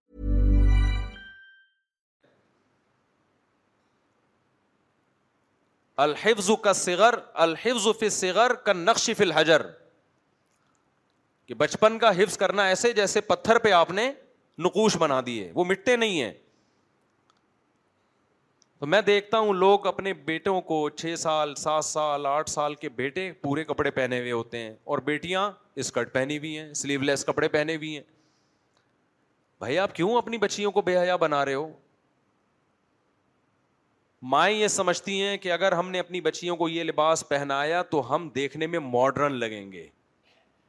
الحفظ کا سگر الحفظ فی فی کا نقش الحجر کہ بچپن کا حفظ کرنا ایسے جیسے پتھر پہ آپ نے نقوش بنا دیے وہ مٹتے نہیں ہیں تو میں دیکھتا ہوں لوگ اپنے بیٹوں کو چھ سال سات سال آٹھ سال کے بیٹے پورے کپڑے پہنے ہوئے ہوتے ہیں اور بیٹیاں اسکرٹ پہنی ہوئی ہیں سلیو لیس کپڑے پہنے ہوئی ہیں بھائی آپ کیوں اپنی بچیوں کو بے حیا بنا رہے ہو مائیں یہ سمجھتی ہیں کہ اگر ہم نے اپنی بچیوں کو یہ لباس پہنایا تو ہم دیکھنے میں ماڈرن لگیں گے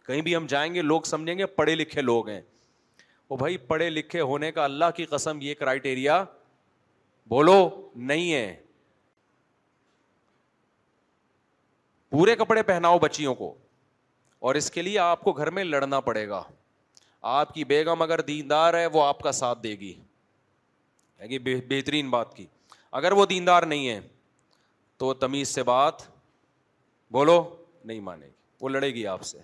کہیں بھی ہم جائیں گے لوگ سمجھیں گے پڑھے لکھے لوگ ہیں وہ بھائی پڑھے لکھے ہونے کا اللہ کی قسم یہ کرائٹیریا بولو نہیں ہے پورے کپڑے پہناؤ بچیوں کو اور اس کے لیے آپ کو گھر میں لڑنا پڑے گا آپ کی بیگم اگر دیندار ہے وہ آپ کا ساتھ دے گی بہترین بات کی اگر وہ دیندار نہیں ہے تو تمیز سے بات بولو نہیں مانے گی وہ لڑے گی آپ سے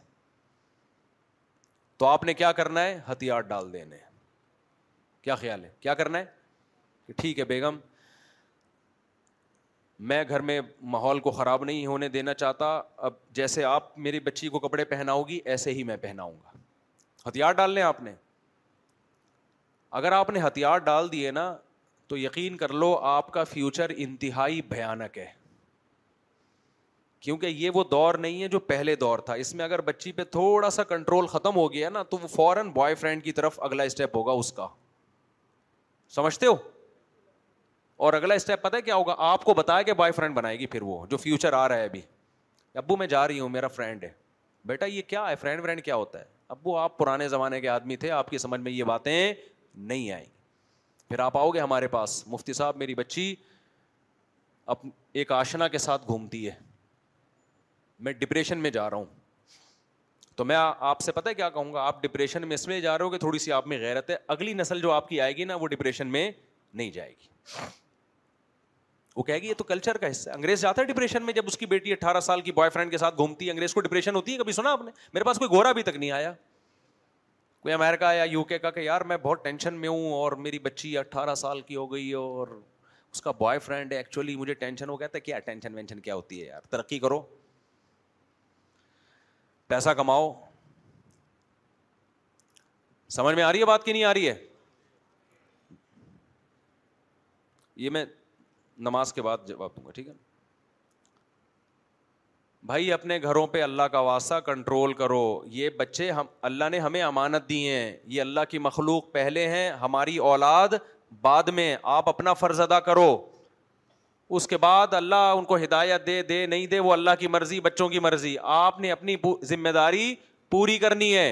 تو آپ نے کیا کرنا ہے ہتھیار ڈال دینے کیا خیال ہے کیا کرنا ہے کہ ٹھیک ہے بیگم میں گھر میں ماحول کو خراب نہیں ہونے دینا چاہتا اب جیسے آپ میری بچی کو کپڑے پہناؤ گی ایسے ہی میں پہناؤں گا ہتھیار ڈال لیں آپ نے اگر آپ نے ہتھیار ڈال دیے نا تو یقین کر لو آپ کا فیوچر انتہائی بھیانک ہے کیونکہ یہ وہ دور نہیں ہے جو پہلے دور تھا اس میں اگر بچی پہ تھوڑا سا کنٹرول ختم ہو گیا نا تو وہ فوراً بوائے فرینڈ کی طرف اگلا اسٹیپ ہوگا اس کا سمجھتے ہو اور اگلا اسٹیپ پتا کیا ہوگا آپ کو بتایا کہ بوائے فرینڈ بنائے گی پھر وہ جو فیوچر آ رہا ہے ابھی ابو میں جا رہی ہوں میرا فرینڈ ہے بیٹا یہ کیا ہے فرینڈ فرینڈ کیا ہوتا ہے ابو آپ پرانے زمانے کے آدمی تھے آپ کی سمجھ میں یہ باتیں نہیں آئیں پھر آپ آؤ گے ہمارے پاس مفتی صاحب میری بچی اب ایک آشنا کے ساتھ گھومتی ہے میں ڈپریشن میں جا رہا ہوں تو میں آپ سے پتہ کیا کہوں گا آپ ڈپریشن میں اس میں جا رہے ہو کہ تھوڑی سی آپ میں غیرت ہے اگلی نسل جو آپ کی آئے گی نا وہ ڈپریشن میں نہیں جائے گی وہ کہے گی یہ تو کلچر کا حصہ انگریز جاتا ہے ڈپریشن میں جب اس کی بیٹی اٹھارہ سال کی بوائے فرینڈ کے ساتھ گھومتی ہے انگریز کو ڈپریشن ہوتی ہے کبھی سنا آپ نے میرے پاس کوئی گورا بھی تک نہیں آیا کوئی امیرکا یا یو کے کا کہ یار میں بہت ٹینشن میں ہوں اور میری بچی اٹھارہ سال کی ہو گئی اور اس کا بوائے فرینڈ ہے ایکچولی مجھے ٹینشن ہو گیا تھا کیا ٹینشن وینشن کیا ہوتی ہے یار ترقی کرو پیسہ کماؤ سمجھ میں آ رہی ہے بات کی نہیں آ رہی ہے یہ میں نماز کے بعد جواب دوں گا ٹھیک ہے بھائی اپنے گھروں پہ اللہ کا واسطہ کنٹرول کرو یہ بچے ہم اللہ نے ہمیں امانت دی ہیں یہ اللہ کی مخلوق پہلے ہیں ہماری اولاد بعد میں آپ اپنا فرض ادا کرو اس کے بعد اللہ ان کو ہدایت دے دے نہیں دے وہ اللہ کی مرضی بچوں کی مرضی آپ نے اپنی ذمہ داری پوری کرنی ہے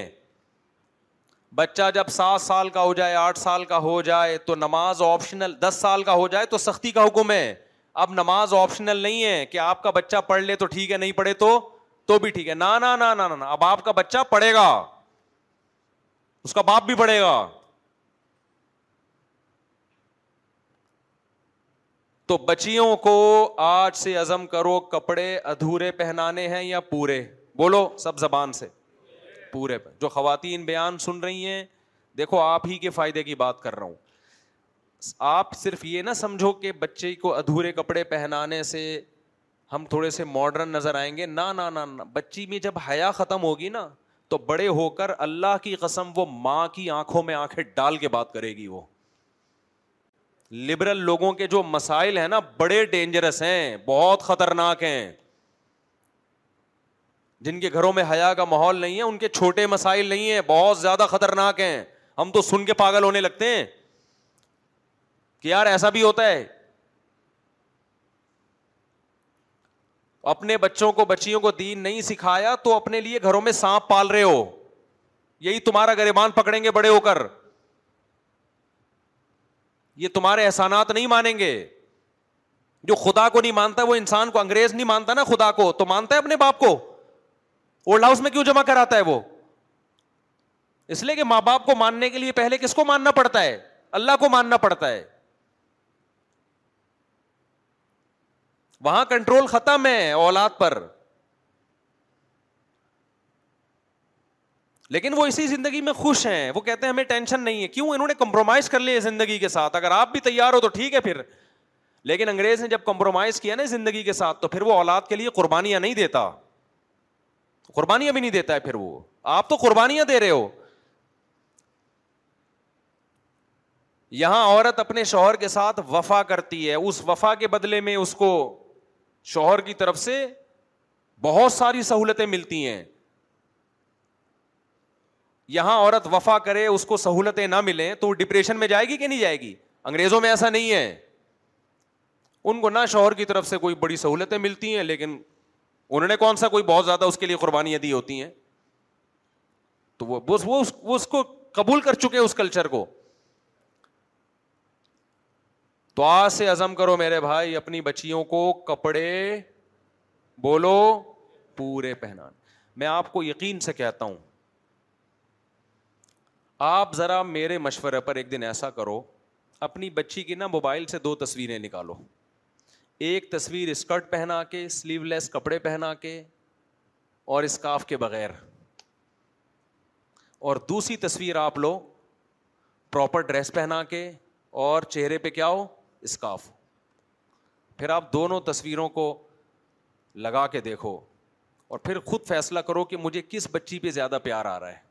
بچہ جب سات سال کا ہو جائے آٹھ سال کا ہو جائے تو نماز آپشنل دس سال کا ہو جائے تو سختی کا حکم ہے اب نماز آپشنل نہیں ہے کہ آپ کا بچہ پڑھ لے تو ٹھیک ہے نہیں پڑھے تو تو بھی ٹھیک ہے نہ نہ نہ نہ اب آپ کا بچہ پڑھے گا اس کا باپ بھی پڑھے گا تو بچیوں کو آج سے عزم کرو کپڑے ادھورے پہنانے ہیں یا پورے بولو سب زبان سے پورے پہ جو خواتین بیان سن رہی ہیں دیکھو آپ ہی کے فائدے کی بات کر رہا ہوں آپ صرف یہ نہ سمجھو کہ بچے کو ادھورے کپڑے پہنانے سے ہم تھوڑے سے ماڈرن نظر آئیں گے نہ نہ بچی میں جب حیا ختم ہوگی نا تو بڑے ہو کر اللہ کی قسم وہ ماں کی آنکھوں میں آنکھیں ڈال کے بات کرے گی وہ لبرل لوگوں کے جو مسائل ہیں نا بڑے ڈینجرس ہیں بہت خطرناک ہیں جن کے گھروں میں حیا کا ماحول نہیں ہے ان کے چھوٹے مسائل نہیں ہیں بہت زیادہ خطرناک ہیں ہم تو سن کے پاگل ہونے لگتے ہیں کہ یار ایسا بھی ہوتا ہے اپنے بچوں کو بچیوں کو دین نہیں سکھایا تو اپنے لیے گھروں میں سانپ پال رہے ہو یہی تمہارا گریبان پکڑیں گے بڑے ہو کر یہ تمہارے احسانات نہیں مانیں گے جو خدا کو نہیں مانتا وہ انسان کو انگریز نہیں مانتا نا خدا کو تو مانتا ہے اپنے باپ کو اولڈ ہاؤس میں کیوں جمع کراتا ہے وہ اس لیے کہ ماں باپ کو ماننے کے لیے پہلے کس کو ماننا پڑتا ہے اللہ کو ماننا پڑتا ہے وہاں کنٹرول ختم ہے اولاد پر لیکن وہ اسی زندگی میں خوش ہیں وہ کہتے ہیں ہمیں ٹینشن نہیں ہے کیوں انہوں نے کمپرومائز کر لیا زندگی کے ساتھ اگر آپ بھی تیار ہو تو ٹھیک ہے پھر لیکن انگریز نے جب کمپرومائز کیا نا زندگی کے ساتھ تو پھر وہ اولاد کے لیے قربانیاں نہیں دیتا قربانیاں بھی نہیں دیتا ہے پھر وہ آپ تو قربانیاں دے رہے ہو یہاں عورت اپنے شوہر کے ساتھ وفا کرتی ہے اس وفا کے بدلے میں اس کو شوہر کی طرف سے بہت ساری سہولتیں ملتی ہیں یہاں عورت وفا کرے اس کو سہولتیں نہ ملیں تو ڈپریشن میں جائے گی کہ نہیں جائے گی انگریزوں میں ایسا نہیں ہے ان کو نہ شوہر کی طرف سے کوئی بڑی سہولتیں ملتی ہیں لیکن انہوں نے کون سا کوئی بہت زیادہ اس کے لیے قربانیاں دی ہوتی ہیں تو وہ اس کو قبول کر چکے اس کلچر کو تو آج سے عزم کرو میرے بھائی اپنی بچیوں کو کپڑے بولو پورے پہنان میں آپ کو یقین سے کہتا ہوں آپ ذرا میرے مشورے پر ایک دن ایسا کرو اپنی بچی کی نا موبائل سے دو تصویریں نکالو ایک تصویر اسکرٹ پہنا کے سلیو لیس کپڑے پہنا کے اور اسکارف کے بغیر اور دوسری تصویر آپ لو پراپر ڈریس پہنا کے اور چہرے پہ کیا ہو اسکارف پھر آپ دونوں تصویروں کو لگا کے دیکھو اور پھر خود فیصلہ کرو کہ مجھے کس بچی پہ زیادہ پیار آ رہا ہے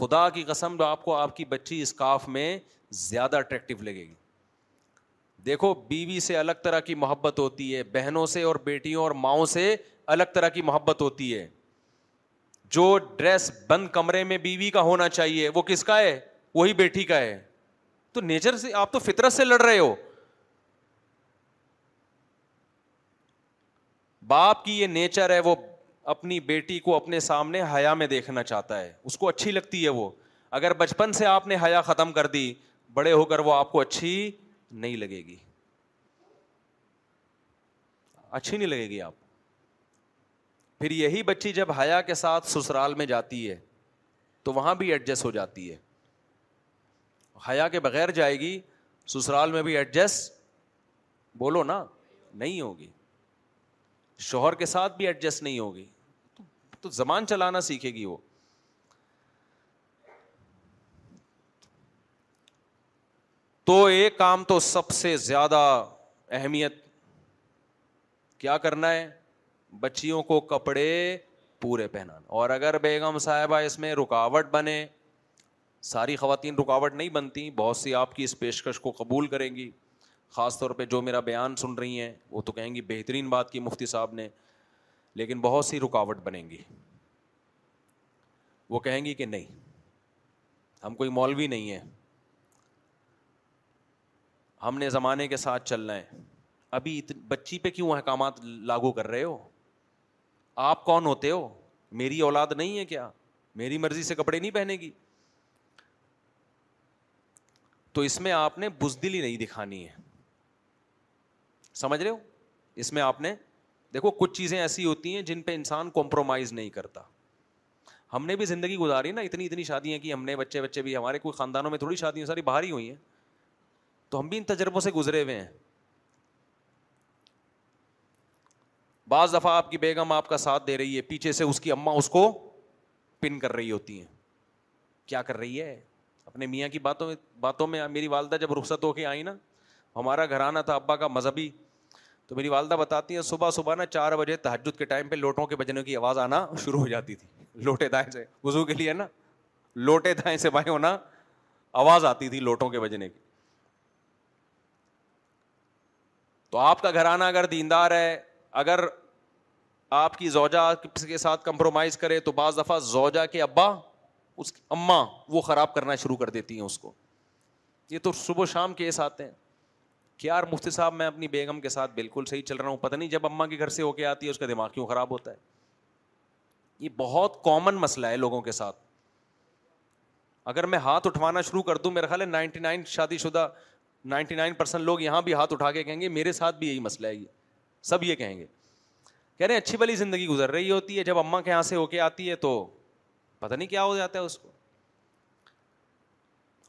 خدا کی قسم جو آپ کو آپ کی بچی اسکارف میں زیادہ اٹریکٹیو لگے گی دیکھو بیوی سے الگ طرح کی محبت ہوتی ہے بہنوں سے اور بیٹیوں اور ماؤں سے الگ طرح کی محبت ہوتی ہے جو ڈریس بند کمرے میں بیوی کا ہونا چاہیے وہ کس کا ہے وہی بیٹی کا ہے تو نیچر سے آپ تو فطرت سے لڑ رہے ہو باپ کی یہ نیچر ہے وہ اپنی بیٹی کو اپنے سامنے حیا میں دیکھنا چاہتا ہے اس کو اچھی لگتی ہے وہ اگر بچپن سے آپ نے حیا ختم کر دی بڑے ہو کر وہ آپ کو اچھی نہیں لگے گی اچھی نہیں لگے گی آپ پھر یہی بچی جب حیا کے ساتھ سسرال میں جاتی ہے تو وہاں بھی ایڈجسٹ ہو جاتی ہے حیا کے بغیر جائے گی سسرال میں بھی ایڈجسٹ بولو نا نہیں ہوگی شوہر کے ساتھ بھی ایڈجسٹ نہیں ہوگی تو زبان چلانا سیکھے گی وہ تو ایک کام تو سب سے زیادہ اہمیت کیا کرنا ہے بچیوں کو کپڑے پورے پہنانا اور اگر بیگم صاحبہ اس میں رکاوٹ بنے ساری خواتین رکاوٹ نہیں بنتی بہت سی آپ کی اس پیشکش کو قبول کریں گی خاص طور پہ جو میرا بیان سن رہی ہیں وہ تو کہیں گی بہترین بات کی مفتی صاحب نے لیکن بہت سی رکاوٹ بنیں گی وہ کہیں گی کہ نہیں ہم کوئی مولوی نہیں ہیں ہم نے زمانے کے ساتھ چلنا ہے ابھی بچی پہ کیوں احکامات لاگو کر رہے ہو آپ کون ہوتے ہو میری اولاد نہیں ہے کیا میری مرضی سے کپڑے نہیں پہنے گی تو اس میں آپ نے بزدلی نہیں دکھانی ہے سمجھ رہے ہو اس میں آپ نے دیکھو کچھ چیزیں ایسی ہوتی ہیں جن پہ انسان کمپرومائز نہیں کرتا ہم نے بھی زندگی گزاری نا اتنی اتنی شادیاں کہ ہم نے بچے بچے بھی ہمارے کوئی خاندانوں میں تھوڑی شادیاں ساری باہر ہی ہوئی ہیں تو ہم بھی ان تجربوں سے گزرے ہوئے ہیں بعض دفعہ آپ کی بیگم آپ کا ساتھ دے رہی ہے پیچھے سے اس کی اماں اس کو پن کر رہی ہوتی ہیں کیا کر رہی ہے اپنے میاں کی باتوں میں باتوں میں میری والدہ جب رخصت ہو کے آئی نا ہمارا گھرانہ تھا ابا کا مذہبی تو میری والدہ بتاتی ہیں صبح صبح نا چار بجے تحجد کے ٹائم پہ لوٹوں کے بجنے کی آواز آنا شروع ہو جاتی تھی لوٹے دائیں سے وضو کے لیے نا لوٹے دائیں سے بھائی ہونا آواز آتی تھی لوٹوں کے بجنے کی تو آپ کا گھرانہ اگر دیندار ہے اگر آپ کی زوجہ کے ساتھ کمپرومائز کرے تو بعض دفعہ زوجہ کے ابا اس کی اماں وہ خراب کرنا شروع کر دیتی ہیں اس کو یہ تو صبح شام کیس آتے ہیں کہ یار مفتی صاحب میں اپنی بیگم کے ساتھ بالکل صحیح چل رہا ہوں پتہ نہیں جب اماں کے گھر سے ہو کے آتی ہے اس کا دماغ کیوں خراب ہوتا ہے یہ بہت کامن مسئلہ ہے لوگوں کے ساتھ اگر میں ہاتھ اٹھوانا شروع کر دوں میرا خیال ہے نائنٹی نائن شادی شدہ نائنٹی نائن پرسینٹ لوگ یہاں بھی ہاتھ اٹھا کے کہیں گے میرے ساتھ بھی یہی مسئلہ ہے یہ سب یہ کہیں گے کہہ رہے ہیں اچھی والی زندگی گزر رہی ہوتی ہے جب اماں کے یہاں سے ہو کے آتی ہے تو نہیں کیا ہو جاتا ہے اس کو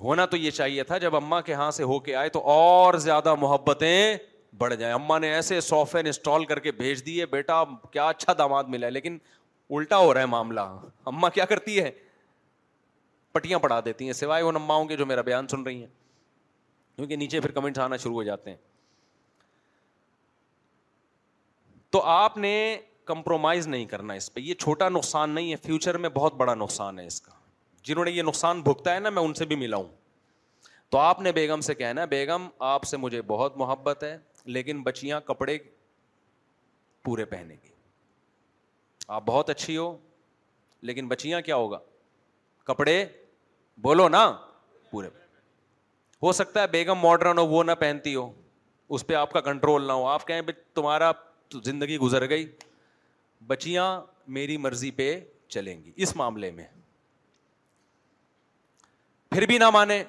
ہونا تو یہ چاہیے تھا جب اما کے ہاں سے ہو کے آئے تو اور زیادہ محبتیں بڑھ جائیں اما نے ایسے سافٹ ویئر انسٹال کر کے بھیج دیے بیٹا کیا اچھا داماد ملا ہے لیکن الٹا ہو رہا ہے معاملہ اما کیا کرتی ہے پٹیاں پڑھا دیتی ہیں سوائے وہ اماؤں کے گے جو میرا بیان سن رہی ہیں کیونکہ نیچے پھر کمنٹس آنا شروع ہو جاتے ہیں تو آپ نے کمپرومائز نہیں کرنا اس پہ یہ چھوٹا نقصان نہیں ہے فیوچر میں بہت بڑا نقصان ہے اس کا جنہوں نے یہ نقصان بھگتا ہے نا میں ان سے بھی ملا ہوں تو آپ نے بیگم سے کہنا ہے بیگم آپ سے مجھے بہت محبت ہے لیکن بچیاں کپڑے پورے پہنے گی آپ بہت اچھی ہو لیکن بچیاں کیا ہوگا کپڑے بولو نا پورے ہو سکتا ہے بیگم ماڈرن ہو وہ نہ پہنتی ہو اس پہ آپ کا کنٹرول نہ ہو آپ کہیں بھائی تمہارا زندگی گزر گئی بچیاں میری مرضی پہ چلیں گی اس معاملے میں پھر بھی نہ مانے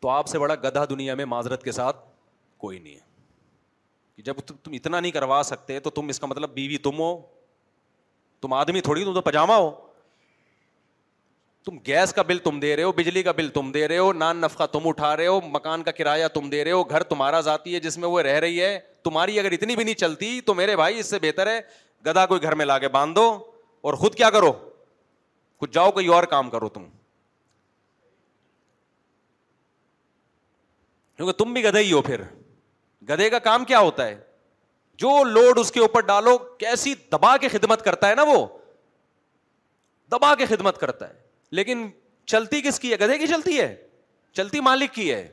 تو آپ سے بڑا گدھا دنیا میں معذرت کے ساتھ کوئی نہیں ہے جب تم اتنا نہیں کروا سکتے تو تم اس کا مطلب بیوی تم ہو تم آدمی تھوڑی تم تو پجامہ ہو تم گیس کا بل تم دے رہے ہو بجلی کا بل تم دے رہے ہو نان نفقہ تم اٹھا رہے ہو مکان کا کرایہ تم دے رہے ہو گھر تمہارا ذاتی ہے جس میں وہ رہ رہی ہے تمہاری اگر اتنی بھی نہیں چلتی تو میرے بھائی اس سے بہتر ہے گدا کوئی گھر میں لا کے باندھ دو اور خود کیا کرو کچھ جاؤ کوئی اور کام کرو تم کیونکہ تم بھی گدھے ہی ہو پھر گدھے کا کام کیا ہوتا ہے جو لوڈ اس کے اوپر ڈالو کیسی دبا کے خدمت کرتا ہے نا وہ دبا کے خدمت کرتا ہے لیکن چلتی کس کی ہے گدھے کی چلتی ہے چلتی مالک کی ہے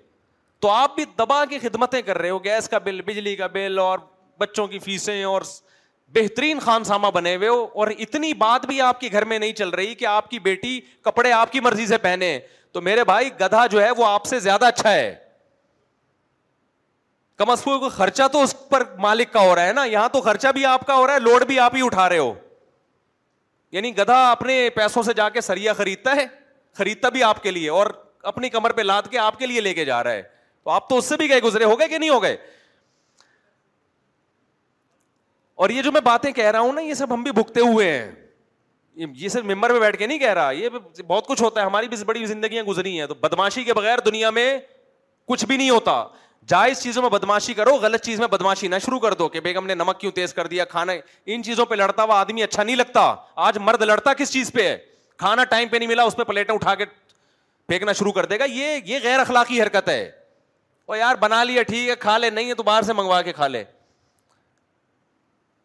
تو آپ بھی دبا کے خدمتیں کر رہے ہو گیس کا بل بجلی کا بل اور بچوں کی فیسیں اور بہترین خان سامہ بنے ہوئے ہو اور اتنی بات بھی آپ کے گھر میں نہیں چل رہی کہ آپ کی بیٹی کپڑے آپ کی مرضی سے پہنے تو میرے بھائی گدھا جو ہے وہ آپ سے زیادہ اچھا ہے کم از کم خرچہ تو اس پر مالک کا ہو رہا ہے نا یہاں تو خرچہ بھی آپ کا ہو رہا ہے لوڈ بھی آپ ہی اٹھا رہے ہو یعنی گدھا اپنے پیسوں سے جا کے سریا خریدتا ہے خریدتا بھی آپ کے لیے اور اپنی کمر پہ لاد کے آپ کے لیے لے کے جا رہا ہے تو آپ تو اس سے بھی گئے گزرے ہو گئے کہ نہیں ہو گئے اور یہ جو میں باتیں کہہ رہا ہوں نا یہ سب ہم بھی بھگتے ہوئے ہیں یہ صرف ممبر پہ بیٹھ کے نہیں کہہ رہا یہ بہت کچھ ہوتا ہے ہماری بھی بڑی زندگیاں گزری ہیں تو بدماشی کے بغیر دنیا میں کچھ بھی نہیں ہوتا جائز چیزوں میں بدماشی کرو غلط چیز میں بدماشی نہ شروع کر دو کہ بیگم نے نمک کیوں تیز کر دیا کھانا ان چیزوں پہ لڑتا ہوا آدمی اچھا نہیں لگتا آج مرد لڑتا کس چیز پہ ہے کھانا ٹائم پہ نہیں ملا اس پہ پلیٹیں اٹھا کے پھینکنا شروع کر دے گا یہ یہ غیر اخلاقی حرکت ہے وہ یار بنا لیا ٹھیک ہے کھا لے نہیں ہے تو باہر سے منگوا کے کھا لے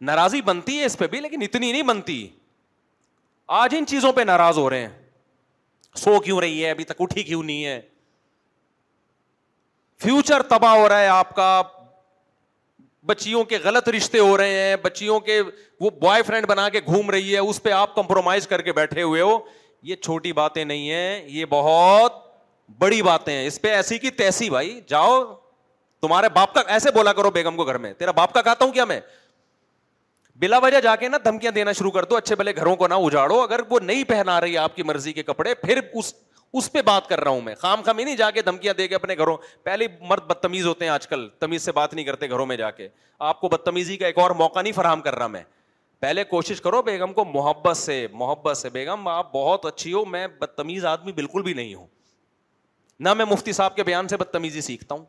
ناراضی بنتی ہے اس پہ بھی لیکن اتنی نہیں بنتی آج ان چیزوں پہ ناراض ہو رہے ہیں سو کیوں رہی ہے ابھی تک اٹھی کیوں نہیں ہے فیوچر تباہ ہو رہا ہے آپ کا بچیوں کے غلط رشتے ہو رہے ہیں بچیوں کے وہ بوائے فرینڈ بنا کے گھوم رہی ہے اس پہ آپ کمپرومائز کر کے بیٹھے ہوئے ہو یہ چھوٹی باتیں نہیں ہیں یہ بہت بڑی باتیں ہیں اس پہ ایسی کی تیسی بھائی جاؤ تمہارے باپ کا ایسے بولا کرو بیگم کو گھر میں تیرا باپ کا کہتا ہوں کیا میں بلا وجہ جا کے نا دھمکیاں دینا شروع کر دو اچھے بھلے گھروں کو نہ اجاڑو اگر وہ نہیں پہنا رہی آپ کی مرضی کے کپڑے پھر اس اس پہ بات کر رہا ہوں میں خام خام ہی نہیں جا کے دھمکیاں دے کے اپنے گھروں پہلے مرد بدتمیز ہوتے ہیں آج کل تمیز سے بات نہیں کرتے گھروں میں جا کے آپ کو بدتمیزی کا ایک اور موقع نہیں فراہم کر رہا میں پہلے کوشش کرو بیگم کو محبت سے محبت سے بیگم آپ بہت اچھی ہو میں بدتمیز آدمی بالکل بھی نہیں ہوں نہ میں مفتی صاحب کے بیان سے بدتمیزی سیکھتا ہوں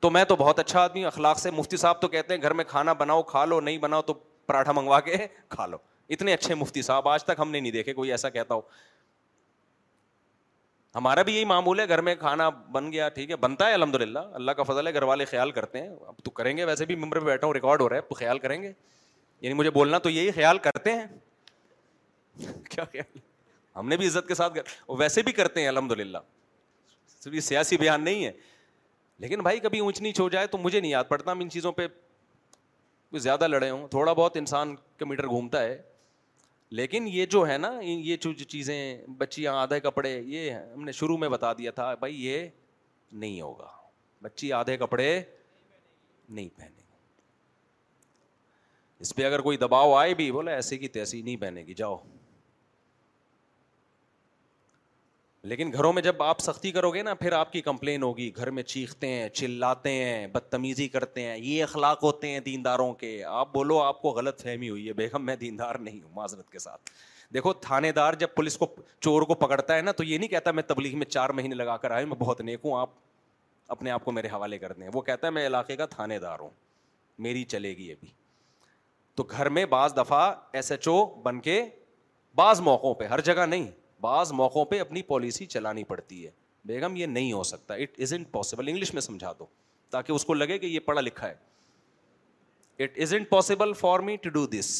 تو میں تو بہت اچھا آدمی اخلاق سے مفتی صاحب تو کہتے ہیں گھر میں کھانا بناؤ کھا لو نہیں بناؤ تو پراٹھا منگوا کے کھا لو اتنے اچھے مفتی صاحب آج تک ہم نے نہیں دیکھے کوئی ایسا کہتا ہو ہمارا بھی یہی معمول ہے گھر میں کھانا بن گیا ٹھیک ہے بنتا ہے الحمد للہ اللہ کا فضل ہے گھر والے خیال کرتے ہیں اب تو کریں گے ویسے بھی ممبر پہ بیٹھا ہوں ریکارڈ ہو رہا ہے تو خیال کریں گے یعنی مجھے بولنا تو یہی خیال کرتے ہیں کیا خیال ہم نے بھی عزت کے ساتھ ویسے بھی کرتے ہیں الحمد للہ صرف یہ سیاسی بیان نہیں ہے لیکن بھائی کبھی اونچ نیچ ہو جائے تو مجھے نہیں یاد پڑتا ہم ان چیزوں پہ زیادہ لڑے ہوں تھوڑا بہت انسان کے میٹر گھومتا ہے لیکن یہ جو ہے نا یہ چیزیں بچی آدھے کپڑے یہ ہم نے شروع میں بتا دیا تھا بھائی یہ نہیں ہوگا بچی آدھے کپڑے نہیں پہنے گی اس پہ اگر کوئی دباؤ آئے بھی بولے ایسے کی تیسی نہیں پہنے گی جاؤ لیکن گھروں میں جب آپ سختی کرو گے نا پھر آپ کی کمپلین ہوگی گھر میں چیختے ہیں چلاتے ہیں بدتمیزی کرتے ہیں یہ اخلاق ہوتے ہیں دینداروں کے آپ بولو آپ کو غلط فہمی ہوئی ہے بیگم میں دیندار نہیں ہوں معذرت کے ساتھ دیکھو تھانے دار جب پولیس کو چور کو پکڑتا ہے نا تو یہ نہیں کہتا میں تبلیغ میں چار مہینے لگا کر آئے میں بہت نیک ہوں آپ اپنے آپ کو میرے حوالے کر دیں وہ کہتا ہے میں علاقے کا تھانے دار ہوں میری چلے گی ابھی تو گھر میں بعض دفعہ ایس ایچ او بن کے بعض موقعوں پہ ہر جگہ نہیں بعض موقعوں پہ اپنی پالیسی چلانی پڑتی ہے بیگم یہ نہیں ہو سکتا it is impossible English میں سمجھا دو تاکہ اس کو لگے کہ یہ پڑھا لکھا ہے it is impossible for me to do this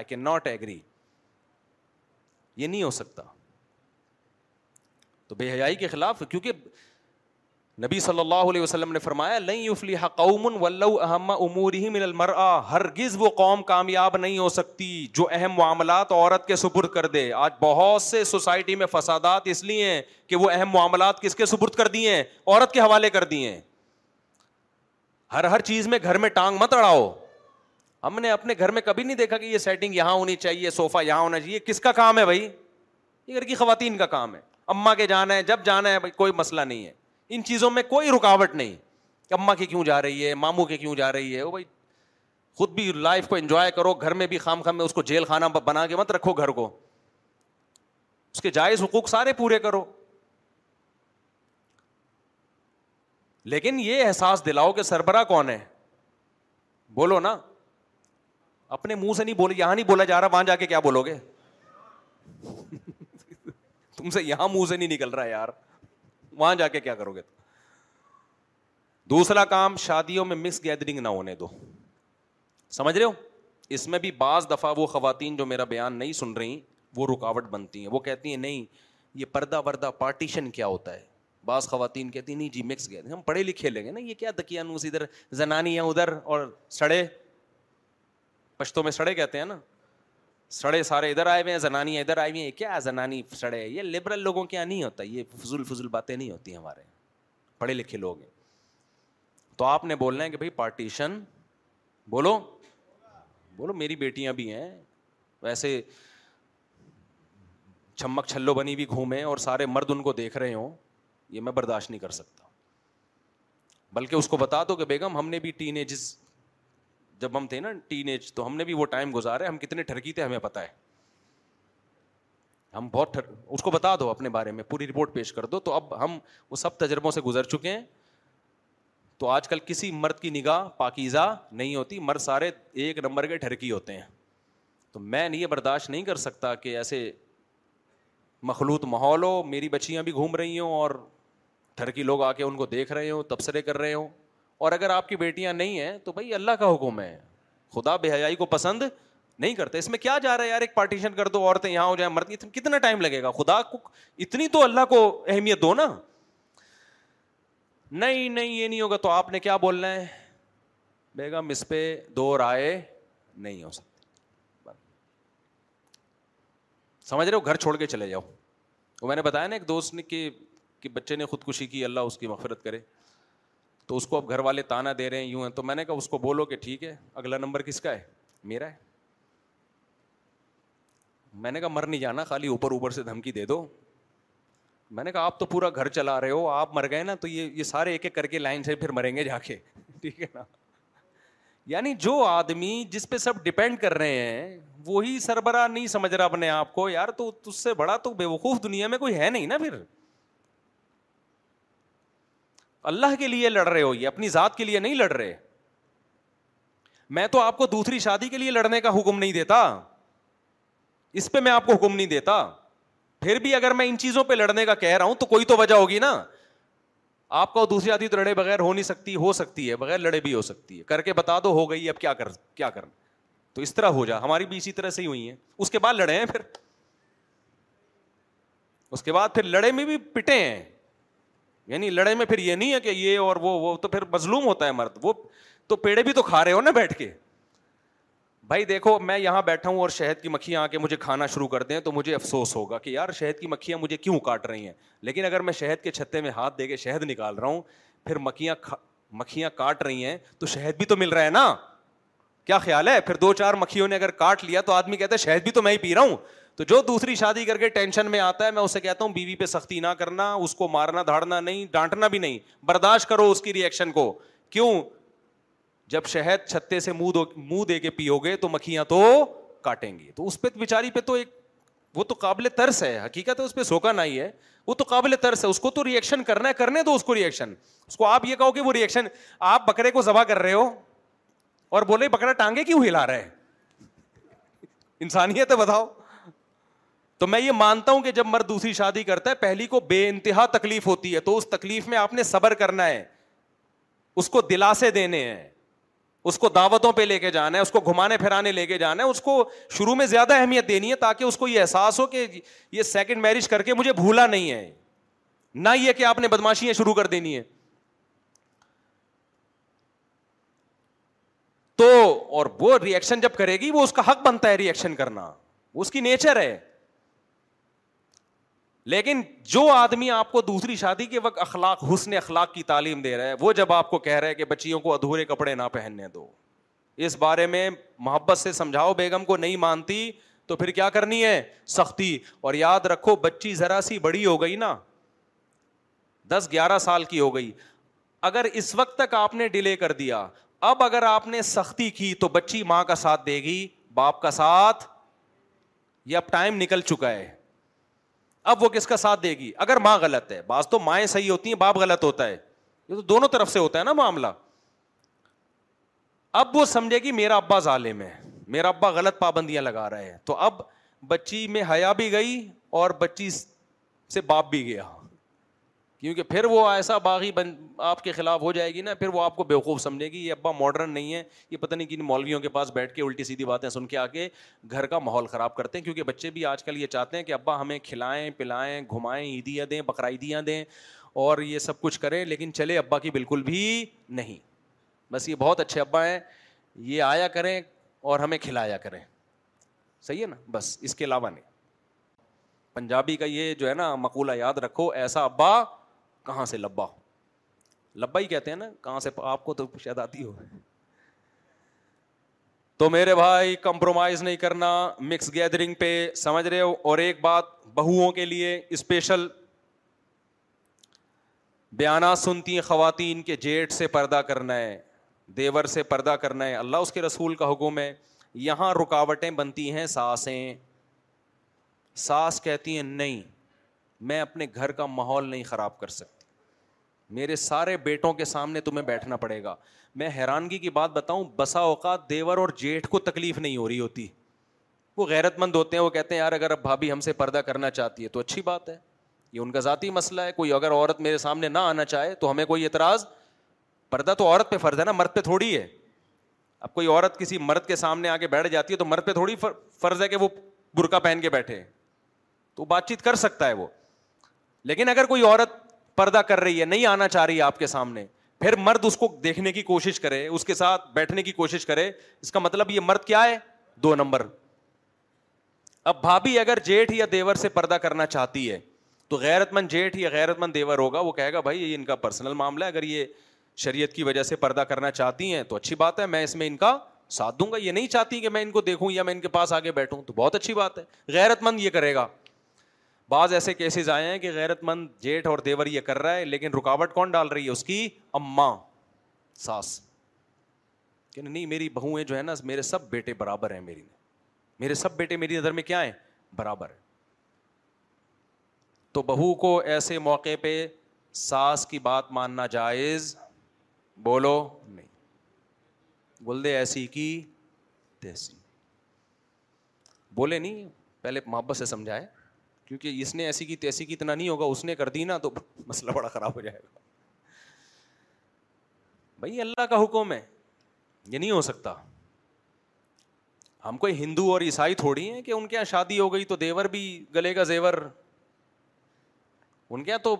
I can not agree یہ نہیں ہو سکتا تو بے حیائی کے خلاف کیونکہ نبی صلی اللہ علیہ وسلم نے فرمایا وَََََََََََمہ عموري من المرا ہرگز وہ قوم کامیاب نہیں ہو سکتی جو اہم معاملات عورت کے سپرد کر دے آج بہت سے سوسائٹی میں فسادات اس لیے ہیں کہ وہ اہم معاملات کے سپرد سبرد دیے ہیں عورت کے حوالے کر دیے ہیں ہر ہر چیز میں گھر میں ٹانگ مت اڑاؤ ہم نے اپنے گھر میں کبھی نہیں دیکھا کہ یہ سیٹنگ یہاں ہونی چاہیے صوفہ یہاں ہونا چاہیے کس کا کام ہے بھائی یہ گھر کی خواتین کا کام ہے اماں کے جانا ہے جب جانا ہے بھائی کوئی مسئلہ نہیں ہے ان چیزوں میں کوئی رکاوٹ نہیں کہ اماں کی کیوں جا رہی ہے ماموں کی کیوں جا رہی ہے وہ بھائی خود بھی لائف کو انجوائے کرو گھر میں بھی خام خام میں اس کو جیل خانہ بنا کے مت رکھو گھر کو اس کے جائز حقوق سارے پورے کرو لیکن یہ احساس دلاؤ کہ سربراہ کون ہے بولو نا اپنے منہ سے نہیں بولے یہاں نہیں بولا جا رہا وہاں جا کے کیا بولو گے تم سے یہاں منہ سے نہیں نکل رہا یار وہاں جا کے کیا کرو گے دوسرا کام شادیوں میں گیدرنگ نہ ہونے دو سمجھ رہے ہو اس میں بھی بعض دفعہ وہ خواتین جو میرا بیان نہیں سن رہی وہ رکاوٹ بنتی ہیں وہ کہتی ہیں نہیں یہ پردہ وردہ پارٹیشن کیا ہوتا ہے بعض خواتین کہتی ہیں نہیں جی مکس گیدرنگ ہم پڑھے لکھے لیں گے نا یہ کیا دکیا زنانی ہیں ادھر اور سڑے پشتوں میں سڑے کہتے ہیں نا سڑے سارے ادھر آئے ہوئے ہیں زنانی ادھر آئی ہوئی ہیں کیا زنانی سڑے یہ لبرل لوگوں کے یہاں نہیں ہوتا یہ فضول فضول باتیں نہیں ہوتی ہمارے پڑھے لکھے لوگ ہیں تو آپ نے بولنا ہے کہ بھائی پارٹیشن بولو بولو میری بیٹیاں بھی ہیں ویسے چمک چھلو بنی بھی گھومے اور سارے مرد ان کو دیکھ رہے ہوں یہ میں برداشت نہیں کر سکتا بلکہ اس کو بتا دو کہ بیگم ہم نے بھی ٹین ایجز جب ہم تھے نا ٹین ایج تو ہم نے بھی وہ ٹائم گزارے ہم کتنے ٹھرکی تھے ہمیں پتا ہے ہم بہت تھر... اس کو بتا دو اپنے بارے میں پوری رپورٹ پیش کر دو تو اب ہم وہ سب تجربوں سے گزر چکے ہیں تو آج کل کسی مرد کی نگاہ پاکیزہ نہیں ہوتی مرد سارے ایک نمبر کے ٹھرکی ہوتے ہیں تو میں یہ برداشت نہیں کر سکتا کہ ایسے مخلوط ماحول ہو میری بچیاں بھی گھوم رہی ہوں اور ٹھرکی لوگ آ کے ان کو دیکھ رہے ہوں تبصرے کر رہے ہوں اور اگر آپ کی بیٹیاں نہیں ہیں تو بھائی اللہ کا حکم ہے خدا بے حیائی کو پسند نہیں کرتے اس میں کیا جا رہا ہے یار ایک پارٹیشن کر دو عورتیں یہاں ہو جائیں مرد کتنا ٹائم لگے گا خدا کو اتنی تو اللہ کو اہمیت دو نا نہیں نہیں یہ نہیں ہوگا تو آپ نے کیا بولنا ہے بیگم اس پہ دو رائے نہیں ہو سکتی سمجھ رہے ہو گھر چھوڑ کے چلے جاؤ وہ میں نے بتایا نا ایک دوست نے کہ بچے نے خودکشی کی اللہ اس کی مغفرت کرے تو اس کو اب گھر والے تانا دے رہے ہیں یوں ہیں تو میں نے کہا اس کو بولو کہ ٹھیک ہے اگلا نمبر کس کا ہے میرا ہے میں نے کہا مر نہیں جانا خالی اوپر اوپر سے دھمکی دے دو میں نے کہا آپ تو پورا گھر چلا رہے ہو آپ مر گئے نا تو یہ یہ سارے ایک ایک کر کے لائن سے پھر مریں گے جا کے ٹھیک ہے نا یعنی جو آدمی جس پہ سب ڈپینڈ کر رہے ہیں وہی سربراہ نہیں سمجھ رہا اپنے آپ کو یار تو اس سے بڑا تو بے وقوف دنیا میں کوئی ہے نہیں نا پھر اللہ کے لیے لڑ رہے ہو یہ اپنی ذات کے لیے نہیں لڑ رہے میں تو آپ کو دوسری شادی کے لیے لڑنے کا حکم نہیں دیتا اس پہ میں آپ کو حکم نہیں دیتا پھر بھی اگر میں ان چیزوں پہ لڑنے کا کہہ رہا ہوں تو کوئی تو وجہ ہوگی نا آپ کو دوسری شادی تو لڑے بغیر ہو نہیں سکتی ہو سکتی ہے بغیر لڑے بھی ہو سکتی ہے کر کے بتا دو ہو گئی اب کیا کر کیا کر تو اس طرح ہو جا ہماری بھی اسی طرح سے ہی ہوئی ہیں اس کے بعد لڑے ہیں پھر اس کے بعد پھر لڑے میں بھی پٹے ہیں یعنی لڑائی میں پھر یہ نہیں ہے کہ یہ اور وہ وہ تو پھر مظلوم ہوتا ہے مرد وہ تو پیڑے بھی تو کھا رہے ہو نا بیٹھ کے بھائی دیکھو میں یہاں بیٹھا ہوں اور شہد کی مکھیاں آ کے مجھے کھانا شروع کر دیں تو مجھے افسوس ہوگا کہ یار شہد کی مکھیاں مجھے کیوں کاٹ رہی ہیں لیکن اگر میں شہد کے چھتے میں ہاتھ دے کے شہد نکال رہا ہوں پھر مکھیاں مکھیاں کاٹ رہی ہیں تو شہد بھی تو مل رہا ہے نا کیا خیال ہے پھر دو چار مکھیوں نے اگر کاٹ لیا تو آدمی کہتے ہیں شہد بھی تو میں ہی پی رہا ہوں تو جو دوسری شادی کر کے ٹینشن میں آتا ہے میں اسے کہتا ہوں بیوی پہ سختی نہ کرنا اس کو مارنا دھاڑنا نہیں ڈانٹنا بھی نہیں برداشت کرو اس کی ریئیکشن کو کیوں جب شہد چھتے سے منہ منہ دے کے پیو گے تو مکھیاں تو کاٹیں گی تو اس پہ بیچاری پہ تو ایک وہ تو قابل ترس ہے حقیقت ہے اس پہ نہ ہی ہے وہ تو قابل ترس ہے اس کو تو ریئیکشن کرنا ہے کرنے دو اس کو ریئیکشن اس کو آپ یہ کہو کہ وہ ریئیکشن آپ بکرے کو ذبح کر رہے ہو اور بولے بکرا ٹانگے کیوں ہلا رہے انسانیت ہے بتاؤ تو میں یہ مانتا ہوں کہ جب مرد دوسری شادی کرتا ہے پہلی کو بے انتہا تکلیف ہوتی ہے تو اس تکلیف میں آپ نے صبر کرنا ہے اس کو دلاسے دینے ہیں اس کو دعوتوں پہ لے کے جانا ہے اس کو گھمانے پھرانے لے کے جانا ہے اس کو شروع میں زیادہ اہمیت دینی ہے تاکہ اس کو یہ احساس ہو کہ یہ سیکنڈ میرج کر کے مجھے بھولا نہیں ہے نہ یہ کہ آپ نے بدماشیاں شروع کر دینی ہے تو اور وہ ریئیکشن جب کرے گی وہ اس کا حق بنتا ہے ریئیکشن کرنا اس کی نیچر ہے لیکن جو آدمی آپ کو دوسری شادی کے وقت اخلاق حسن اخلاق کی تعلیم دے رہا ہے وہ جب آپ کو کہہ رہے ہے کہ بچیوں کو ادھورے کپڑے نہ پہننے دو اس بارے میں محبت سے سمجھاؤ بیگم کو نہیں مانتی تو پھر کیا کرنی ہے سختی اور یاد رکھو بچی ذرا سی بڑی ہو گئی نا دس گیارہ سال کی ہو گئی اگر اس وقت تک آپ نے ڈیلے کر دیا اب اگر آپ نے سختی کی تو بچی ماں کا ساتھ دے گی باپ کا ساتھ یہ اب ٹائم نکل چکا ہے اب وہ کس کا ساتھ دے گی اگر ماں غلط ہے بعض تو مائیں صحیح ہوتی ہیں باپ غلط ہوتا ہے یہ تو دونوں طرف سے ہوتا ہے نا معاملہ اب وہ سمجھے گی میرا ابا ظالم ہے میرا ابا غلط پابندیاں لگا رہے ہیں تو اب بچی میں حیا بھی گئی اور بچی سے باپ بھی گیا کیونکہ پھر وہ ایسا باغی بن آپ کے خلاف ہو جائے گی نا پھر وہ آپ کو بیوقوف سمجھے گی یہ ابا ماڈرن نہیں ہے یہ پتہ نہیں کن مولویوں کے پاس بیٹھ کے الٹی سیدھی باتیں سن کے آ کے گھر کا ماحول خراب کرتے ہیں کیونکہ بچے بھی آج کل یہ چاہتے ہیں کہ ابا ہمیں کھلائیں پلائیں گھمائیں عیدیاں دیں بقرعیدیاں دیں اور یہ سب کچھ کریں لیکن چلے ابا کی بالکل بھی نہیں بس یہ بہت اچھے ابا ہیں یہ آیا کریں اور ہمیں کھلایا کریں صحیح ہے نا بس اس کے علاوہ نہیں پنجابی کا یہ جو ہے نا مقولہ یاد رکھو ایسا ابا کہاں سے لبا لبا ہی کہتے ہیں نا کہاں سے آپ کو تو شاید آتی ہو تو میرے بھائی کمپرومائز نہیں کرنا مکس گیدرنگ پہ سمجھ رہے ہو اور ایک بات بہوؤں کے لیے اسپیشل بیانات سنتی ہیں خواتین کے جیٹ سے پردہ کرنا ہے دیور سے پردہ کرنا ہے اللہ اس کے رسول کا حکم ہے یہاں رکاوٹیں بنتی ہیں ساسیں ساس کہتی ہیں نہیں میں اپنے گھر کا ماحول نہیں خراب کر سکتا میرے سارے بیٹوں کے سامنے تمہیں بیٹھنا پڑے گا میں حیرانگی کی بات بتاؤں بسا اوقات دیور اور جیٹھ کو تکلیف نہیں ہو رہی ہوتی وہ غیرت مند ہوتے ہیں وہ کہتے ہیں یار اگر اب بھابھی ہم سے پردہ کرنا چاہتی ہے تو اچھی بات ہے یہ ان کا ذاتی مسئلہ ہے کوئی اگر عورت میرے سامنے نہ آنا چاہے تو ہمیں کوئی اعتراض پردہ تو عورت پہ فرض ہے نا مرد پہ تھوڑی ہے اب کوئی عورت کسی مرد کے سامنے آ کے بیٹھ جاتی ہے تو مرد پہ تھوڑی فرض ہے کہ وہ برقع پہن کے بیٹھے تو بات چیت کر سکتا ہے وہ لیکن اگر کوئی عورت پردہ کر رہی ہے نہیں آنا چاہ رہی ہے آپ کے سامنے پھر مرد اس کو دیکھنے کی کوشش کرے اس کے ساتھ بیٹھنے کی کوشش کرے اس کا مطلب یہ مرد کیا ہے دو نمبر اب بھابھی اگر جیٹھ یا دیور سے پردہ کرنا چاہتی ہے تو غیرت مند جیٹھ یا غیرت مند دیور ہوگا وہ کہے گا بھائی یہ ان کا پرسنل معاملہ ہے اگر یہ شریعت کی وجہ سے پردہ کرنا چاہتی ہیں تو اچھی بات ہے میں اس میں ان کا ساتھ دوں گا یہ نہیں چاہتی کہ میں ان کو دیکھوں یا میں ان کے پاس آگے بیٹھوں تو بہت اچھی بات ہے غیرت مند یہ کرے گا بعض ایسے کیسز آئے ہیں کہ غیرت مند جیٹھ اور دیور یہ کر رہا ہے لیکن رکاوٹ کون ڈال رہی ہے اس کی اماں ساس کہ نہیں میری بہویں جو ہے نا میرے سب بیٹے برابر ہیں میری میرے سب بیٹے میری نظر میں کیا ہیں برابر تو بہو کو ایسے موقع پہ ساس کی بات ماننا جائز بولو نہیں بولدے ایسی کی بولے نہیں پہلے محبت سے سمجھائے کیونکہ اس نے ایسی کی کی تیسی اتنا نہیں ہوگا اس نے کر دی نا تو مسئلہ بڑا خراب ہو جائے گا بھائی اللہ کا حکم ہے یہ نہیں ہو سکتا ہم کوئی ہندو اور عیسائی تھوڑی ہیں کہ ان کے یہاں شادی ہو گئی تو دیور بھی گلے کا زیور ان کے یہاں تو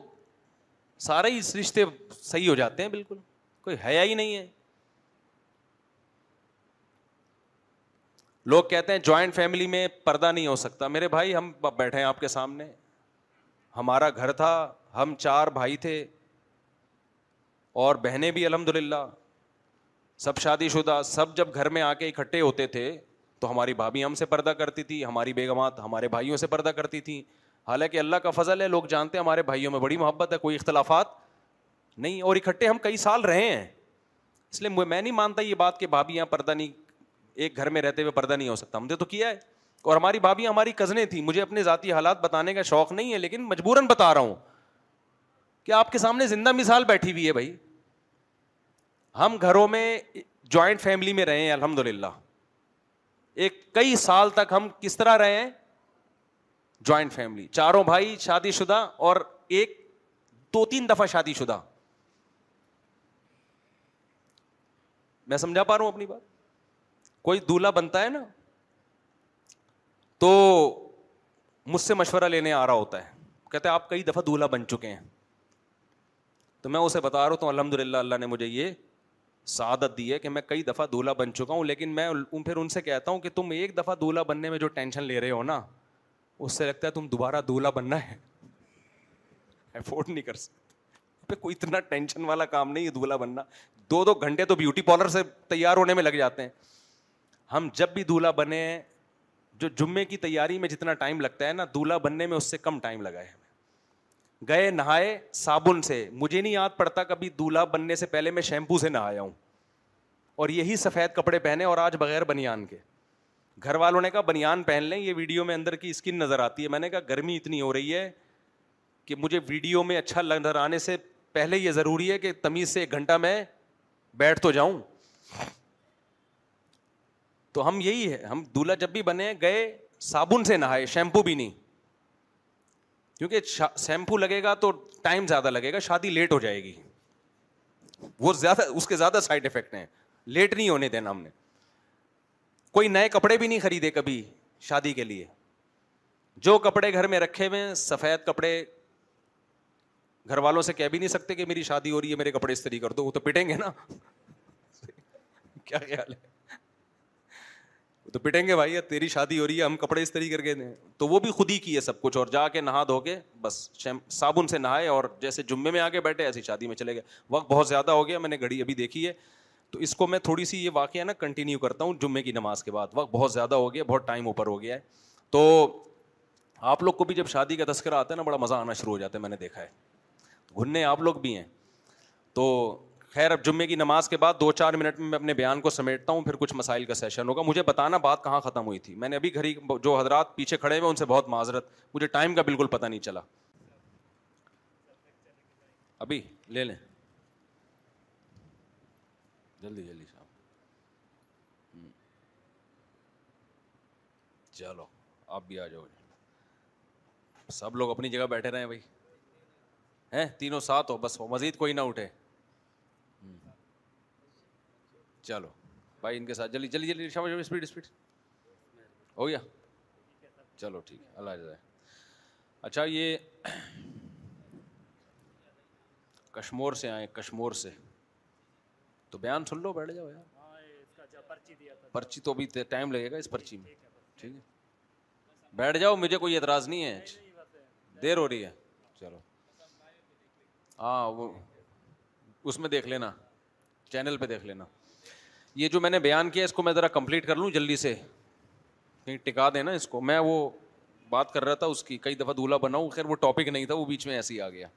سارے ہی رشتے صحیح ہو جاتے ہیں بالکل کوئی ہے ہی نہیں ہے لوگ کہتے ہیں جوائنٹ فیملی میں پردہ نہیں ہو سکتا میرے بھائی ہم بیٹھے ہیں آپ کے سامنے ہمارا گھر تھا ہم چار بھائی تھے اور بہنیں بھی الحمد للہ سب شادی شدہ سب جب گھر میں آ کے اکٹھے ہوتے تھے تو ہماری بھابھی ہم سے پردہ کرتی تھی ہماری بیگمات ہمارے بھائیوں سے پردہ کرتی تھیں حالانکہ اللہ کا فضل ہے لوگ جانتے ہیں ہمارے بھائیوں میں بڑی محبت ہے کوئی اختلافات نہیں اور اکٹھے ہم کئی سال رہے ہیں اس لیے میں نہیں مانتا یہ بات کہ بھابھی یہاں پردہ نہیں ایک گھر میں رہتے ہوئے پردہ نہیں ہو سکتا ہم نے تو کیا ہے اور ہماری بھابھی ہماری کزنیں تھیں مجھے اپنے ذاتی حالات بتانے کا شوق نہیں ہے لیکن مجبوراً بتا رہا ہوں کہ آپ کے سامنے زندہ مثال بیٹھی ہوئی ہے بھائی ہم گھروں میں جوائنٹ فیملی میں رہے ہیں الحمد للہ ایک کئی سال تک ہم کس طرح رہے ہیں جوائنٹ فیملی چاروں بھائی شادی شدہ اور ایک دو تین دفعہ شادی شدہ میں سمجھا پا رہا ہوں اپنی بات کوئی دولہا بنتا ہے نا تو مجھ سے مشورہ لینے آ رہا ہوتا ہے کہتے آپ کئی دفعہ دولہا بن چکے ہیں تو میں اسے بتا رہا ہوں الحمد للہ اللہ نے مجھے یہ سعادت دی ہے کہ میں کئی دفعہ دولہا بن چکا ہوں لیکن میں پھر ان سے کہتا ہوں کہ تم ایک دفعہ دولہا بننے میں جو ٹینشن لے رہے ہو نا اس سے لگتا ہے تم دوبارہ دولہا بننا ہے افورڈ نہیں کر سکتے کوئی اتنا ٹینشن والا کام نہیں ہے دولہا بننا دو دو گھنٹے تو بیوٹی پارلر سے تیار ہونے میں لگ جاتے ہیں ہم جب بھی دولہا بنے جو جمعے کی تیاری میں جتنا ٹائم لگتا ہے نا دولہا بننے میں اس سے کم ٹائم ہے ہمیں گئے نہائے صابن سے مجھے نہیں یاد پڑتا کبھی دولہا بننے سے پہلے میں شیمپو سے نہایا ہوں اور یہی سفید کپڑے پہنے اور آج بغیر بنیان کے گھر والوں نے کہا بنیان پہن لیں یہ ویڈیو میں اندر کی اسکن نظر آتی ہے میں نے کہا گرمی اتنی ہو رہی ہے کہ مجھے ویڈیو میں اچھا نظر آنے سے پہلے یہ ضروری ہے کہ تمیز سے ایک گھنٹہ میں بیٹھ تو جاؤں تو ہم یہی ہے ہم دلہا جب بھی بنے گئے صابن سے نہائے شیمپو بھی نہیں کیونکہ شیمپو لگے گا تو ٹائم زیادہ لگے گا شادی لیٹ ہو جائے گی وہ زیادہ اس کے زیادہ سائڈ افیکٹ ہیں لیٹ نہیں ہونے دینا ہم نے کوئی نئے کپڑے بھی نہیں خریدے کبھی شادی کے لیے جو کپڑے گھر میں رکھے ہوئے ہیں سفید کپڑے گھر والوں سے کہہ بھی نہیں سکتے کہ میری شادی ہو رہی ہے میرے کپڑے استری کر دو وہ تو پٹیں گے نا کیا خیال ہے تو پٹیں گے بھائی تیری شادی ہو رہی ہے ہم کپڑے اس طریقے کے دیں تو وہ بھی خود ہی کی ہے سب کچھ اور جا کے نہا دھو کے بس صابن سے نہائے اور جیسے جمعے میں آ کے بیٹھے ایسی شادی میں چلے گئے وقت بہت زیادہ ہو گیا میں نے گھڑی ابھی دیکھی ہے تو اس کو میں تھوڑی سی یہ واقعہ نا کنٹینیو کرتا ہوں جمعے کی نماز کے بعد وقت بہت زیادہ ہو گیا بہت ٹائم اوپر ہو گیا ہے تو آپ لوگ کو بھی جب شادی کا تذکرہ آتا ہے نا بڑا مزہ آنا شروع ہو جاتا ہے میں نے دیکھا ہے گھننے آپ لوگ بھی ہیں تو خیر اب جمعے کی نماز کے بعد دو چار منٹ میں میں اپنے بیان کو سمیٹتا ہوں پھر کچھ مسائل کا سیشن ہوگا مجھے بتانا بات کہاں ختم ہوئی تھی میں نے ابھی ہی جو حضرات پیچھے کھڑے ہوئے ان سے بہت معذرت مجھے ٹائم کا بالکل پتہ نہیں چلا ابھی لے لیں جلدی جلدی صاحب چلو آپ بھی آ جاؤ سب لوگ اپنی جگہ بیٹھے رہے ہیں بھائی ہیں تینوں سات ہو بس ہو مزید کوئی نہ اٹھے چلو بھائی ان کے ساتھ جلدی جلدی جلدی شام اسپیڈ اسپیڈ ہو گیا چلو ٹھیک ہے اللہ جزائے اچھا یہ کشمور سے آئے کشمور سے تو بیان سن لو بیٹھ جاؤ یار پرچی تو ابھی ٹائم لگے گا اس پرچی میں ٹھیک ہے بیٹھ جاؤ مجھے کوئی اعتراض نہیں ہے دیر ہو رہی ہے چلو ہاں وہ اس میں دیکھ لینا چینل پہ دیکھ لینا یہ جو میں نے بیان کیا اس کو میں ذرا کمپلیٹ کر لوں جلدی سے کہیں ٹکا دینا اس کو میں وہ بات کر رہا تھا اس کی کئی دفعہ دولہا بناؤں خیر وہ ٹاپک نہیں تھا وہ بیچ میں ایسے ہی آ گیا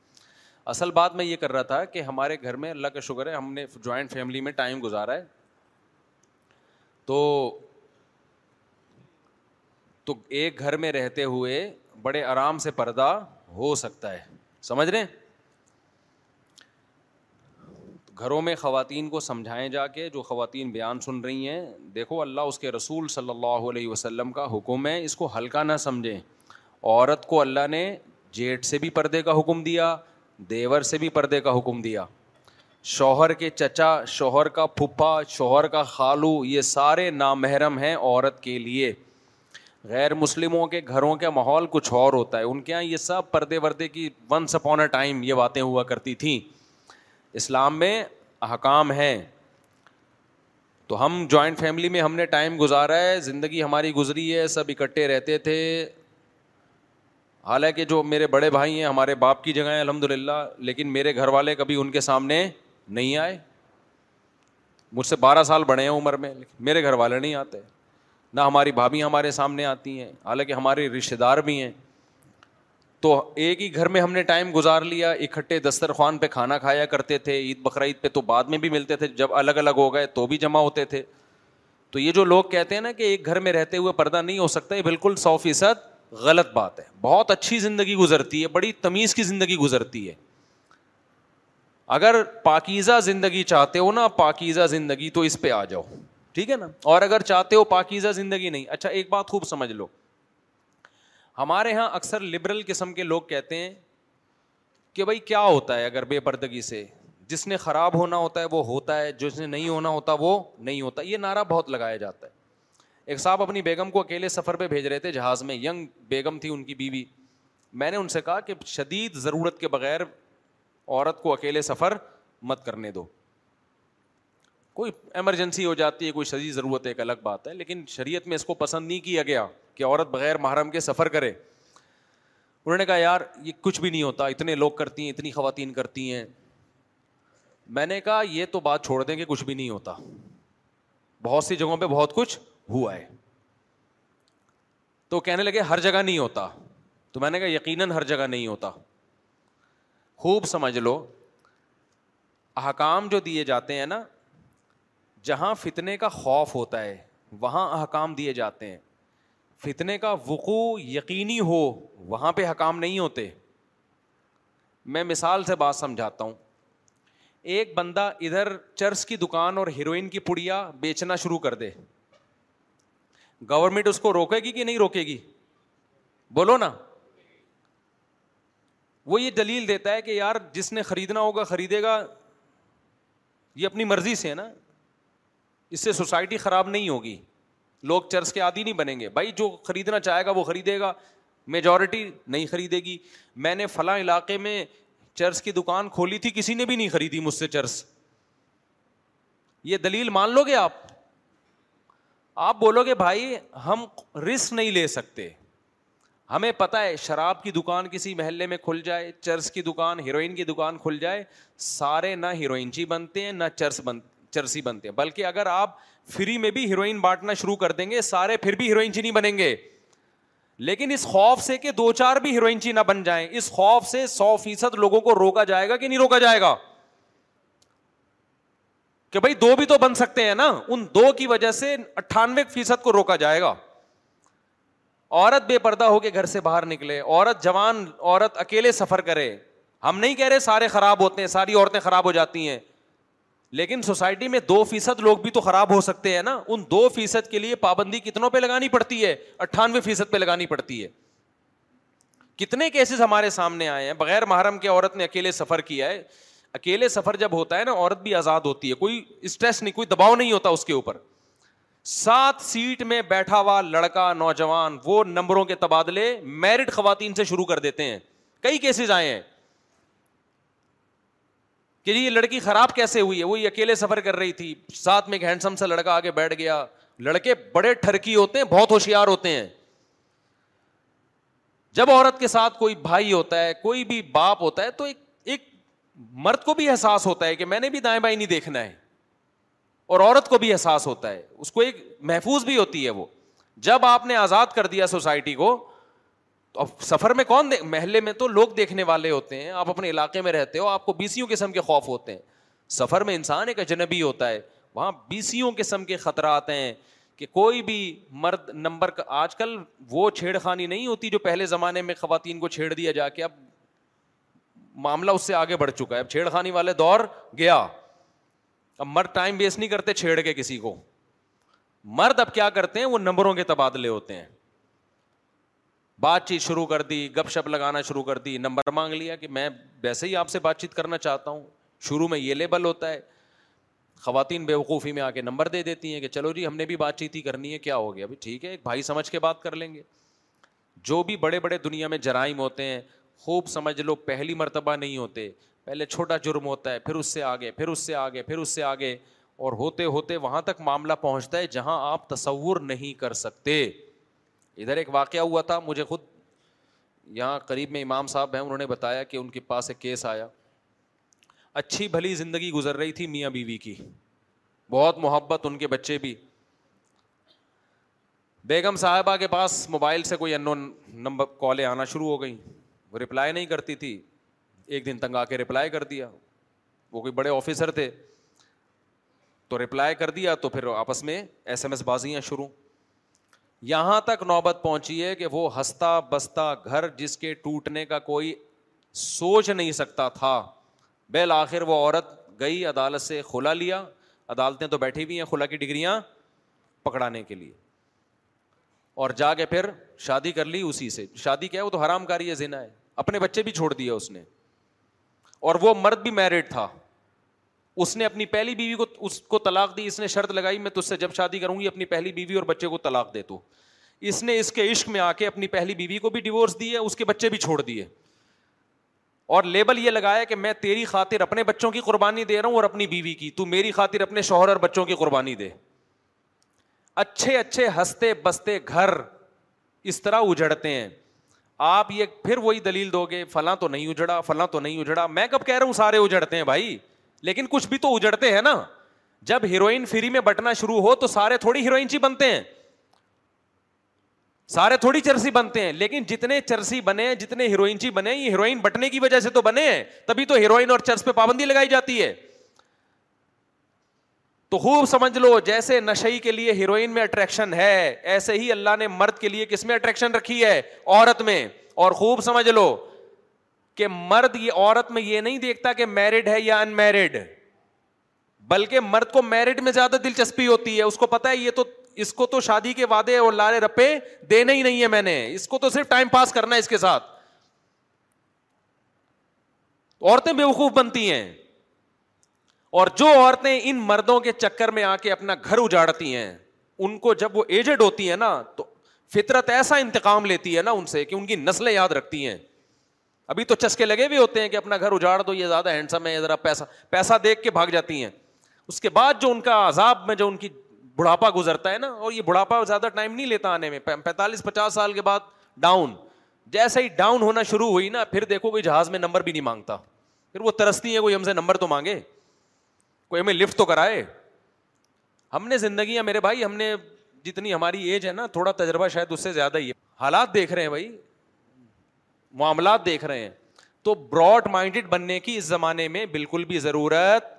اصل بات میں یہ کر رہا تھا کہ ہمارے گھر میں اللہ کا شکر ہے ہم نے جوائنٹ فیملی میں ٹائم گزارا ہے تو تو ایک گھر میں رہتے ہوئے بڑے آرام سے پردہ ہو سکتا ہے سمجھ رہے ہیں گھروں میں خواتین کو سمجھائیں جا کے جو خواتین بیان سن رہی ہیں دیکھو اللہ اس کے رسول صلی اللہ علیہ وسلم کا حکم ہے اس کو ہلکا نہ سمجھیں عورت کو اللہ نے جیٹھ سے بھی پردے کا حکم دیا دیور سے بھی پردے کا حکم دیا شوہر کے چچا شوہر کا پھپھا شوہر کا خالو یہ سارے نامحرم ہیں عورت کے لیے غیر مسلموں کے گھروں کا ماحول کچھ اور ہوتا ہے ان کے یہاں یہ سب پردے وردے کی ونس اپون اے ٹائم یہ باتیں ہوا کرتی تھیں اسلام میں احکام ہیں تو ہم جوائنٹ فیملی میں ہم نے ٹائم گزارا ہے زندگی ہماری گزری ہے سب اکٹھے رہتے تھے حالانکہ جو میرے بڑے بھائی ہیں ہمارے باپ کی جگہ ہیں الحمد للہ لیکن میرے گھر والے کبھی ان کے سامنے نہیں آئے مجھ سے بارہ سال بڑے ہیں عمر میں لیکن میرے گھر والے نہیں آتے نہ ہماری بھابھی ہمارے سامنے آتی ہیں حالانکہ ہمارے رشتے دار بھی ہیں تو ایک ہی گھر میں ہم نے ٹائم گزار لیا اکٹھے دسترخوان پہ کھانا کھایا کرتے تھے عید بقرعید پہ تو بعد میں بھی ملتے تھے جب الگ الگ ہو گئے تو بھی جمع ہوتے تھے تو یہ جو لوگ کہتے ہیں نا کہ ایک گھر میں رہتے ہوئے پردہ نہیں ہو سکتا یہ بالکل سو فیصد غلط بات ہے بہت اچھی زندگی گزرتی ہے بڑی تمیز کی زندگی گزرتی ہے اگر پاکیزہ زندگی چاہتے ہو نا پاکیزہ زندگی تو اس پہ آ جاؤ ٹھیک ہے نا اور اگر چاہتے ہو پاکیزہ زندگی نہیں اچھا ایک بات خوب سمجھ لو ہمارے یہاں اکثر لبرل قسم کے لوگ کہتے ہیں کہ بھائی کیا ہوتا ہے اگر بے پردگی سے جس نے خراب ہونا ہوتا ہے وہ ہوتا ہے جس نے نہیں ہونا ہوتا وہ نہیں ہوتا یہ نعرہ بہت لگایا جاتا ہے ایک صاحب اپنی بیگم کو اکیلے سفر پہ بھیج رہے تھے جہاز میں ینگ بیگم تھی ان کی بیوی میں نے ان سے کہا کہ شدید ضرورت کے بغیر عورت کو اکیلے سفر مت کرنے دو کوئی ایمرجنسی ہو جاتی ہے کوئی شدید ضرورت ایک الگ بات ہے لیکن شریعت میں اس کو پسند نہیں کیا گیا کہ عورت بغیر محرم کے سفر کرے انہوں نے کہا یار یہ کچھ بھی نہیں ہوتا اتنے لوگ کرتی ہیں اتنی خواتین کرتی ہیں میں نے کہا یہ تو بات چھوڑ دیں کہ کچھ بھی نہیں ہوتا بہت سی جگہوں پہ بہت کچھ ہوا ہے تو کہنے لگے ہر جگہ نہیں ہوتا تو میں نے کہا یقیناً ہر جگہ نہیں ہوتا خوب سمجھ لو احکام جو دیے جاتے ہیں نا جہاں فتنے کا خوف ہوتا ہے وہاں احکام دیے جاتے ہیں فتنے کا وقوع یقینی ہو وہاں پہ حکام نہیں ہوتے میں مثال سے بات سمجھاتا ہوں ایک بندہ ادھر چرس کی دکان اور ہیروئن کی پڑیا بیچنا شروع کر دے گورنمنٹ اس کو روکے گی کہ نہیں روکے گی بولو نا وہ یہ دلیل دیتا ہے کہ یار جس نے خریدنا ہوگا خریدے گا یہ اپنی مرضی سے ہے نا اس سے سوسائٹی خراب نہیں ہوگی لوگ چرس کے عادی نہیں بنیں گے بھائی جو خریدنا چاہے گا وہ خریدے گا میجورٹی نہیں خریدے گی میں نے فلاں علاقے میں چرس کی دکان کھولی تھی کسی نے بھی نہیں خریدی مجھ سے چرس یہ دلیل مان لو گے آپ آپ بولو گے بھائی ہم رسک نہیں لے سکتے ہمیں پتہ ہے شراب کی دکان کسی محلے میں کھل جائے چرس کی دکان ہیروئن کی دکان کھل جائے سارے نہ ہیروئن جی بنتے ہیں نہ چرس بنتے چرسی بنتے ہیں بلکہ اگر آپ فری میں بھی ہیروئن بانٹنا شروع کر دیں گے سارے پھر بھی ہیروئن چینی بنیں گے لیکن اس خوف سے کہ دو چار بھی ہیروئن چینا بن جائیں اس خوف سے سو فیصد لوگوں کو روکا جائے گا کہ نہیں روکا جائے گا کہ بھائی دو بھی تو بن سکتے ہیں نا ان دو کی وجہ سے اٹھانوے فیصد کو روکا جائے گا عورت بے پردہ ہو کے گھر سے باہر نکلے عورت جوان عورت اکیلے سفر کرے ہم نہیں کہہ رہے سارے خراب ہوتے ہیں ساری عورتیں خراب ہو جاتی ہیں لیکن سوسائٹی میں دو فیصد لوگ بھی تو خراب ہو سکتے ہیں نا ان دو فیصد کے لیے پابندی کتنوں پہ لگانی پڑتی ہے اٹھانوے فیصد پہ لگانی پڑتی ہے کتنے کیسز ہمارے سامنے آئے ہیں بغیر محرم کے عورت نے اکیلے سفر کیا ہے اکیلے سفر جب ہوتا ہے نا عورت بھی آزاد ہوتی ہے کوئی اسٹریس نہیں کوئی دباؤ نہیں ہوتا اس کے اوپر سات سیٹ میں بیٹھا ہوا لڑکا نوجوان وہ نمبروں کے تبادلے میرٹ خواتین سے شروع کر دیتے ہیں کئی کیسز آئے ہیں جی یہ لڑکی خراب کیسے ہوئی ہے وہی اکیلے سفر کر رہی تھی ساتھ میں ایک ہینڈسم سا لڑکا آگے بیٹھ گیا لڑکے بڑے ٹھرکی ہوتے ہیں بہت ہوشیار ہوتے ہیں جب عورت کے ساتھ کوئی بھائی ہوتا ہے کوئی بھی باپ ہوتا ہے تو ایک مرد کو بھی احساس ہوتا ہے کہ میں نے بھی دائیں بائیں نہیں دیکھنا ہے اور عورت کو بھی احساس ہوتا ہے اس کو ایک محفوظ بھی ہوتی ہے وہ جب آپ نے آزاد کر دیا سوسائٹی کو اب سفر میں کون محلے میں تو لوگ دیکھنے والے ہوتے ہیں آپ اپنے علاقے میں رہتے ہو آپ کو بیسیوں قسم کے خوف ہوتے ہیں سفر میں انسان ایک اجنبی ہوتا ہے وہاں بیسیوں قسم کے خطرات ہیں کہ کوئی بھی مرد نمبر کا آج کل وہ چھیڑ خانی نہیں ہوتی جو پہلے زمانے میں خواتین کو چھیڑ دیا جا کے اب معاملہ اس سے آگے بڑھ چکا ہے اب چھیڑ خانی والے دور گیا اب مرد ٹائم ویسٹ نہیں کرتے چھیڑ کے کسی کو مرد اب کیا کرتے ہیں وہ نمبروں کے تبادلے ہوتے ہیں بات چیت شروع کر دی گپ شپ لگانا شروع کر دی نمبر مانگ لیا کہ میں ویسے ہی آپ سے بات چیت کرنا چاہتا ہوں شروع میں یہ لیبل ہوتا ہے خواتین بے وقوفی میں آ کے نمبر دے دیتی ہیں کہ چلو جی ہم نے بھی بات چیت ہی کرنی ہے کیا ہو گیا ابھی ٹھیک ہے ایک بھائی سمجھ کے بات کر لیں گے جو بھی بڑے بڑے دنیا میں جرائم ہوتے ہیں خوب سمجھ لو پہلی مرتبہ نہیں ہوتے پہلے چھوٹا جرم ہوتا ہے پھر اس سے آگے پھر اس سے آگے پھر اس سے آگے اور ہوتے ہوتے وہاں تک معاملہ پہنچتا ہے جہاں آپ تصور نہیں کر سکتے ادھر ایک واقعہ ہوا تھا مجھے خود یہاں قریب میں امام صاحب ہیں انہوں نے بتایا کہ ان کے پاس ایک کیس آیا اچھی بھلی زندگی گزر رہی تھی میاں بیوی کی بہت محبت ان کے بچے بھی بیگم صاحبہ کے پاس موبائل سے کوئی انون نمبر کالیں آنا شروع ہو گئیں وہ رپلائی نہیں کرتی تھی ایک دن تنگ آ کے رپلائی کر دیا وہ کوئی بڑے آفیسر تھے تو رپلائی کر دیا تو پھر آپس میں ایس ایم ایس بازیاں شروع یہاں تک نوبت پہنچی ہے کہ وہ ہستا بستا گھر جس کے ٹوٹنے کا کوئی سوچ نہیں سکتا تھا بالآخر وہ عورت گئی عدالت سے کھلا لیا عدالتیں تو بیٹھی ہوئی ہیں کھلا کی ڈگریاں پکڑانے کے لیے اور جا کے پھر شادی کر لی اسی سے شادی کیا وہ تو حرام کاری ہے زینا ہے اپنے بچے بھی چھوڑ دیا اس نے اور وہ مرد بھی میرڈ تھا اس نے اپنی پہلی بیوی کو اس کو طلاق دی اس نے شرط لگائی میں سے جب شادی کروں گی اپنی پہلی بیوی اور بچے کو طلاق دے تو اس نے اس کے عشق میں آ کے اپنی پہلی بیوی کو بھی ڈیورس دی ہے اس کے بچے بھی چھوڑ دیے اور لیبل یہ لگایا کہ میں تیری خاطر اپنے بچوں کی قربانی دے رہا ہوں اور اپنی بیوی کی تو میری خاطر اپنے شوہر اور بچوں کی قربانی دے اچھے اچھے ہنستے بستے گھر اس طرح اجڑتے ہیں آپ یہ پھر وہی دلیل دو گے فلاں تو نہیں اجڑا فلاں تو نہیں اجڑا میں کب کہہ رہا ہوں سارے اجڑتے ہیں بھائی لیکن کچھ بھی تو اجڑتے ہیں نا جب ہیروئن فری میں بٹنا شروع ہو تو سارے تھوڑی ہیروئن چی بنتے ہیں سارے تھوڑی چرسی بنتے ہیں لیکن جتنے چرسی بنے جتنے ہیروئن چی بنے یہ ہیروئن بٹنے کی وجہ سے تو بنے ہیں تبھی تو ہیروئن اور چرس پہ پابندی لگائی جاتی ہے تو خوب سمجھ لو جیسے نشئی کے لیے ہیروئن میں اٹریکشن ہے ایسے ہی اللہ نے مرد کے لیے کس میں اٹریکشن رکھی ہے عورت میں اور خوب سمجھ لو کہ مرد یہ عورت میں یہ نہیں دیکھتا کہ میرڈ ہے یا ان میرڈ بلکہ مرد کو میرڈ میں زیادہ دلچسپی ہوتی ہے اس کو پتا ہے یہ تو اس کو تو شادی کے وعدے اور لارے رپے دینے ہی نہیں ہے میں نے اس کو تو صرف ٹائم پاس کرنا ہے اس کے ساتھ عورتیں وقوف بنتی ہیں اور جو عورتیں ان مردوں کے چکر میں آ کے اپنا گھر اجاڑتی ہیں ان کو جب وہ ایجڈ ہوتی ہیں نا تو فطرت ایسا انتقام لیتی ہے نا ان سے کہ ان کی نسلیں یاد رکھتی ہیں ابھی تو چسکے لگے ہوئے ہوتے ہیں کہ اپنا گھر اجاڑ دو یہ زیادہ ہینڈسم ہے ذرا پیسہ پیسہ دیکھ کے بھاگ جاتی ہیں اس کے بعد جو ان کا عذاب میں جو ان کی بڑھاپا گزرتا ہے نا اور یہ بڑھاپا زیادہ ٹائم نہیں لیتا آنے میں پینتالیس پچاس سال کے بعد ڈاؤن جیسا ہی ڈاؤن ہونا شروع ہوئی نا پھر دیکھو کوئی جہاز میں نمبر بھی نہیں مانگتا پھر وہ ترستی ہے کوئی ہم سے نمبر تو مانگے کوئی ہمیں لفٹ تو کرائے ہم نے زندگیاں میرے بھائی ہم نے جتنی ہماری ایج ہے نا تھوڑا تجربہ شاید اس سے زیادہ ہی ہے حالات دیکھ رہے ہیں بھائی معاملات دیکھ رہے ہیں تو براڈ مائنڈیڈ بننے کی اس زمانے میں بالکل بھی ضرورت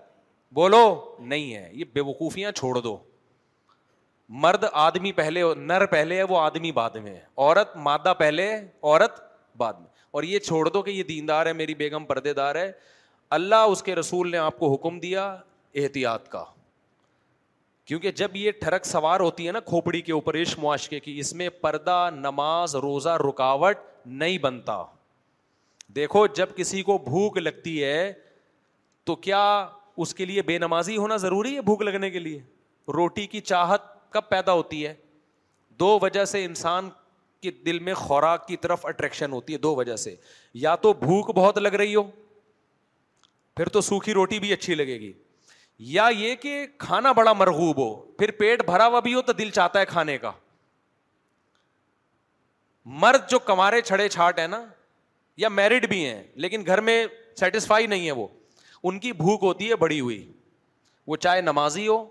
بولو نہیں ہے یہ بے وقوفیاں چھوڑ دو مرد آدمی پہلے نر پہلے ہے وہ آدمی بعد میں ہے عورت مادہ پہلے عورت بعد میں اور یہ چھوڑ دو کہ یہ دیندار ہے میری بیگم پردے دار ہے اللہ اس کے رسول نے آپ کو حکم دیا احتیاط کا کیونکہ جب یہ ٹھڑک سوار ہوتی ہے نا کھوپڑی کے اوپر معاشقے کی اس میں پردہ نماز روزہ رکاوٹ نہیں بنتا دیکھو جب کسی کو بھوک لگتی ہے تو کیا اس کے لیے بے نمازی ہونا ضروری ہے بھوک لگنے کے لیے روٹی کی چاہت کب پیدا ہوتی ہے دو وجہ سے انسان کے دل میں خوراک کی طرف اٹریکشن ہوتی ہے دو وجہ سے یا تو بھوک بہت لگ رہی ہو پھر تو سوکھی روٹی بھی اچھی لگے گی یا یہ کہ کھانا بڑا مرغوب ہو پھر پیٹ بھرا ہوا بھی ہو تو دل چاہتا ہے کھانے کا مرد جو کمارے چھڑے چھاٹ ہیں نا یا میرڈ بھی ہیں لیکن گھر میں سیٹسفائی نہیں ہے وہ ان کی بھوک ہوتی ہے بڑی ہوئی وہ چاہے نمازی ہو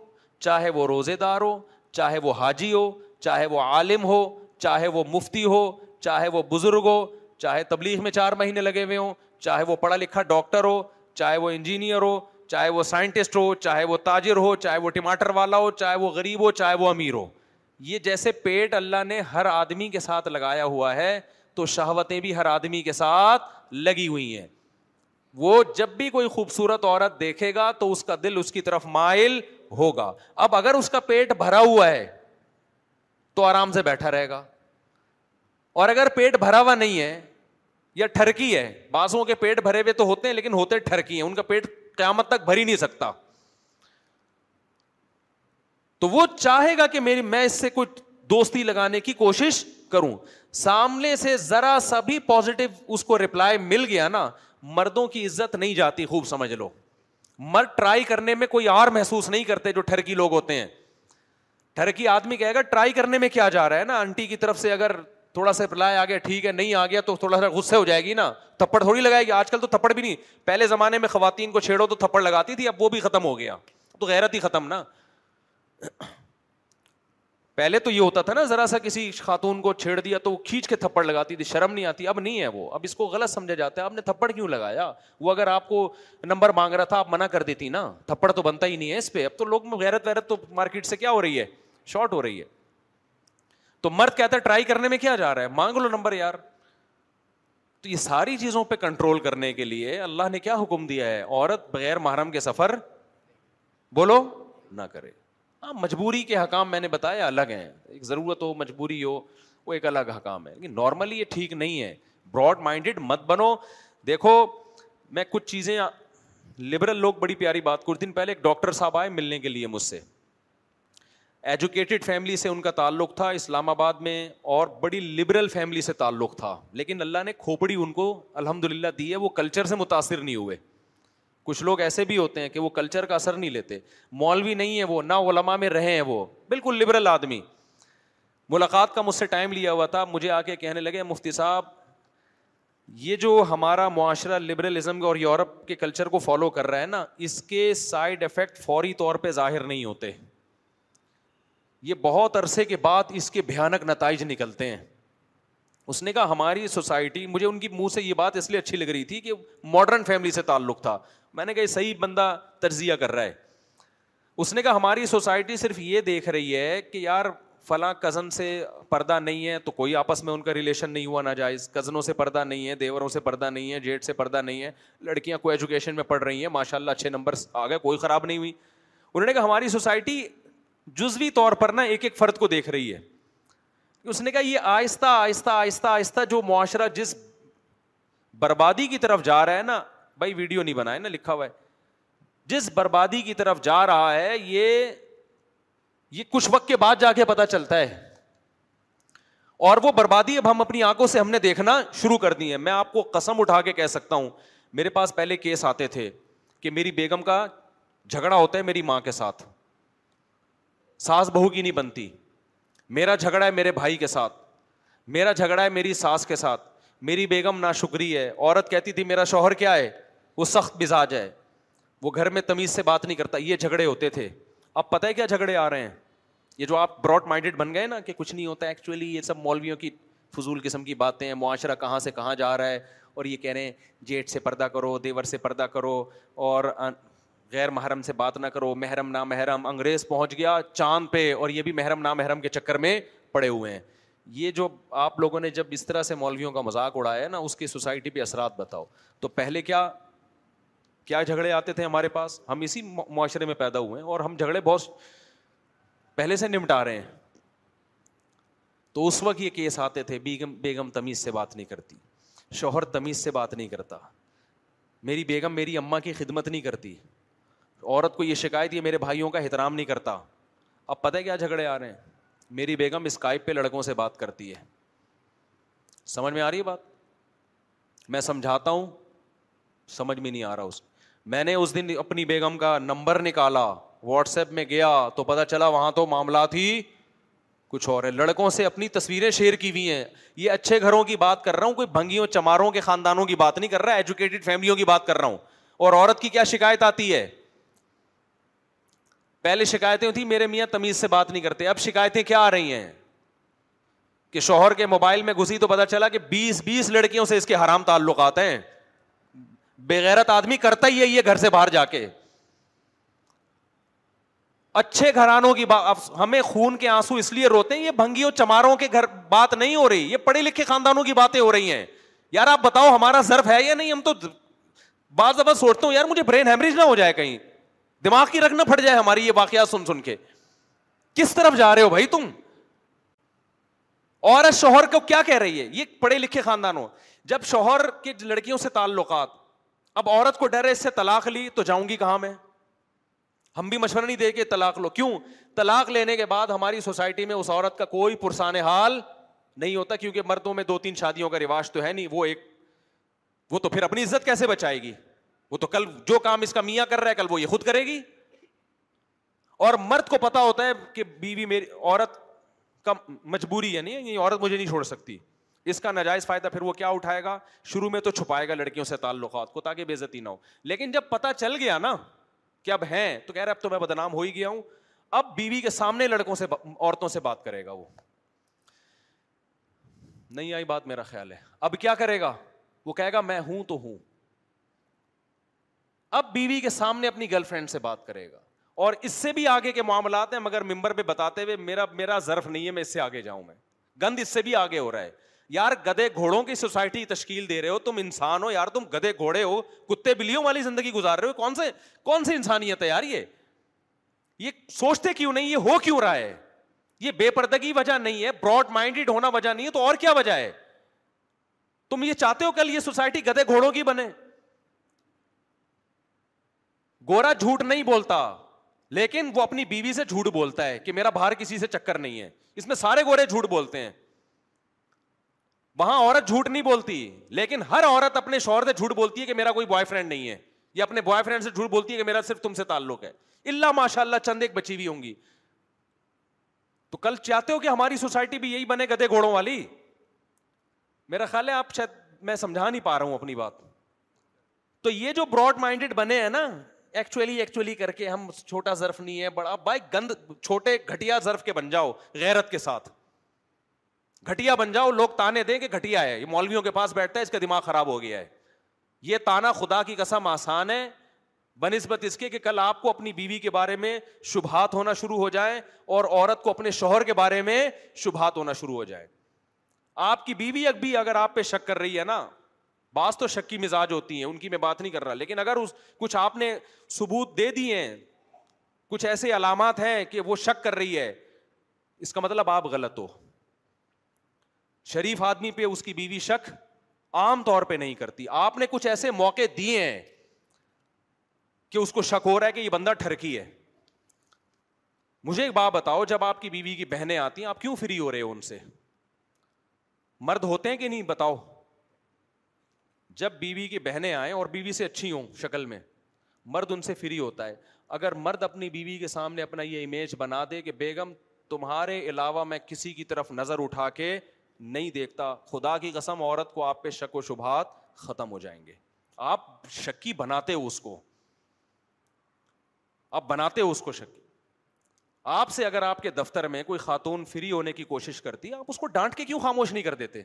چاہے وہ روزے دار ہو چاہے وہ حاجی ہو چاہے وہ عالم ہو چاہے وہ مفتی ہو چاہے وہ بزرگ ہو چاہے تبلیغ میں چار مہینے لگے ہوئے ہوں چاہے وہ پڑھا لکھا ڈاکٹر ہو چاہے وہ انجینئر ہو چاہے وہ سائنٹسٹ ہو چاہے وہ تاجر ہو چاہے وہ ٹماٹر والا ہو چاہے وہ غریب ہو چاہے وہ امیر ہو یہ جیسے پیٹ اللہ نے ہر آدمی کے ساتھ لگایا ہوا ہے تو شہوتیں بھی ہر آدمی کے ساتھ لگی ہوئی ہیں وہ جب بھی کوئی خوبصورت عورت دیکھے گا تو اس کا دل اس کی طرف مائل ہوگا اب اگر اس کا پیٹ بھرا ہوا ہے تو آرام سے بیٹھا رہے گا اور اگر پیٹ بھرا ہوا نہیں ہے یا ٹھرکی ہے بانسوں کے پیٹ بھرے ہوئے تو ہوتے ہیں لیکن ہوتے ٹھرکی ہیں ان کا پیٹ قیامت تک بھر ہی نہیں سکتا تو وہ چاہے گا کہ میری میں اس سے کوئی دوستی لگانے کی کوشش کروں سامنے سے ذرا سا بھی پوزیٹو اس کو رپلائی مل گیا نا مردوں کی عزت نہیں جاتی خوب سمجھ لو مرد ٹرائی کرنے میں کوئی اور محسوس نہیں کرتے جو ٹھرکی لوگ ہوتے ہیں ٹھرکی آدمی کہے گا ٹرائی کرنے میں کیا جا رہا ہے نا آنٹی کی طرف سے اگر تھوڑا سا رپلائی آ گیا ٹھیک ہے نہیں آ گیا تو تھوڑا سا غصے ہو جائے گی نا تھپڑ تھوڑی لگائے گی آج کل تو تھپڑ بھی نہیں پہلے زمانے میں خواتین کو چھیڑو تو تھپڑ لگاتی تھی اب وہ بھی ختم ہو گیا تو غیرت ہی ختم نا پہلے تو یہ ہوتا تھا نا ذرا سا کسی خاتون کو چھیڑ دیا تو وہ کھینچ کے تھپڑ لگاتی تھی شرم نہیں آتی اب نہیں ہے وہ اب اس کو غلط سمجھا جاتا ہے آپ نے تھپڑ کیوں لگایا وہ اگر آپ کو نمبر مانگ رہا تھا آپ منع کر دیتی نا تھپڑ تو بنتا ہی نہیں ہے اس پہ اب تو لوگ غیرت ویرت تو مارکیٹ سے کیا ہو رہی ہے شارٹ ہو رہی ہے تو مرد کہتا ہے ٹرائی کرنے میں کیا جا رہا ہے مانگ لو نمبر یار تو یہ ساری چیزوں پہ کنٹرول کرنے کے لیے اللہ نے کیا حکم دیا ہے عورت بغیر محرم کے سفر بولو نہ کرے ہاں مجبوری کے حکام میں نے بتایا الگ ہیں ایک ضرورت ہو مجبوری ہو وہ ایک الگ حکام ہے لیکن نارملی یہ ٹھیک نہیں ہے براڈ مائنڈیڈ مت بنو دیکھو میں کچھ چیزیں لبرل لوگ بڑی پیاری بات کچھ دن پہلے ایک ڈاکٹر صاحب آئے ملنے کے لیے مجھ سے ایجوکیٹڈ فیملی سے ان کا تعلق تھا اسلام آباد میں اور بڑی لبرل فیملی سے تعلق تھا لیکن اللہ نے کھوپڑی ان کو الحمد للہ دی ہے وہ کلچر سے متاثر نہیں ہوئے کچھ لوگ ایسے بھی ہوتے ہیں کہ وہ کلچر کا اثر نہیں لیتے مولوی نہیں ہے وہ نہ علماء میں رہے ہیں وہ بالکل لبرل آدمی ملاقات کا مجھ سے ٹائم لیا ہوا تھا مجھے آ کے کہنے لگے مفتی صاحب یہ جو ہمارا معاشرہ لبرلزم اور یورپ کے کلچر کو فالو کر رہا ہے نا اس کے سائڈ افیکٹ فوری طور پہ ظاہر نہیں ہوتے یہ بہت عرصے کے بعد اس کے بھیانک نتائج نکلتے ہیں اس نے کہا ہماری سوسائٹی مجھے ان کی منہ سے یہ بات اس لیے اچھی لگ رہی تھی کہ ماڈرن فیملی سے تعلق تھا میں نے کہا یہ صحیح بندہ تجزیہ کر رہا ہے اس نے کہا ہماری سوسائٹی صرف یہ دیکھ رہی ہے کہ یار فلاں کزن سے پردہ نہیں ہے تو کوئی آپس میں ان کا ریلیشن نہیں ہوا ناجائز کزنوں سے پردہ نہیں ہے دیوروں سے پردہ نہیں ہے جیٹ سے پردہ نہیں ہے لڑکیاں کوئی ایجوکیشن میں پڑھ رہی ہیں ماشاء اللہ اچھے نمبرس آ گئے کوئی خراب نہیں ہوئی انہوں نے کہا ہماری سوسائٹی جزوی طور پر نا ایک ایک فرد کو دیکھ رہی ہے اس نے کہا یہ آہستہ آہستہ آہستہ آہستہ جو معاشرہ جس بربادی کی طرف جا رہا ہے نا بھائی ویڈیو نہیں بنا ہے نا لکھا ہوا ہے جس بربادی کی طرف جا رہا ہے یہ کچھ وقت کے بعد جا کے پتا چلتا ہے اور وہ بربادی اب ہم اپنی آنکھوں سے ہم نے دیکھنا شروع کر دی ہے میں آپ کو قسم اٹھا کے کہہ سکتا ہوں میرے پاس پہلے کیس آتے تھے کہ میری بیگم کا جھگڑا ہوتا ہے میری ماں کے ساتھ ساس بہو کی نہیں بنتی میرا جھگڑا ہے میرے بھائی کے ساتھ میرا جھگڑا ہے میری ساس کے ساتھ میری بیگم نا شکری ہے عورت کہتی تھی میرا شوہر کیا ہے وہ سخت مزاج ہے وہ گھر میں تمیز سے بات نہیں کرتا یہ جھگڑے ہوتے تھے اب پتہ ہے کیا جھگڑے آ رہے ہیں یہ جو آپ براڈ مائنڈیڈ بن گئے نا کہ کچھ نہیں ہوتا ایکچولی یہ سب مولویوں کی فضول قسم کی باتیں ہیں معاشرہ کہاں سے کہاں جا رہا ہے اور یہ کہہ رہے ہیں جیٹ سے پردہ کرو دیور سے پردہ کرو اور غیر محرم سے بات نہ کرو محرم نہ محرم انگریز پہنچ گیا چاند پہ اور یہ بھی محرم نہ محرم کے چکر میں پڑے ہوئے ہیں یہ جو آپ لوگوں نے جب اس طرح سے مولویوں کا مذاق اڑایا ہے نا اس کی سوسائٹی پہ اثرات بتاؤ تو پہلے کیا کیا جھگڑے آتے تھے ہمارے پاس ہم اسی معاشرے میں پیدا ہوئے ہیں اور ہم جھگڑے بہت پہلے سے نمٹا رہے ہیں تو اس وقت یہ کیس آتے تھے بیگم بیگم تمیز سے بات نہیں کرتی شوہر تمیز سے بات نہیں کرتا میری بیگم میری اماں کی خدمت نہیں کرتی عورت کو یہ شکایت یہ میرے بھائیوں کا احترام نہیں کرتا اب پتہ کیا جھگڑے آ رہے ہیں میری بیگم اسکائپ پہ لڑکوں سے بات کرتی ہے سمجھ میں آ رہی ہے بات میں سمجھاتا ہوں سمجھ میں نہیں آ رہا اس میں نے اس دن اپنی بیگم کا نمبر نکالا واٹس ایپ میں گیا تو پتا چلا وہاں تو معاملات ہی کچھ اور ہے لڑکوں سے اپنی تصویریں شیئر کی ہوئی ہیں یہ اچھے گھروں کی بات کر رہا ہوں کوئی بھنگیوں چماروں کے خاندانوں کی بات نہیں کر رہا ایجوکیٹڈ فیملیوں کی بات کر رہا ہوں اور عورت کی کیا شکایت آتی ہے پہلے شکایتیں تھیں میرے میاں تمیز سے بات نہیں کرتے اب شکایتیں کیا آ رہی ہیں کہ شوہر کے موبائل میں گھسی تو پتا چلا کہ بیس بیس لڑکیوں سے اس کے حرام ہیں بےغیرت آدمی کرتا ہی ہے یہ گھر سے باہر جا کے اچھے گھرانوں کی ہمیں خون کے آنسو اس لیے روتے ہیں یہ بھنگیوں چماروں کے گھر بات نہیں ہو رہی یہ پڑھے لکھے خاندانوں کی باتیں ہو رہی ہیں یار آپ بتاؤ ہمارا ضرف ہے یا نہیں ہم تو بعض سوچتا ہوں یار مجھے برین ہیمریج نہ ہو جائے کہیں دماغ کی رکھنا پھٹ جائے ہماری یہ واقعات سن سن کے کس طرف جا رہے ہو بھائی تم عورت شوہر کو کیا کہہ رہی ہے یہ پڑھے لکھے خاندان ہو جب شوہر کے لڑکیوں سے تعلقات اب عورت کو ڈر ہے اس سے طلاق لی تو جاؤں گی کہاں میں ہم بھی مشورہ نہیں دے کے طلاق لو کیوں طلاق لینے کے بعد ہماری سوسائٹی میں اس عورت کا کوئی پرسان حال نہیں ہوتا کیونکہ مردوں میں دو تین شادیوں کا رواج تو ہے نہیں وہ ایک وہ تو پھر اپنی عزت کیسے بچائے گی وہ تو کل جو کام اس کا میاں کر رہا ہے کل وہ یہ خود کرے گی اور مرد کو پتا ہوتا ہے کہ بیوی میری عورت کا مجبوری ہے نہیں یہ یعنی عورت مجھے نہیں چھوڑ سکتی اس کا ناجائز فائدہ پھر وہ کیا اٹھائے گا شروع میں تو چھپائے گا لڑکیوں سے تعلقات کو تاکہ بےزتی نہ ہو لیکن جب پتا چل گیا نا کہ اب ہیں تو کہہ رہے اب تو میں بدنام ہو ہی گیا ہوں اب بیوی کے سامنے لڑکوں سے عورتوں سے بات کرے گا وہ نہیں آئی بات میرا خیال ہے اب کیا کرے گا وہ کہے گا میں ہوں تو ہوں اب بیوی کے سامنے اپنی گرل فرینڈ سے بات کرے گا اور اس سے بھی آگے کے معاملات ہیں مگر ممبر پہ بتاتے ہوئے میرا میرا نہیں ہے میں اس اس سے سے آگے آگے جاؤں میں گند بھی ہو رہا ہے یار گدے گھوڑوں کی سوسائٹی تشکیل دے رہے ہو تم انسان ہو یار تم گدے گھوڑے ہو کتے بلیوں والی زندگی گزار رہے ہو کون کون سے سی انسانیت ہے یار یہ یہ سوچتے کیوں نہیں یہ ہو کیوں رہا ہے یہ بے پردگی وجہ نہیں ہے براڈ مائنڈیڈ ہونا وجہ نہیں ہے تو اور کیا وجہ ہے تم یہ چاہتے ہو کل یہ سوسائٹی گدے گھوڑوں کی بنے گورا جھوٹ نہیں بولتا لیکن وہ اپنی بیوی سے جھوٹ بولتا ہے کہ میرا باہر کسی سے چکر نہیں ہے اس میں سارے گورے جھوٹ بولتے ہیں وہاں عورت جھوٹ نہیں بولتی لیکن ہر عورت اپنے شوہر سے جھوٹ بولتی ہے کہ میرا کوئی بوائے فرینڈ نہیں ہے یا اپنے بوائے فرینڈ سے جھوٹ بولتی ہے کہ میرا صرف تم سے تعلق ہے اللہ ماشاء اللہ چند ایک بچی ہوئی ہوں گی تو کل چاہتے ہو کہ ہماری سوسائٹی بھی یہی بنے گدے گھوڑوں والی میرا خیال ہے آپ شاید میں سمجھا نہیں پا رہا ہوں اپنی بات تو یہ جو براڈ مائنڈیڈ بنے ہیں نا ایکچولی ایکچولی کر کے ہم چھوٹا ظرف نہیں ہے بڑا بھائی گند چھوٹے گھٹیا ظرف کے بن جاؤ غیرت کے ساتھ گھٹیا بن جاؤ لوگ تانے دیں کہ گھٹیا ہے یہ مولویوں کے پاس بیٹھتا ہے اس کا دماغ خراب ہو گیا ہے یہ تانا خدا کی قسم آسان ہے بہ نسبت اس کے کہ کل آپ کو اپنی بیوی کے بارے میں شبہات ہونا شروع ہو جائے اور عورت کو اپنے شوہر کے بارے میں شبہات ہونا شروع ہو جائے آپ کی بیوی اب بھی اگر آپ پہ شک کر رہی ہے نا بعض تو شکی مزاج ہوتی ہیں ان کی میں بات نہیں کر رہا لیکن اگر کچھ آپ نے ثبوت دے دیے کچھ ایسے علامات ہیں کہ وہ شک کر رہی ہے اس کا مطلب آپ غلط ہو شریف آدمی پہ اس کی بیوی شک عام طور پہ نہیں کرتی آپ نے کچھ ایسے موقع دیے ہیں کہ اس کو شک ہو رہا ہے کہ یہ بندہ ٹھرکی ہے مجھے ایک بات بتاؤ جب آپ کی بیوی کی بہنیں آتی ہیں آپ کیوں فری ہو رہے ہو ان سے مرد ہوتے ہیں کہ نہیں بتاؤ جب بیوی کی بہنیں آئیں اور بیوی سے اچھی ہوں شکل میں مرد ان سے فری ہوتا ہے اگر مرد اپنی بیوی کے سامنے اپنا یہ امیج بنا دے کہ بیگم تمہارے علاوہ میں کسی کی طرف نظر اٹھا کے نہیں دیکھتا خدا کی قسم عورت کو آپ پہ شک و شبہات ختم ہو جائیں گے آپ شکی بناتے ہو اس کو آپ بناتے ہو اس کو شکی آپ سے اگر آپ کے دفتر میں کوئی خاتون فری ہونے کی کوشش کرتی آپ اس کو ڈانٹ کے کیوں خاموش نہیں کر دیتے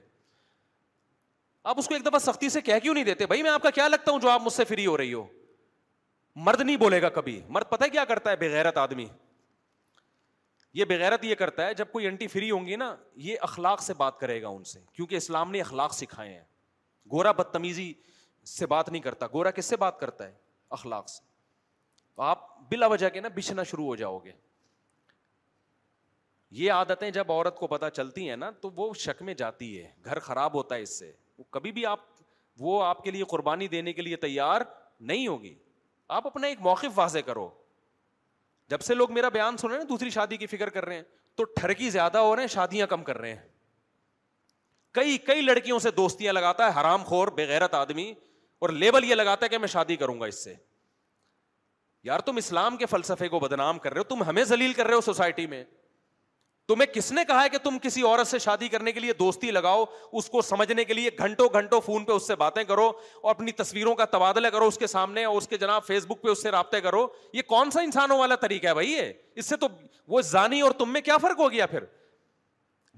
آپ اس کو ایک دفعہ سختی سے کہہ کیوں نہیں دیتے بھائی میں آپ کا کیا لگتا ہوں جو آپ مجھ سے فری ہو رہی ہو مرد نہیں بولے گا کبھی مرد پتا کیا کرتا ہے بغیرت آدمی یہ بغیرت یہ کرتا ہے جب کوئی انٹی فری ہوں گی نا یہ اخلاق سے بات کرے گا ان سے کیونکہ اسلام نے اخلاق سکھائے ہیں گورا بدتمیزی سے بات نہیں کرتا گورا کس سے بات کرتا ہے اخلاق سے آپ بلا وجہ کے نا بچھنا شروع ہو جاؤ گے یہ عادتیں جب عورت کو پتا چلتی ہیں نا تو وہ شک میں جاتی ہے گھر خراب ہوتا ہے اس سے وہ کبھی بھی آپ وہ آپ کے لیے قربانی دینے کے لیے تیار نہیں ہوگی آپ اپنا ایک موقف واضح کرو جب سے لوگ میرا بیان سن رہے ہیں دوسری شادی کی فکر کر رہے ہیں تو ٹھڑکی زیادہ ہو رہے ہیں شادیاں کم کر رہے ہیں کئی کئی لڑکیوں سے دوستیاں لگاتا ہے حرام خور بےغیرت آدمی اور لیبل یہ لگاتا ہے کہ میں شادی کروں گا اس سے یار تم اسلام کے فلسفے کو بدنام کر رہے ہو تم ہمیں ذلیل کر رہے ہو سوسائٹی میں تمہیں کس نے کہا ہے کہ تم کسی عورت سے شادی کرنے کے لیے دوستی لگاؤ اس کو سمجھنے کے لیے گھنٹوں گھنٹوں فون پہ اس سے باتیں کرو اور اپنی تصویروں کا تبادلہ کرو اس کے سامنے اور اس کے جناب فیس بک پہ اس سے رابطے کرو یہ کون سا انسانوں والا طریقہ ہے بھائی یہ اس سے تو وہ زانی اور تم میں کیا فرق ہو گیا پھر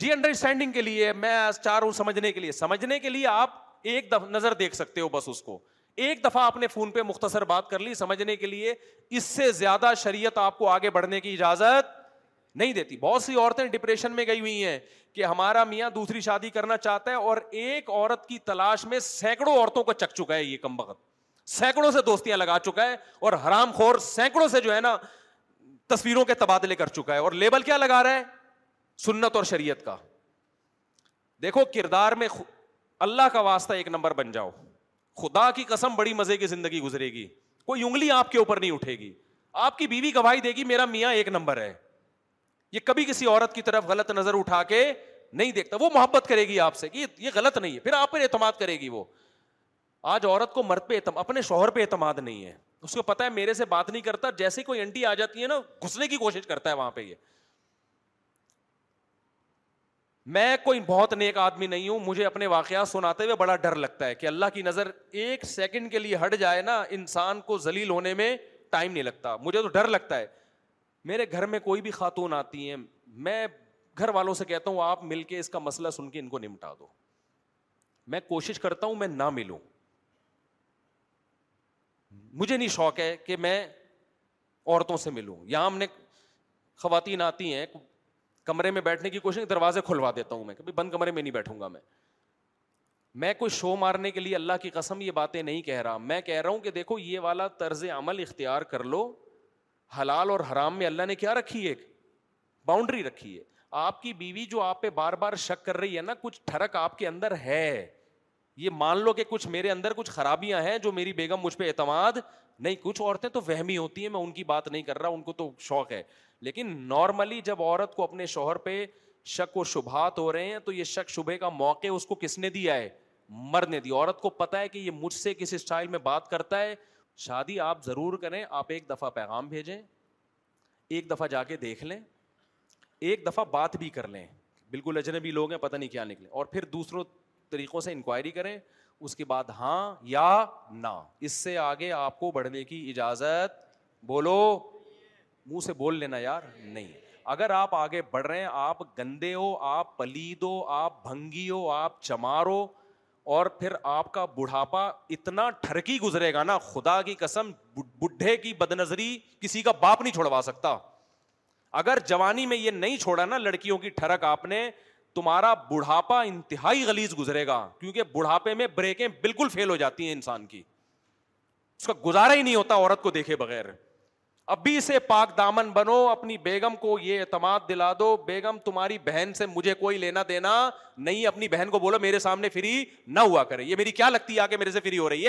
جی انڈرسٹینڈنگ کے لیے میں چار ہوں سمجھنے کے لیے سمجھنے کے لیے آپ ایک دفعہ نظر دیکھ سکتے ہو بس اس کو ایک دفعہ آپ نے فون پہ مختصر بات کر لی سمجھنے کے لیے اس سے زیادہ شریعت آپ کو آگے بڑھنے کی اجازت نہیں دیتی بہت سی عورتیں ڈپریشن میں گئی ہوئی ہیں کہ ہمارا میاں دوسری شادی کرنا چاہتا ہے اور ایک عورت کی تلاش میں سینکڑوں عورتوں کو چک چکا ہے یہ کم بخت سینکڑوں سے دوستیاں لگا چکا ہے اور حرام خور سینکڑوں سے جو ہے نا تصویروں کے تبادلے کر چکا ہے اور لیبل کیا لگا رہا ہے سنت اور شریعت کا دیکھو کردار میں خ... اللہ کا واسطہ ایک نمبر بن جاؤ خدا کی قسم بڑی مزے کی زندگی گزرے گی کوئی انگلی آپ کے اوپر نہیں اٹھے گی آپ کی بیوی گواہی دے گی میرا میاں ایک نمبر ہے یہ کبھی کسی عورت کی طرف غلط نظر اٹھا کے نہیں دیکھتا وہ محبت کرے گی آپ سے کہ یہ غلط نہیں ہے پھر آپ پر اعتماد کرے گی وہ آج عورت کو مرد پہ اعتماد اپنے شوہر پہ اعتماد نہیں ہے اس کو پتا ہے میرے سے بات نہیں کرتا جیسے کوئی انٹی آ جاتی ہے نا گھسنے کی کوشش کرتا ہے وہاں پہ یہ میں کوئی بہت نیک آدمی نہیں ہوں مجھے اپنے واقعات سناتے ہوئے بڑا ڈر لگتا ہے کہ اللہ کی نظر ایک سیکنڈ کے لیے ہٹ جائے نا انسان کو زلیل ہونے میں ٹائم نہیں لگتا مجھے تو ڈر لگتا ہے میرے گھر میں کوئی بھی خاتون آتی ہیں میں گھر والوں سے کہتا ہوں آپ مل کے اس کا مسئلہ سن کے ان کو نمٹا دو میں کوشش کرتا ہوں میں نہ ملوں مجھے نہیں شوق ہے کہ میں عورتوں سے ملوں یا ہم نے خواتین آتی ہیں کمرے میں بیٹھنے کی کوشش دروازے کھلوا دیتا ہوں میں کبھی بند کمرے میں نہیں بیٹھوں گا میں میں کوئی شو مارنے کے لیے اللہ کی قسم یہ باتیں نہیں کہہ رہا میں کہہ رہا ہوں کہ دیکھو یہ والا طرز عمل اختیار کر لو حلال اور حرام میں اللہ نے کیا رکھی ایک باؤنڈری رکھی ہے آپ کی بیوی جو آپ پہ بار بار شک کر رہی ہے نا کچھ ٹھڑک آپ کے اندر ہے یہ مان لو کہ کچھ میرے اندر کچھ خرابیاں ہیں جو میری بیگم مجھ پہ اعتماد نہیں کچھ عورتیں تو وہمی ہوتی ہیں میں ان کی بات نہیں کر رہا ان کو تو شوق ہے لیکن نارملی جب عورت کو اپنے شوہر پہ شک و شبہات ہو رہے ہیں تو یہ شک شبہ کا موقع اس کو کس نے دیا ہے مرنے دیا کو پتا ہے کہ یہ مجھ سے کس اسٹائل میں بات کرتا ہے شادی آپ ضرور کریں آپ ایک دفعہ پیغام بھیجیں ایک دفعہ جا کے دیکھ لیں ایک دفعہ بات بھی کر لیں بالکل اجنبی لوگ ہیں پتہ نہیں کیا نکلے اور پھر دوسروں طریقوں سے انکوائری کریں اس کے بعد ہاں یا نہ اس سے آگے آپ کو بڑھنے کی اجازت بولو منہ سے بول لینا یار نہیں اگر آپ آگے بڑھ رہے ہیں آپ گندے ہو آپ پلید ہو آپ بھنگی ہو آپ چمارو اور پھر آپ کا بڑھاپا اتنا ٹھرکی گزرے گا نا خدا کی قسم بڈھے کی بد نظری کسی کا باپ نہیں چھوڑوا سکتا اگر جوانی میں یہ نہیں چھوڑا نا لڑکیوں کی ٹھرک آپ نے تمہارا بڑھاپا انتہائی گلیز گزرے گا کیونکہ بڑھاپے میں بریکیں بالکل فیل ہو جاتی ہیں انسان کی اس کا گزارا ہی نہیں ہوتا عورت کو دیکھے بغیر ابھی سے پاک دامن بنو اپنی بیگم کو یہ اعتماد دلا دو بیگم تمہاری بہن سے مجھے کوئی لینا دینا نہیں اپنی بہن کو بولو میرے سامنے فری نہ ہوا کرے یہ میری کیا لگتی ہے ہے آگے میرے سے فری ہو رہی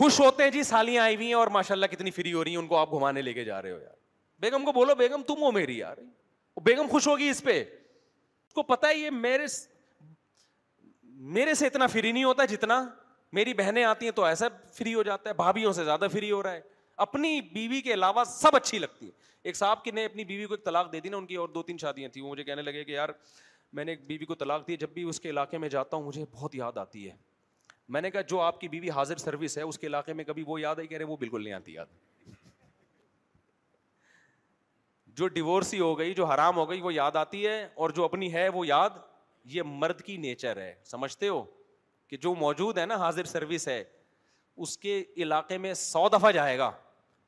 خوش ہوتے ہیں جی سالیاں آئی ہوئی ہیں اور ماشاء اللہ کتنی فری ہو رہی ہیں ان کو آپ گھمانے لے کے جا رہے ہو یار بیگم کو بولو بیگم تم ہو میری یار بیگم خوش ہوگی اس پہ اس کو پتا ہے یہ میرے میرے سے اتنا فری نہیں ہوتا جتنا میری بہنیں آتی ہیں تو ایسا فری ہو جاتا ہے بھابھیوں سے زیادہ فری ہو رہا ہے اپنی بیوی کے علاوہ سب اچھی لگتی ہے ایک صاحب کی نے اپنی بیوی کو ایک طلاق دے دی نا ان کی اور دو تین شادیاں تھیں وہ مجھے کہنے لگے کہ یار میں نے ایک بیوی کو طلاق دی جب بھی اس کے علاقے میں جاتا ہوں مجھے بہت یاد آتی ہے میں نے کہا جو آپ کی بیوی حاضر سروس ہے اس کے علاقے میں کبھی وہ یاد آئی کہہ رہے وہ بالکل نہیں آتی یاد جو ڈیورسی ہو گئی جو حرام ہو گئی وہ یاد آتی ہے اور جو اپنی ہے وہ یاد یہ مرد کی نیچر ہے سمجھتے ہو کہ جو موجود ہے نا حاضر سروس ہے اس کے علاقے میں سو دفعہ جائے گا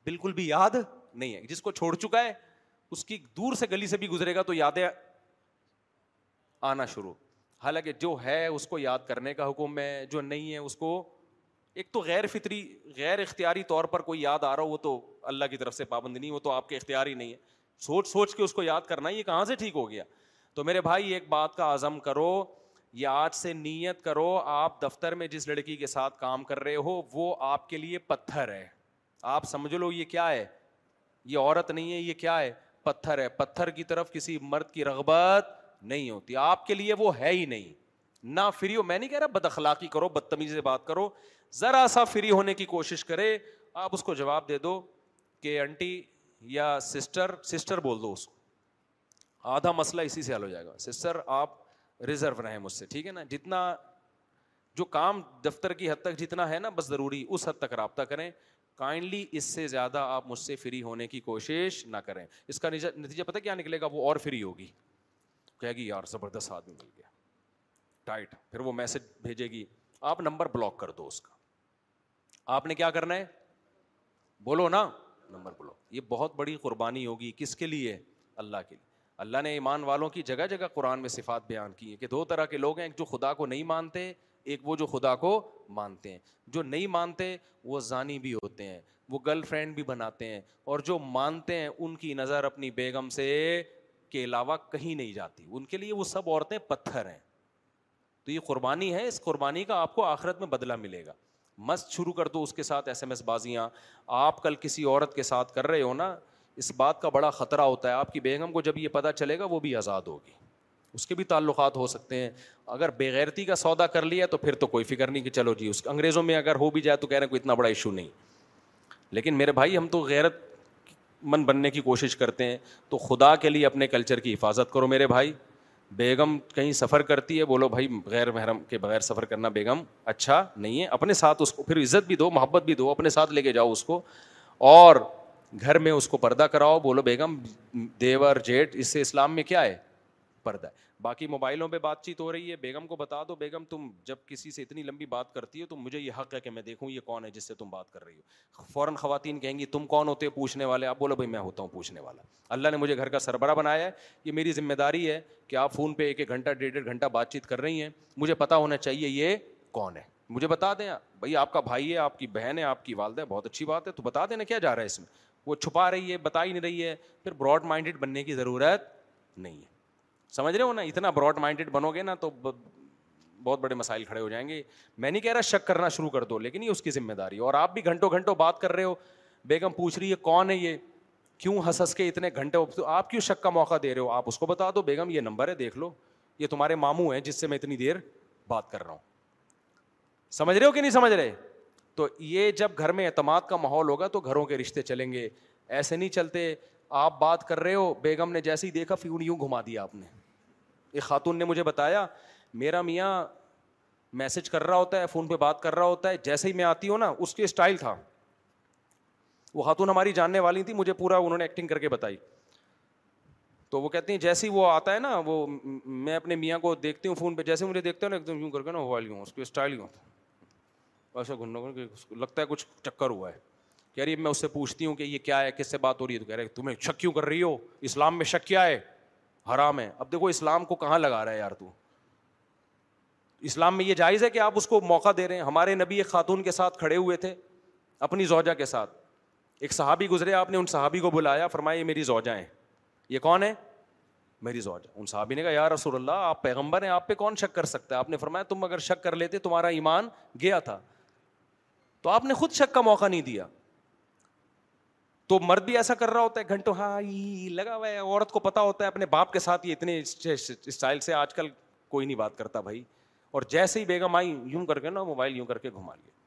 بالکل بھی یاد نہیں ہے جس کو چھوڑ چکا ہے اس کی دور سے گلی سے بھی گزرے گا تو یادیں آنا شروع حالانکہ جو ہے اس کو یاد کرنے کا حکم ہے جو نہیں ہے اس کو ایک تو غیر فطری غیر اختیاری طور پر کوئی یاد آ رہا ہو وہ تو اللہ کی طرف سے پابندی نہیں وہ تو آپ کے اختیار ہی نہیں ہے سوچ سوچ کے اس کو یاد کرنا یہ کہاں سے ٹھیک ہو گیا تو میرے بھائی ایک بات کا عزم کرو آج سے نیت کرو آپ دفتر میں جس لڑکی کے ساتھ کام کر رہے ہو وہ آپ کے لیے پتھر ہے آپ سمجھ لو یہ کیا ہے یہ عورت نہیں ہے یہ کیا ہے پتھر ہے پتھر کی طرف کسی مرد کی رغبت نہیں ہوتی آپ کے لیے وہ ہے ہی نہیں نہ فری ہو میں نہیں کہہ رہا بد اخلاقی کرو بدتمیزی بات کرو ذرا سا فری ہونے کی کوشش کرے آپ اس کو جواب دے دو کہ انٹی یا سسٹر سسٹر بول دو اس کو آدھا مسئلہ اسی سے حل ہو جائے گا سسٹر آپ ریزرو رہیں مجھ سے ٹھیک ہے نا جتنا جو کام دفتر کی حد تک جتنا ہے نا بس ضروری اس حد تک رابطہ کریں کائنڈلی اس سے زیادہ آپ مجھ سے فری ہونے کی کوشش نہ کریں اس کا نتیجہ پتہ کیا نکلے گا وہ اور فری ہوگی کہے گی یار زبردست آدمی مل گیا ٹائٹ پھر وہ میسج بھیجے گی آپ نمبر بلاک کر دو اس کا آپ نے کیا کرنا ہے بولو نا نمبر بلاک یہ بہت بڑی قربانی ہوگی کس کے لیے اللہ کے لیے اللہ نے ایمان والوں کی جگہ جگہ قرآن میں صفات بیان کی ہے کہ دو طرح کے لوگ ہیں ایک جو خدا کو نہیں مانتے ایک وہ جو خدا کو مانتے ہیں جو نہیں مانتے وہ ضانی بھی ہوتے ہیں وہ گرل فرینڈ بھی بناتے ہیں اور جو مانتے ہیں ان کی نظر اپنی بیگم سے کے علاوہ کہیں نہیں جاتی ان کے لیے وہ سب عورتیں پتھر ہیں تو یہ قربانی ہے اس قربانی کا آپ کو آخرت میں بدلہ ملے گا مست شروع کر دو اس کے ساتھ ایس ایم ایس بازیاں آپ کل کسی عورت کے ساتھ کر رہے ہو نا اس بات کا بڑا خطرہ ہوتا ہے آپ کی بیگم کو جب یہ پتہ چلے گا وہ بھی آزاد ہوگی اس کے بھی تعلقات ہو سکتے ہیں اگر بےغیرتی کا سودا کر لیا تو پھر تو کوئی فکر نہیں کہ چلو جی اس انگریزوں میں اگر ہو بھی جائے تو کہہ رہے ہیں کوئی اتنا بڑا ایشو نہیں لیکن میرے بھائی ہم تو غیرت من بننے کی کوشش کرتے ہیں تو خدا کے لیے اپنے کلچر کی حفاظت کرو میرے بھائی بیگم کہیں سفر کرتی ہے بولو بھائی غیر محرم کے بغیر سفر کرنا بیگم اچھا نہیں ہے اپنے ساتھ اس کو پھر عزت بھی دو محبت بھی دو اپنے ساتھ لے کے جاؤ اس کو اور گھر میں اس کو پردہ کراؤ بولو بیگم دیور جیٹ اس سے اسلام میں کیا ہے پردہ ہے باقی موبائلوں پہ بات چیت ہو رہی ہے بیگم کو بتا دو بیگم تم جب کسی سے اتنی لمبی بات کرتی ہو تو مجھے یہ حق ہے کہ میں دیکھوں یہ کون ہے جس سے تم بات کر رہی ہو فوراً خواتین کہیں گی تم کون ہوتے ہو پوچھنے والے آپ بولو بھائی میں ہوتا ہوں پوچھنے والا اللہ نے مجھے گھر کا سربراہ بنایا ہے یہ میری ذمہ داری ہے کہ آپ فون پہ ایک ایک گھنٹہ ڈیڑھ ڈیڑھ گھنٹہ بات چیت کر رہی ہیں مجھے پتا ہونا چاہیے یہ کون ہے مجھے بتا دیں بھائی آپ کا بھائی ہے آپ کی بہن ہے آپ کی والدہ ہے بہت اچھی بات ہے تو بتا دینا کیا جا رہا ہے اس میں وہ چھپا رہی ہے بتا ہی نہیں رہی ہے پھر براڈ مائنڈیڈ بننے کی ضرورت نہیں ہے سمجھ رہے ہو نا اتنا براڈ مائنڈیڈ بنو گے نا تو بہت بڑے مسائل کھڑے ہو جائیں گے میں نہیں کہہ رہا شک کرنا شروع کر دو لیکن یہ اس کی ذمہ داری ہے اور آپ بھی گھنٹوں گھنٹوں بات کر رہے ہو بیگم پوچھ رہی ہے کون ہے یہ کیوں ہنس ہنس کے اتنے گھنٹے آپ کیوں شک کا موقع دے رہے ہو آپ اس کو بتا دو بیگم یہ نمبر ہے دیکھ لو یہ تمہارے ماموں ہیں جس سے میں اتنی دیر بات کر رہا ہوں سمجھ رہے ہو کہ نہیں سمجھ رہے تو یہ جب گھر میں اعتماد کا ماحول ہوگا تو گھروں کے رشتے چلیں گے ایسے نہیں چلتے آپ بات کر رہے ہو بیگم نے جیسے ہی دیکھا فیون یوں گھما دیا آپ نے ایک خاتون نے مجھے بتایا میرا میاں میسج کر رہا ہوتا ہے فون پہ بات کر رہا ہوتا ہے جیسے ہی میں آتی ہوں نا اس کی اسٹائل تھا وہ خاتون ہماری جاننے والی تھی مجھے پورا انہوں نے ایکٹنگ کر کے بتائی تو وہ کہتی ہیں جیسے ہی وہ آتا ہے نا وہ میں اپنے میاں کو دیکھتی ہوں فون پہ جیسے مجھے دیکھتے ہو نا ایک دم یوں کر کے نا وہ والی ہوں اس کی اسٹائل یوں گنگ لگتا ہے کچھ چکر ہوا ہے کہہ رہی میں اس سے پوچھتی ہوں کہ یہ کیا ہے کس سے بات ہو رہی ہے تو کہہ رہے تمہیں شک کیوں کر رہی ہو اسلام میں شک کیا ہے حرام ہے اب دیکھو اسلام کو کہاں لگا رہا ہے یار تو اسلام میں یہ جائز ہے کہ آپ اس کو موقع دے رہے ہیں ہمارے نبی ایک خاتون کے ساتھ کھڑے ہوئے تھے اپنی زوجہ کے ساتھ ایک صحابی گزرے آپ نے ان صحابی کو بلایا فرمایا یہ میری زوجا ہیں یہ کون ہے میری زوجا ان صحابی نے کہا یار رسول اللہ آپ پیغمبر ہیں آپ پہ کون شک کر سکتا ہے آپ نے فرمایا تم اگر شک کر لیتے تمہارا ایمان گیا تھا تو آپ نے خود شک کا موقع نہیں دیا تو مرد بھی ایسا کر رہا ہوتا ہے گھنٹوں ہاں لگا ہوا ہے عورت کو پتا ہوتا ہے اپنے باپ کے ساتھ یہ اتنے اسٹائل سے آج کل کوئی نہیں بات کرتا بھائی اور جیسے ہی بیگم آئی یوں کر کے نا موبائل یوں کر کے گھما لیے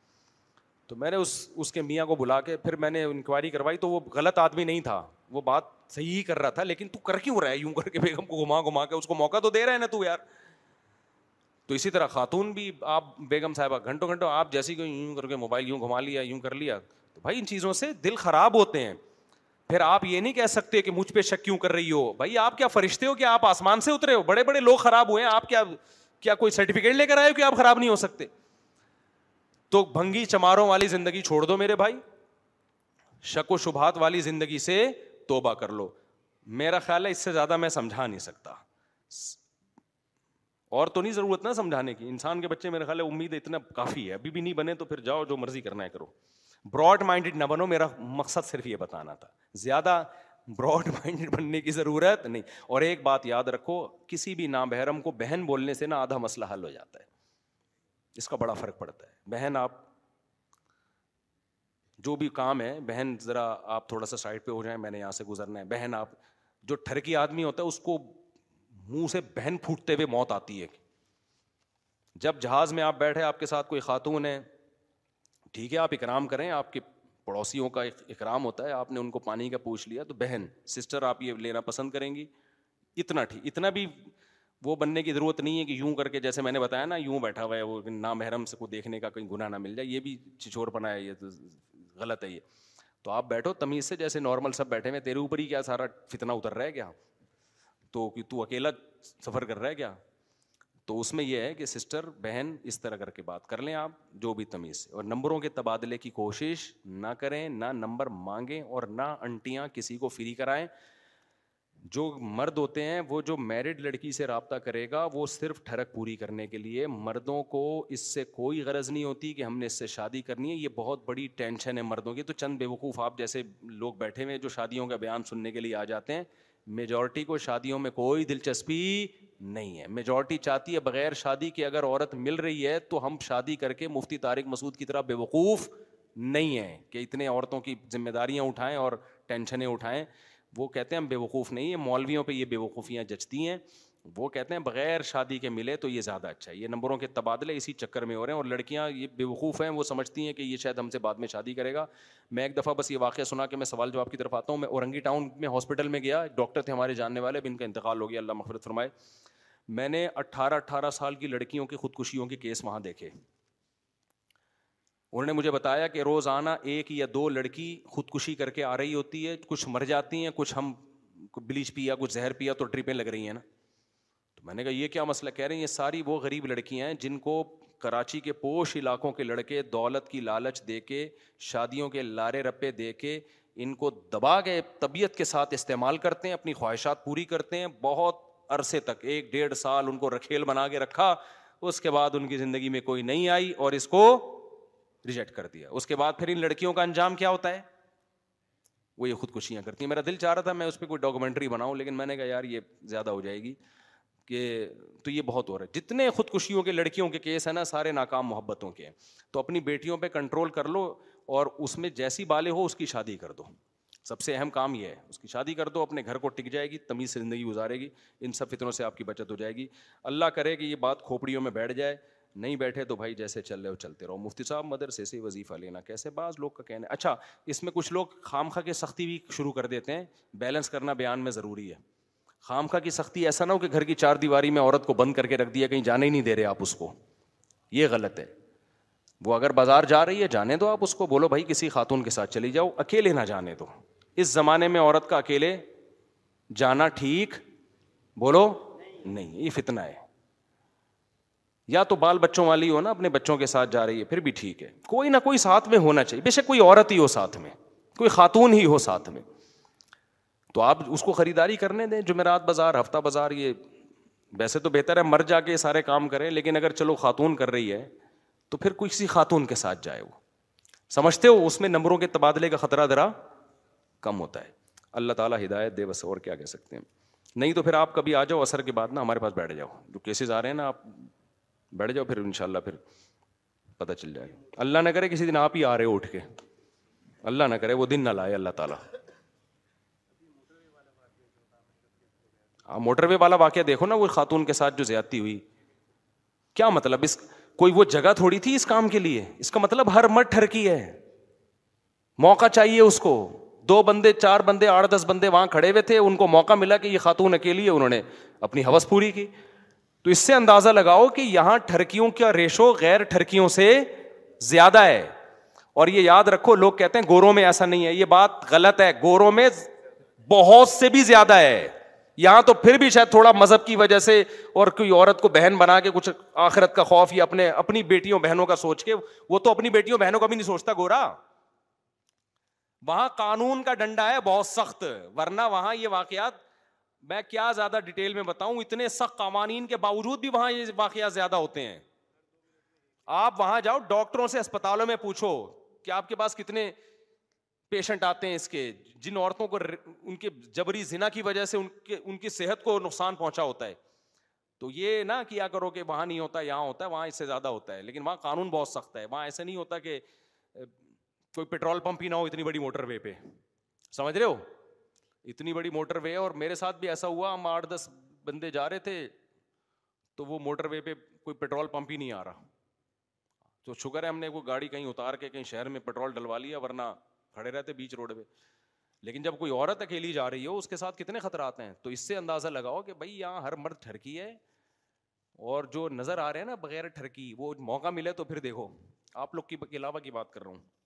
تو میں نے اس اس کے میاں کو بلا کے پھر میں نے انکوائری کروائی تو وہ غلط آدمی نہیں تھا وہ بات صحیح ہی کر رہا تھا لیکن تو کر کیوں رہا ہے یوں کر کے بیگم کو گھما گھما کے اس کو موقع تو دے رہے نا تو یار تو اسی طرح خاتون بھی آپ بیگم صاحبہ گھنٹوں گھنٹوں آپ جیسی کو یوں یوں یوں کر کر کے موبائل گھما لیا لیا تو بھائی ان چیزوں سے دل خراب ہوتے ہیں پھر آپ یہ نہیں کہہ سکتے کہ مجھ پہ شک کیوں کر رہی ہو بھائی آپ کیا فرشتے ہو کہ آپ آسمان سے اترے ہو بڑے بڑے لوگ خراب ہوئے ہیں آپ کیا کوئی سرٹیفکیٹ لے کر آئے ہو کہ آپ خراب نہیں ہو سکتے تو بھنگی چماروں والی زندگی چھوڑ دو میرے بھائی شک و شبہات والی زندگی سے توبہ کر لو میرا خیال ہے اس سے زیادہ میں سمجھا نہیں سکتا اور تو نہیں ضرورت نا سمجھانے کی انسان کے بچے میرا خیال ہے امید اتنا کافی ہے ابھی بھی نہیں بنے تو پھر جاؤ جو مرضی کرنا ہے کرو براڈ مائنڈیڈ نہ بنو میرا مقصد صرف یہ بتانا تھا زیادہ براڈ مائنڈیڈ بننے کی ضرورت نہیں اور ایک بات یاد رکھو کسی بھی نابحرم کو بہن بولنے سے نا آدھا مسئلہ حل ہو جاتا ہے اس کا بڑا فرق پڑتا ہے بہن آپ جو بھی کام ہے بہن ذرا آپ تھوڑا سا سائڈ پہ ہو جائیں میں نے یہاں سے گزرنا ہے بہن آپ جو ٹھرکی آدمی ہوتا ہے اس کو منہ سے بہن پھوٹتے ہوئے موت آتی ہے جب جہاز میں آپ بیٹھے آپ کے ساتھ کوئی خاتون ہے ٹھیک ہے آپ اکرام کریں آپ کے پڑوسیوں کا اکرام ہوتا ہے آپ نے ان کو پانی کا پوچھ لیا تو بہن سسٹر آپ یہ لینا پسند کریں گی اتنا ٹھیک اتنا بھی وہ بننے کی ضرورت نہیں ہے کہ یوں کر کے جیسے میں نے بتایا نا یوں بیٹھا ہوا ہے وہ نامحرم سے کو دیکھنے کا کوئی گناہ نہ مل جائے یہ بھی چھچور پنا ہے یہ تو غلط ہے یہ تو آپ بیٹھو تمیز سے جیسے نارمل سب بیٹھے ہوئے تیرے اوپر ہی کیا سارا فتنا اتر رہا ہے کیا تو کہ تو اکیلا سفر کر رہا ہے کیا تو اس میں یہ ہے کہ سسٹر بہن اس طرح کر کے بات کر لیں آپ جو بھی تمیز سے اور نمبروں کے تبادلے کی کوشش نہ کریں نہ نمبر مانگیں اور نہ انٹیاں کسی کو فری کرائیں جو مرد ہوتے ہیں وہ جو میرڈ لڑکی سے رابطہ کرے گا وہ صرف ٹھڑک پوری کرنے کے لیے مردوں کو اس سے کوئی غرض نہیں ہوتی کہ ہم نے اس سے شادی کرنی ہے یہ بہت بڑی ٹینشن ہے مردوں کی تو چند بے وقوف آپ جیسے لوگ بیٹھے ہوئے جو شادیوں کا بیان سننے کے لیے آ جاتے ہیں میجورٹی کو شادیوں میں کوئی دلچسپی نہیں ہے میجورٹی چاہتی ہے بغیر شادی کے اگر عورت مل رہی ہے تو ہم شادی کر کے مفتی طارق مسعود کی طرح بے وقوف نہیں ہیں کہ اتنے عورتوں کی ذمہ داریاں اٹھائیں اور ٹینشنیں اٹھائیں وہ کہتے ہیں ہم بے وقوف نہیں ہیں مولویوں پہ یہ بے وقوفیاں جچتی ہیں وہ کہتے ہیں بغیر شادی کے ملے تو یہ زیادہ اچھا ہے یہ نمبروں کے تبادلے اسی چکر میں ہو رہے ہیں اور لڑکیاں یہ بے وقوف ہیں وہ سمجھتی ہیں کہ یہ شاید ہم سے بعد میں شادی کرے گا میں ایک دفعہ بس یہ واقعہ سنا کہ میں سوال جواب کی طرف آتا ہوں میں اورنگی ٹاؤن میں ہاسپٹل میں گیا ڈاکٹر تھے ہمارے جاننے والے اب ان کا انتقال ہو گیا اللہ مفرت فرمائے میں نے اٹھارہ اٹھارہ سال کی لڑکیوں کی خودکشیوں کے کیس وہاں دیکھے انہوں نے مجھے بتایا کہ روزانہ ایک یا دو لڑکی خودکشی کر کے آ رہی ہوتی ہے کچھ مر جاتی ہیں کچھ ہم بلیچ پیا کچھ زہر پیا تو ٹرپیں لگ رہی ہیں نا میں نے کہا یہ کیا مسئلہ کہہ رہے ہیں یہ ساری وہ غریب لڑکیاں ہیں جن کو کراچی کے پوش علاقوں کے لڑکے دولت کی لالچ دے کے شادیوں کے لارے رپے دے کے ان کو دبا کے طبیعت کے ساتھ استعمال کرتے ہیں اپنی خواہشات پوری کرتے ہیں بہت عرصے تک ایک ڈیڑھ سال ان کو رکھیل بنا کے رکھا اس کے بعد ان کی زندگی میں کوئی نہیں آئی اور اس کو ریجیکٹ کر دیا اس کے بعد پھر ان لڑکیوں کا انجام کیا ہوتا ہے وہ یہ خودکشیاں کرتی ہیں میرا دل چاہ رہا تھا میں اس پہ کوئی ڈاکومنٹری بناؤں لیکن میں نے کہا یار یہ زیادہ ہو جائے گی کہ تو یہ بہت ہو رہا ہے جتنے خودکشیوں کے لڑکیوں کے کیس ہیں نا سارے ناکام محبتوں کے ہیں تو اپنی بیٹیوں پہ کنٹرول کر لو اور اس میں جیسی بالے ہو اس کی شادی کر دو سب سے اہم کام یہ ہے اس کی شادی کر دو اپنے گھر کو ٹک جائے گی تمیز سے زندگی گزارے گی ان سب فطروں سے آپ کی بچت ہو جائے گی اللہ کرے کہ یہ بات کھوپڑیوں میں بیٹھ جائے نہیں بیٹھے تو بھائی جیسے چل رہے ہو چلتے رہو مفتی صاحب مدرسے سے وظیفہ لینا کیسے بعض لوگ کا کہنا ہے اچھا اس میں کچھ لوگ خام خاں کے سختی بھی شروع کر دیتے ہیں بیلنس کرنا بیان میں ضروری ہے خام خا کی سختی ایسا نہ ہو کہ گھر کی چار دیواری میں عورت کو بند کر کے رکھ دیا کہیں جانے ہی نہیں دے رہے آپ اس کو یہ غلط ہے وہ اگر بازار جا رہی ہے جانے دو آپ اس کو بولو بھائی کسی خاتون کے ساتھ چلی جاؤ اکیلے نہ جانے دو اس زمانے میں عورت کا اکیلے جانا ٹھیک بولو نہیں یہ فتنا ہے یا تو بال بچوں والی ہو نا اپنے بچوں کے ساتھ جا رہی ہے پھر بھی ٹھیک ہے کوئی نہ کوئی ساتھ میں ہونا چاہیے بے شک کوئی عورت ہی ہو ساتھ میں کوئی خاتون ہی ہو ساتھ میں تو آپ اس کو خریداری کرنے دیں جمعرات بازار ہفتہ بازار یہ ویسے تو بہتر ہے مر جا کے سارے کام کریں لیکن اگر چلو خاتون کر رہی ہے تو پھر کوئی خاتون کے ساتھ جائے وہ سمجھتے ہو اس میں نمبروں کے تبادلے کا خطرہ ذرا کم ہوتا ہے اللہ تعالیٰ ہدایت دے بس اور کیا کہہ سکتے ہیں نہیں تو پھر آپ کبھی آ جاؤ اثر کے بعد نا ہمارے پاس بیٹھ جاؤ جو کیسز آ رہے ہیں نا آپ بیٹھ جاؤ پھر ان شاء اللہ پھر پتہ چل جائے اللہ نہ کرے کسی دن آپ ہی آ رہے ہو اٹھ کے اللہ نہ کرے وہ دن نہ لائے اللہ تعالیٰ موٹر وے والا واقعہ دیکھو نا وہ خاتون کے ساتھ جو زیادتی ہوئی کیا مطلب اس کوئی وہ جگہ تھوڑی تھی اس کام کے لیے اس کا مطلب ہر مٹ ٹھرکی ہے موقع چاہیے اس کو دو بندے چار بندے آٹھ دس بندے وہاں کھڑے ہوئے تھے ان کو موقع ملا کہ یہ خاتون اکیلی ہے انہوں نے اپنی حوث پوری کی تو اس سے اندازہ لگاؤ کہ یہاں ٹھرکیوں کا ریشو غیر ٹھرکیوں سے زیادہ ہے اور یہ یاد رکھو لوگ کہتے ہیں گوروں میں ایسا نہیں ہے یہ بات غلط ہے گوروں میں بہت سے بھی زیادہ ہے یہاں تو پھر بھی شاید تھوڑا مذہب کی وجہ سے اور کوئی عورت کو بہن بنا کے کچھ آخرت کا خوف یا اپنے اپنی بیٹیوں بہنوں کا سوچ کے وہ تو اپنی بیٹیوں بہنوں کا بھی نہیں سوچتا گورا وہاں قانون کا ڈنڈا ہے بہت سخت ورنہ وہاں یہ واقعات میں کیا زیادہ ڈیٹیل میں بتاؤں اتنے سخت قوانین کے باوجود بھی وہاں یہ واقعات زیادہ ہوتے ہیں آپ وہاں جاؤ ڈاکٹروں سے اسپتالوں میں پوچھو کہ آپ کے پاس کتنے پیشنٹ آتے ہیں اس کے جن عورتوں کو ان کے جبری زنا کی وجہ سے ان کی صحت کو نقصان پہنچا ہوتا ہے تو یہ نہ کیا کرو کہ وہاں نہیں ہوتا یہاں ہوتا ہے وہاں اس سے زیادہ ہوتا ہے لیکن وہاں قانون بہت سخت ہے وہاں ایسا نہیں ہوتا کہ کوئی پیٹرول پمپ ہی نہ ہو اتنی بڑی موٹر وے پہ سمجھ رہے ہو اتنی بڑی موٹر وے اور میرے ساتھ بھی ایسا ہوا ہم آٹھ دس بندے جا رہے تھے تو وہ موٹر وے پہ کوئی پیٹرول پمپ ہی نہیں آ رہا تو شکر ہے ہم نے وہ گاڑی کہیں اتار کے کہیں شہر میں پیٹرول ڈلوا لیا ورنہ کھڑے رہتے بیچ روڈ پہ لیکن جب کوئی عورت اکیلی جا رہی ہو اس کے ساتھ کتنے خطرات ہیں تو اس سے اندازہ لگاؤ کہ بھائی یہاں ہر مرد ٹھرکی ہے اور جو نظر آ رہے ہیں نا بغیر ٹھرکی وہ موقع ملے تو پھر دیکھو آپ لوگ کی علاوہ کی بات کر رہا ہوں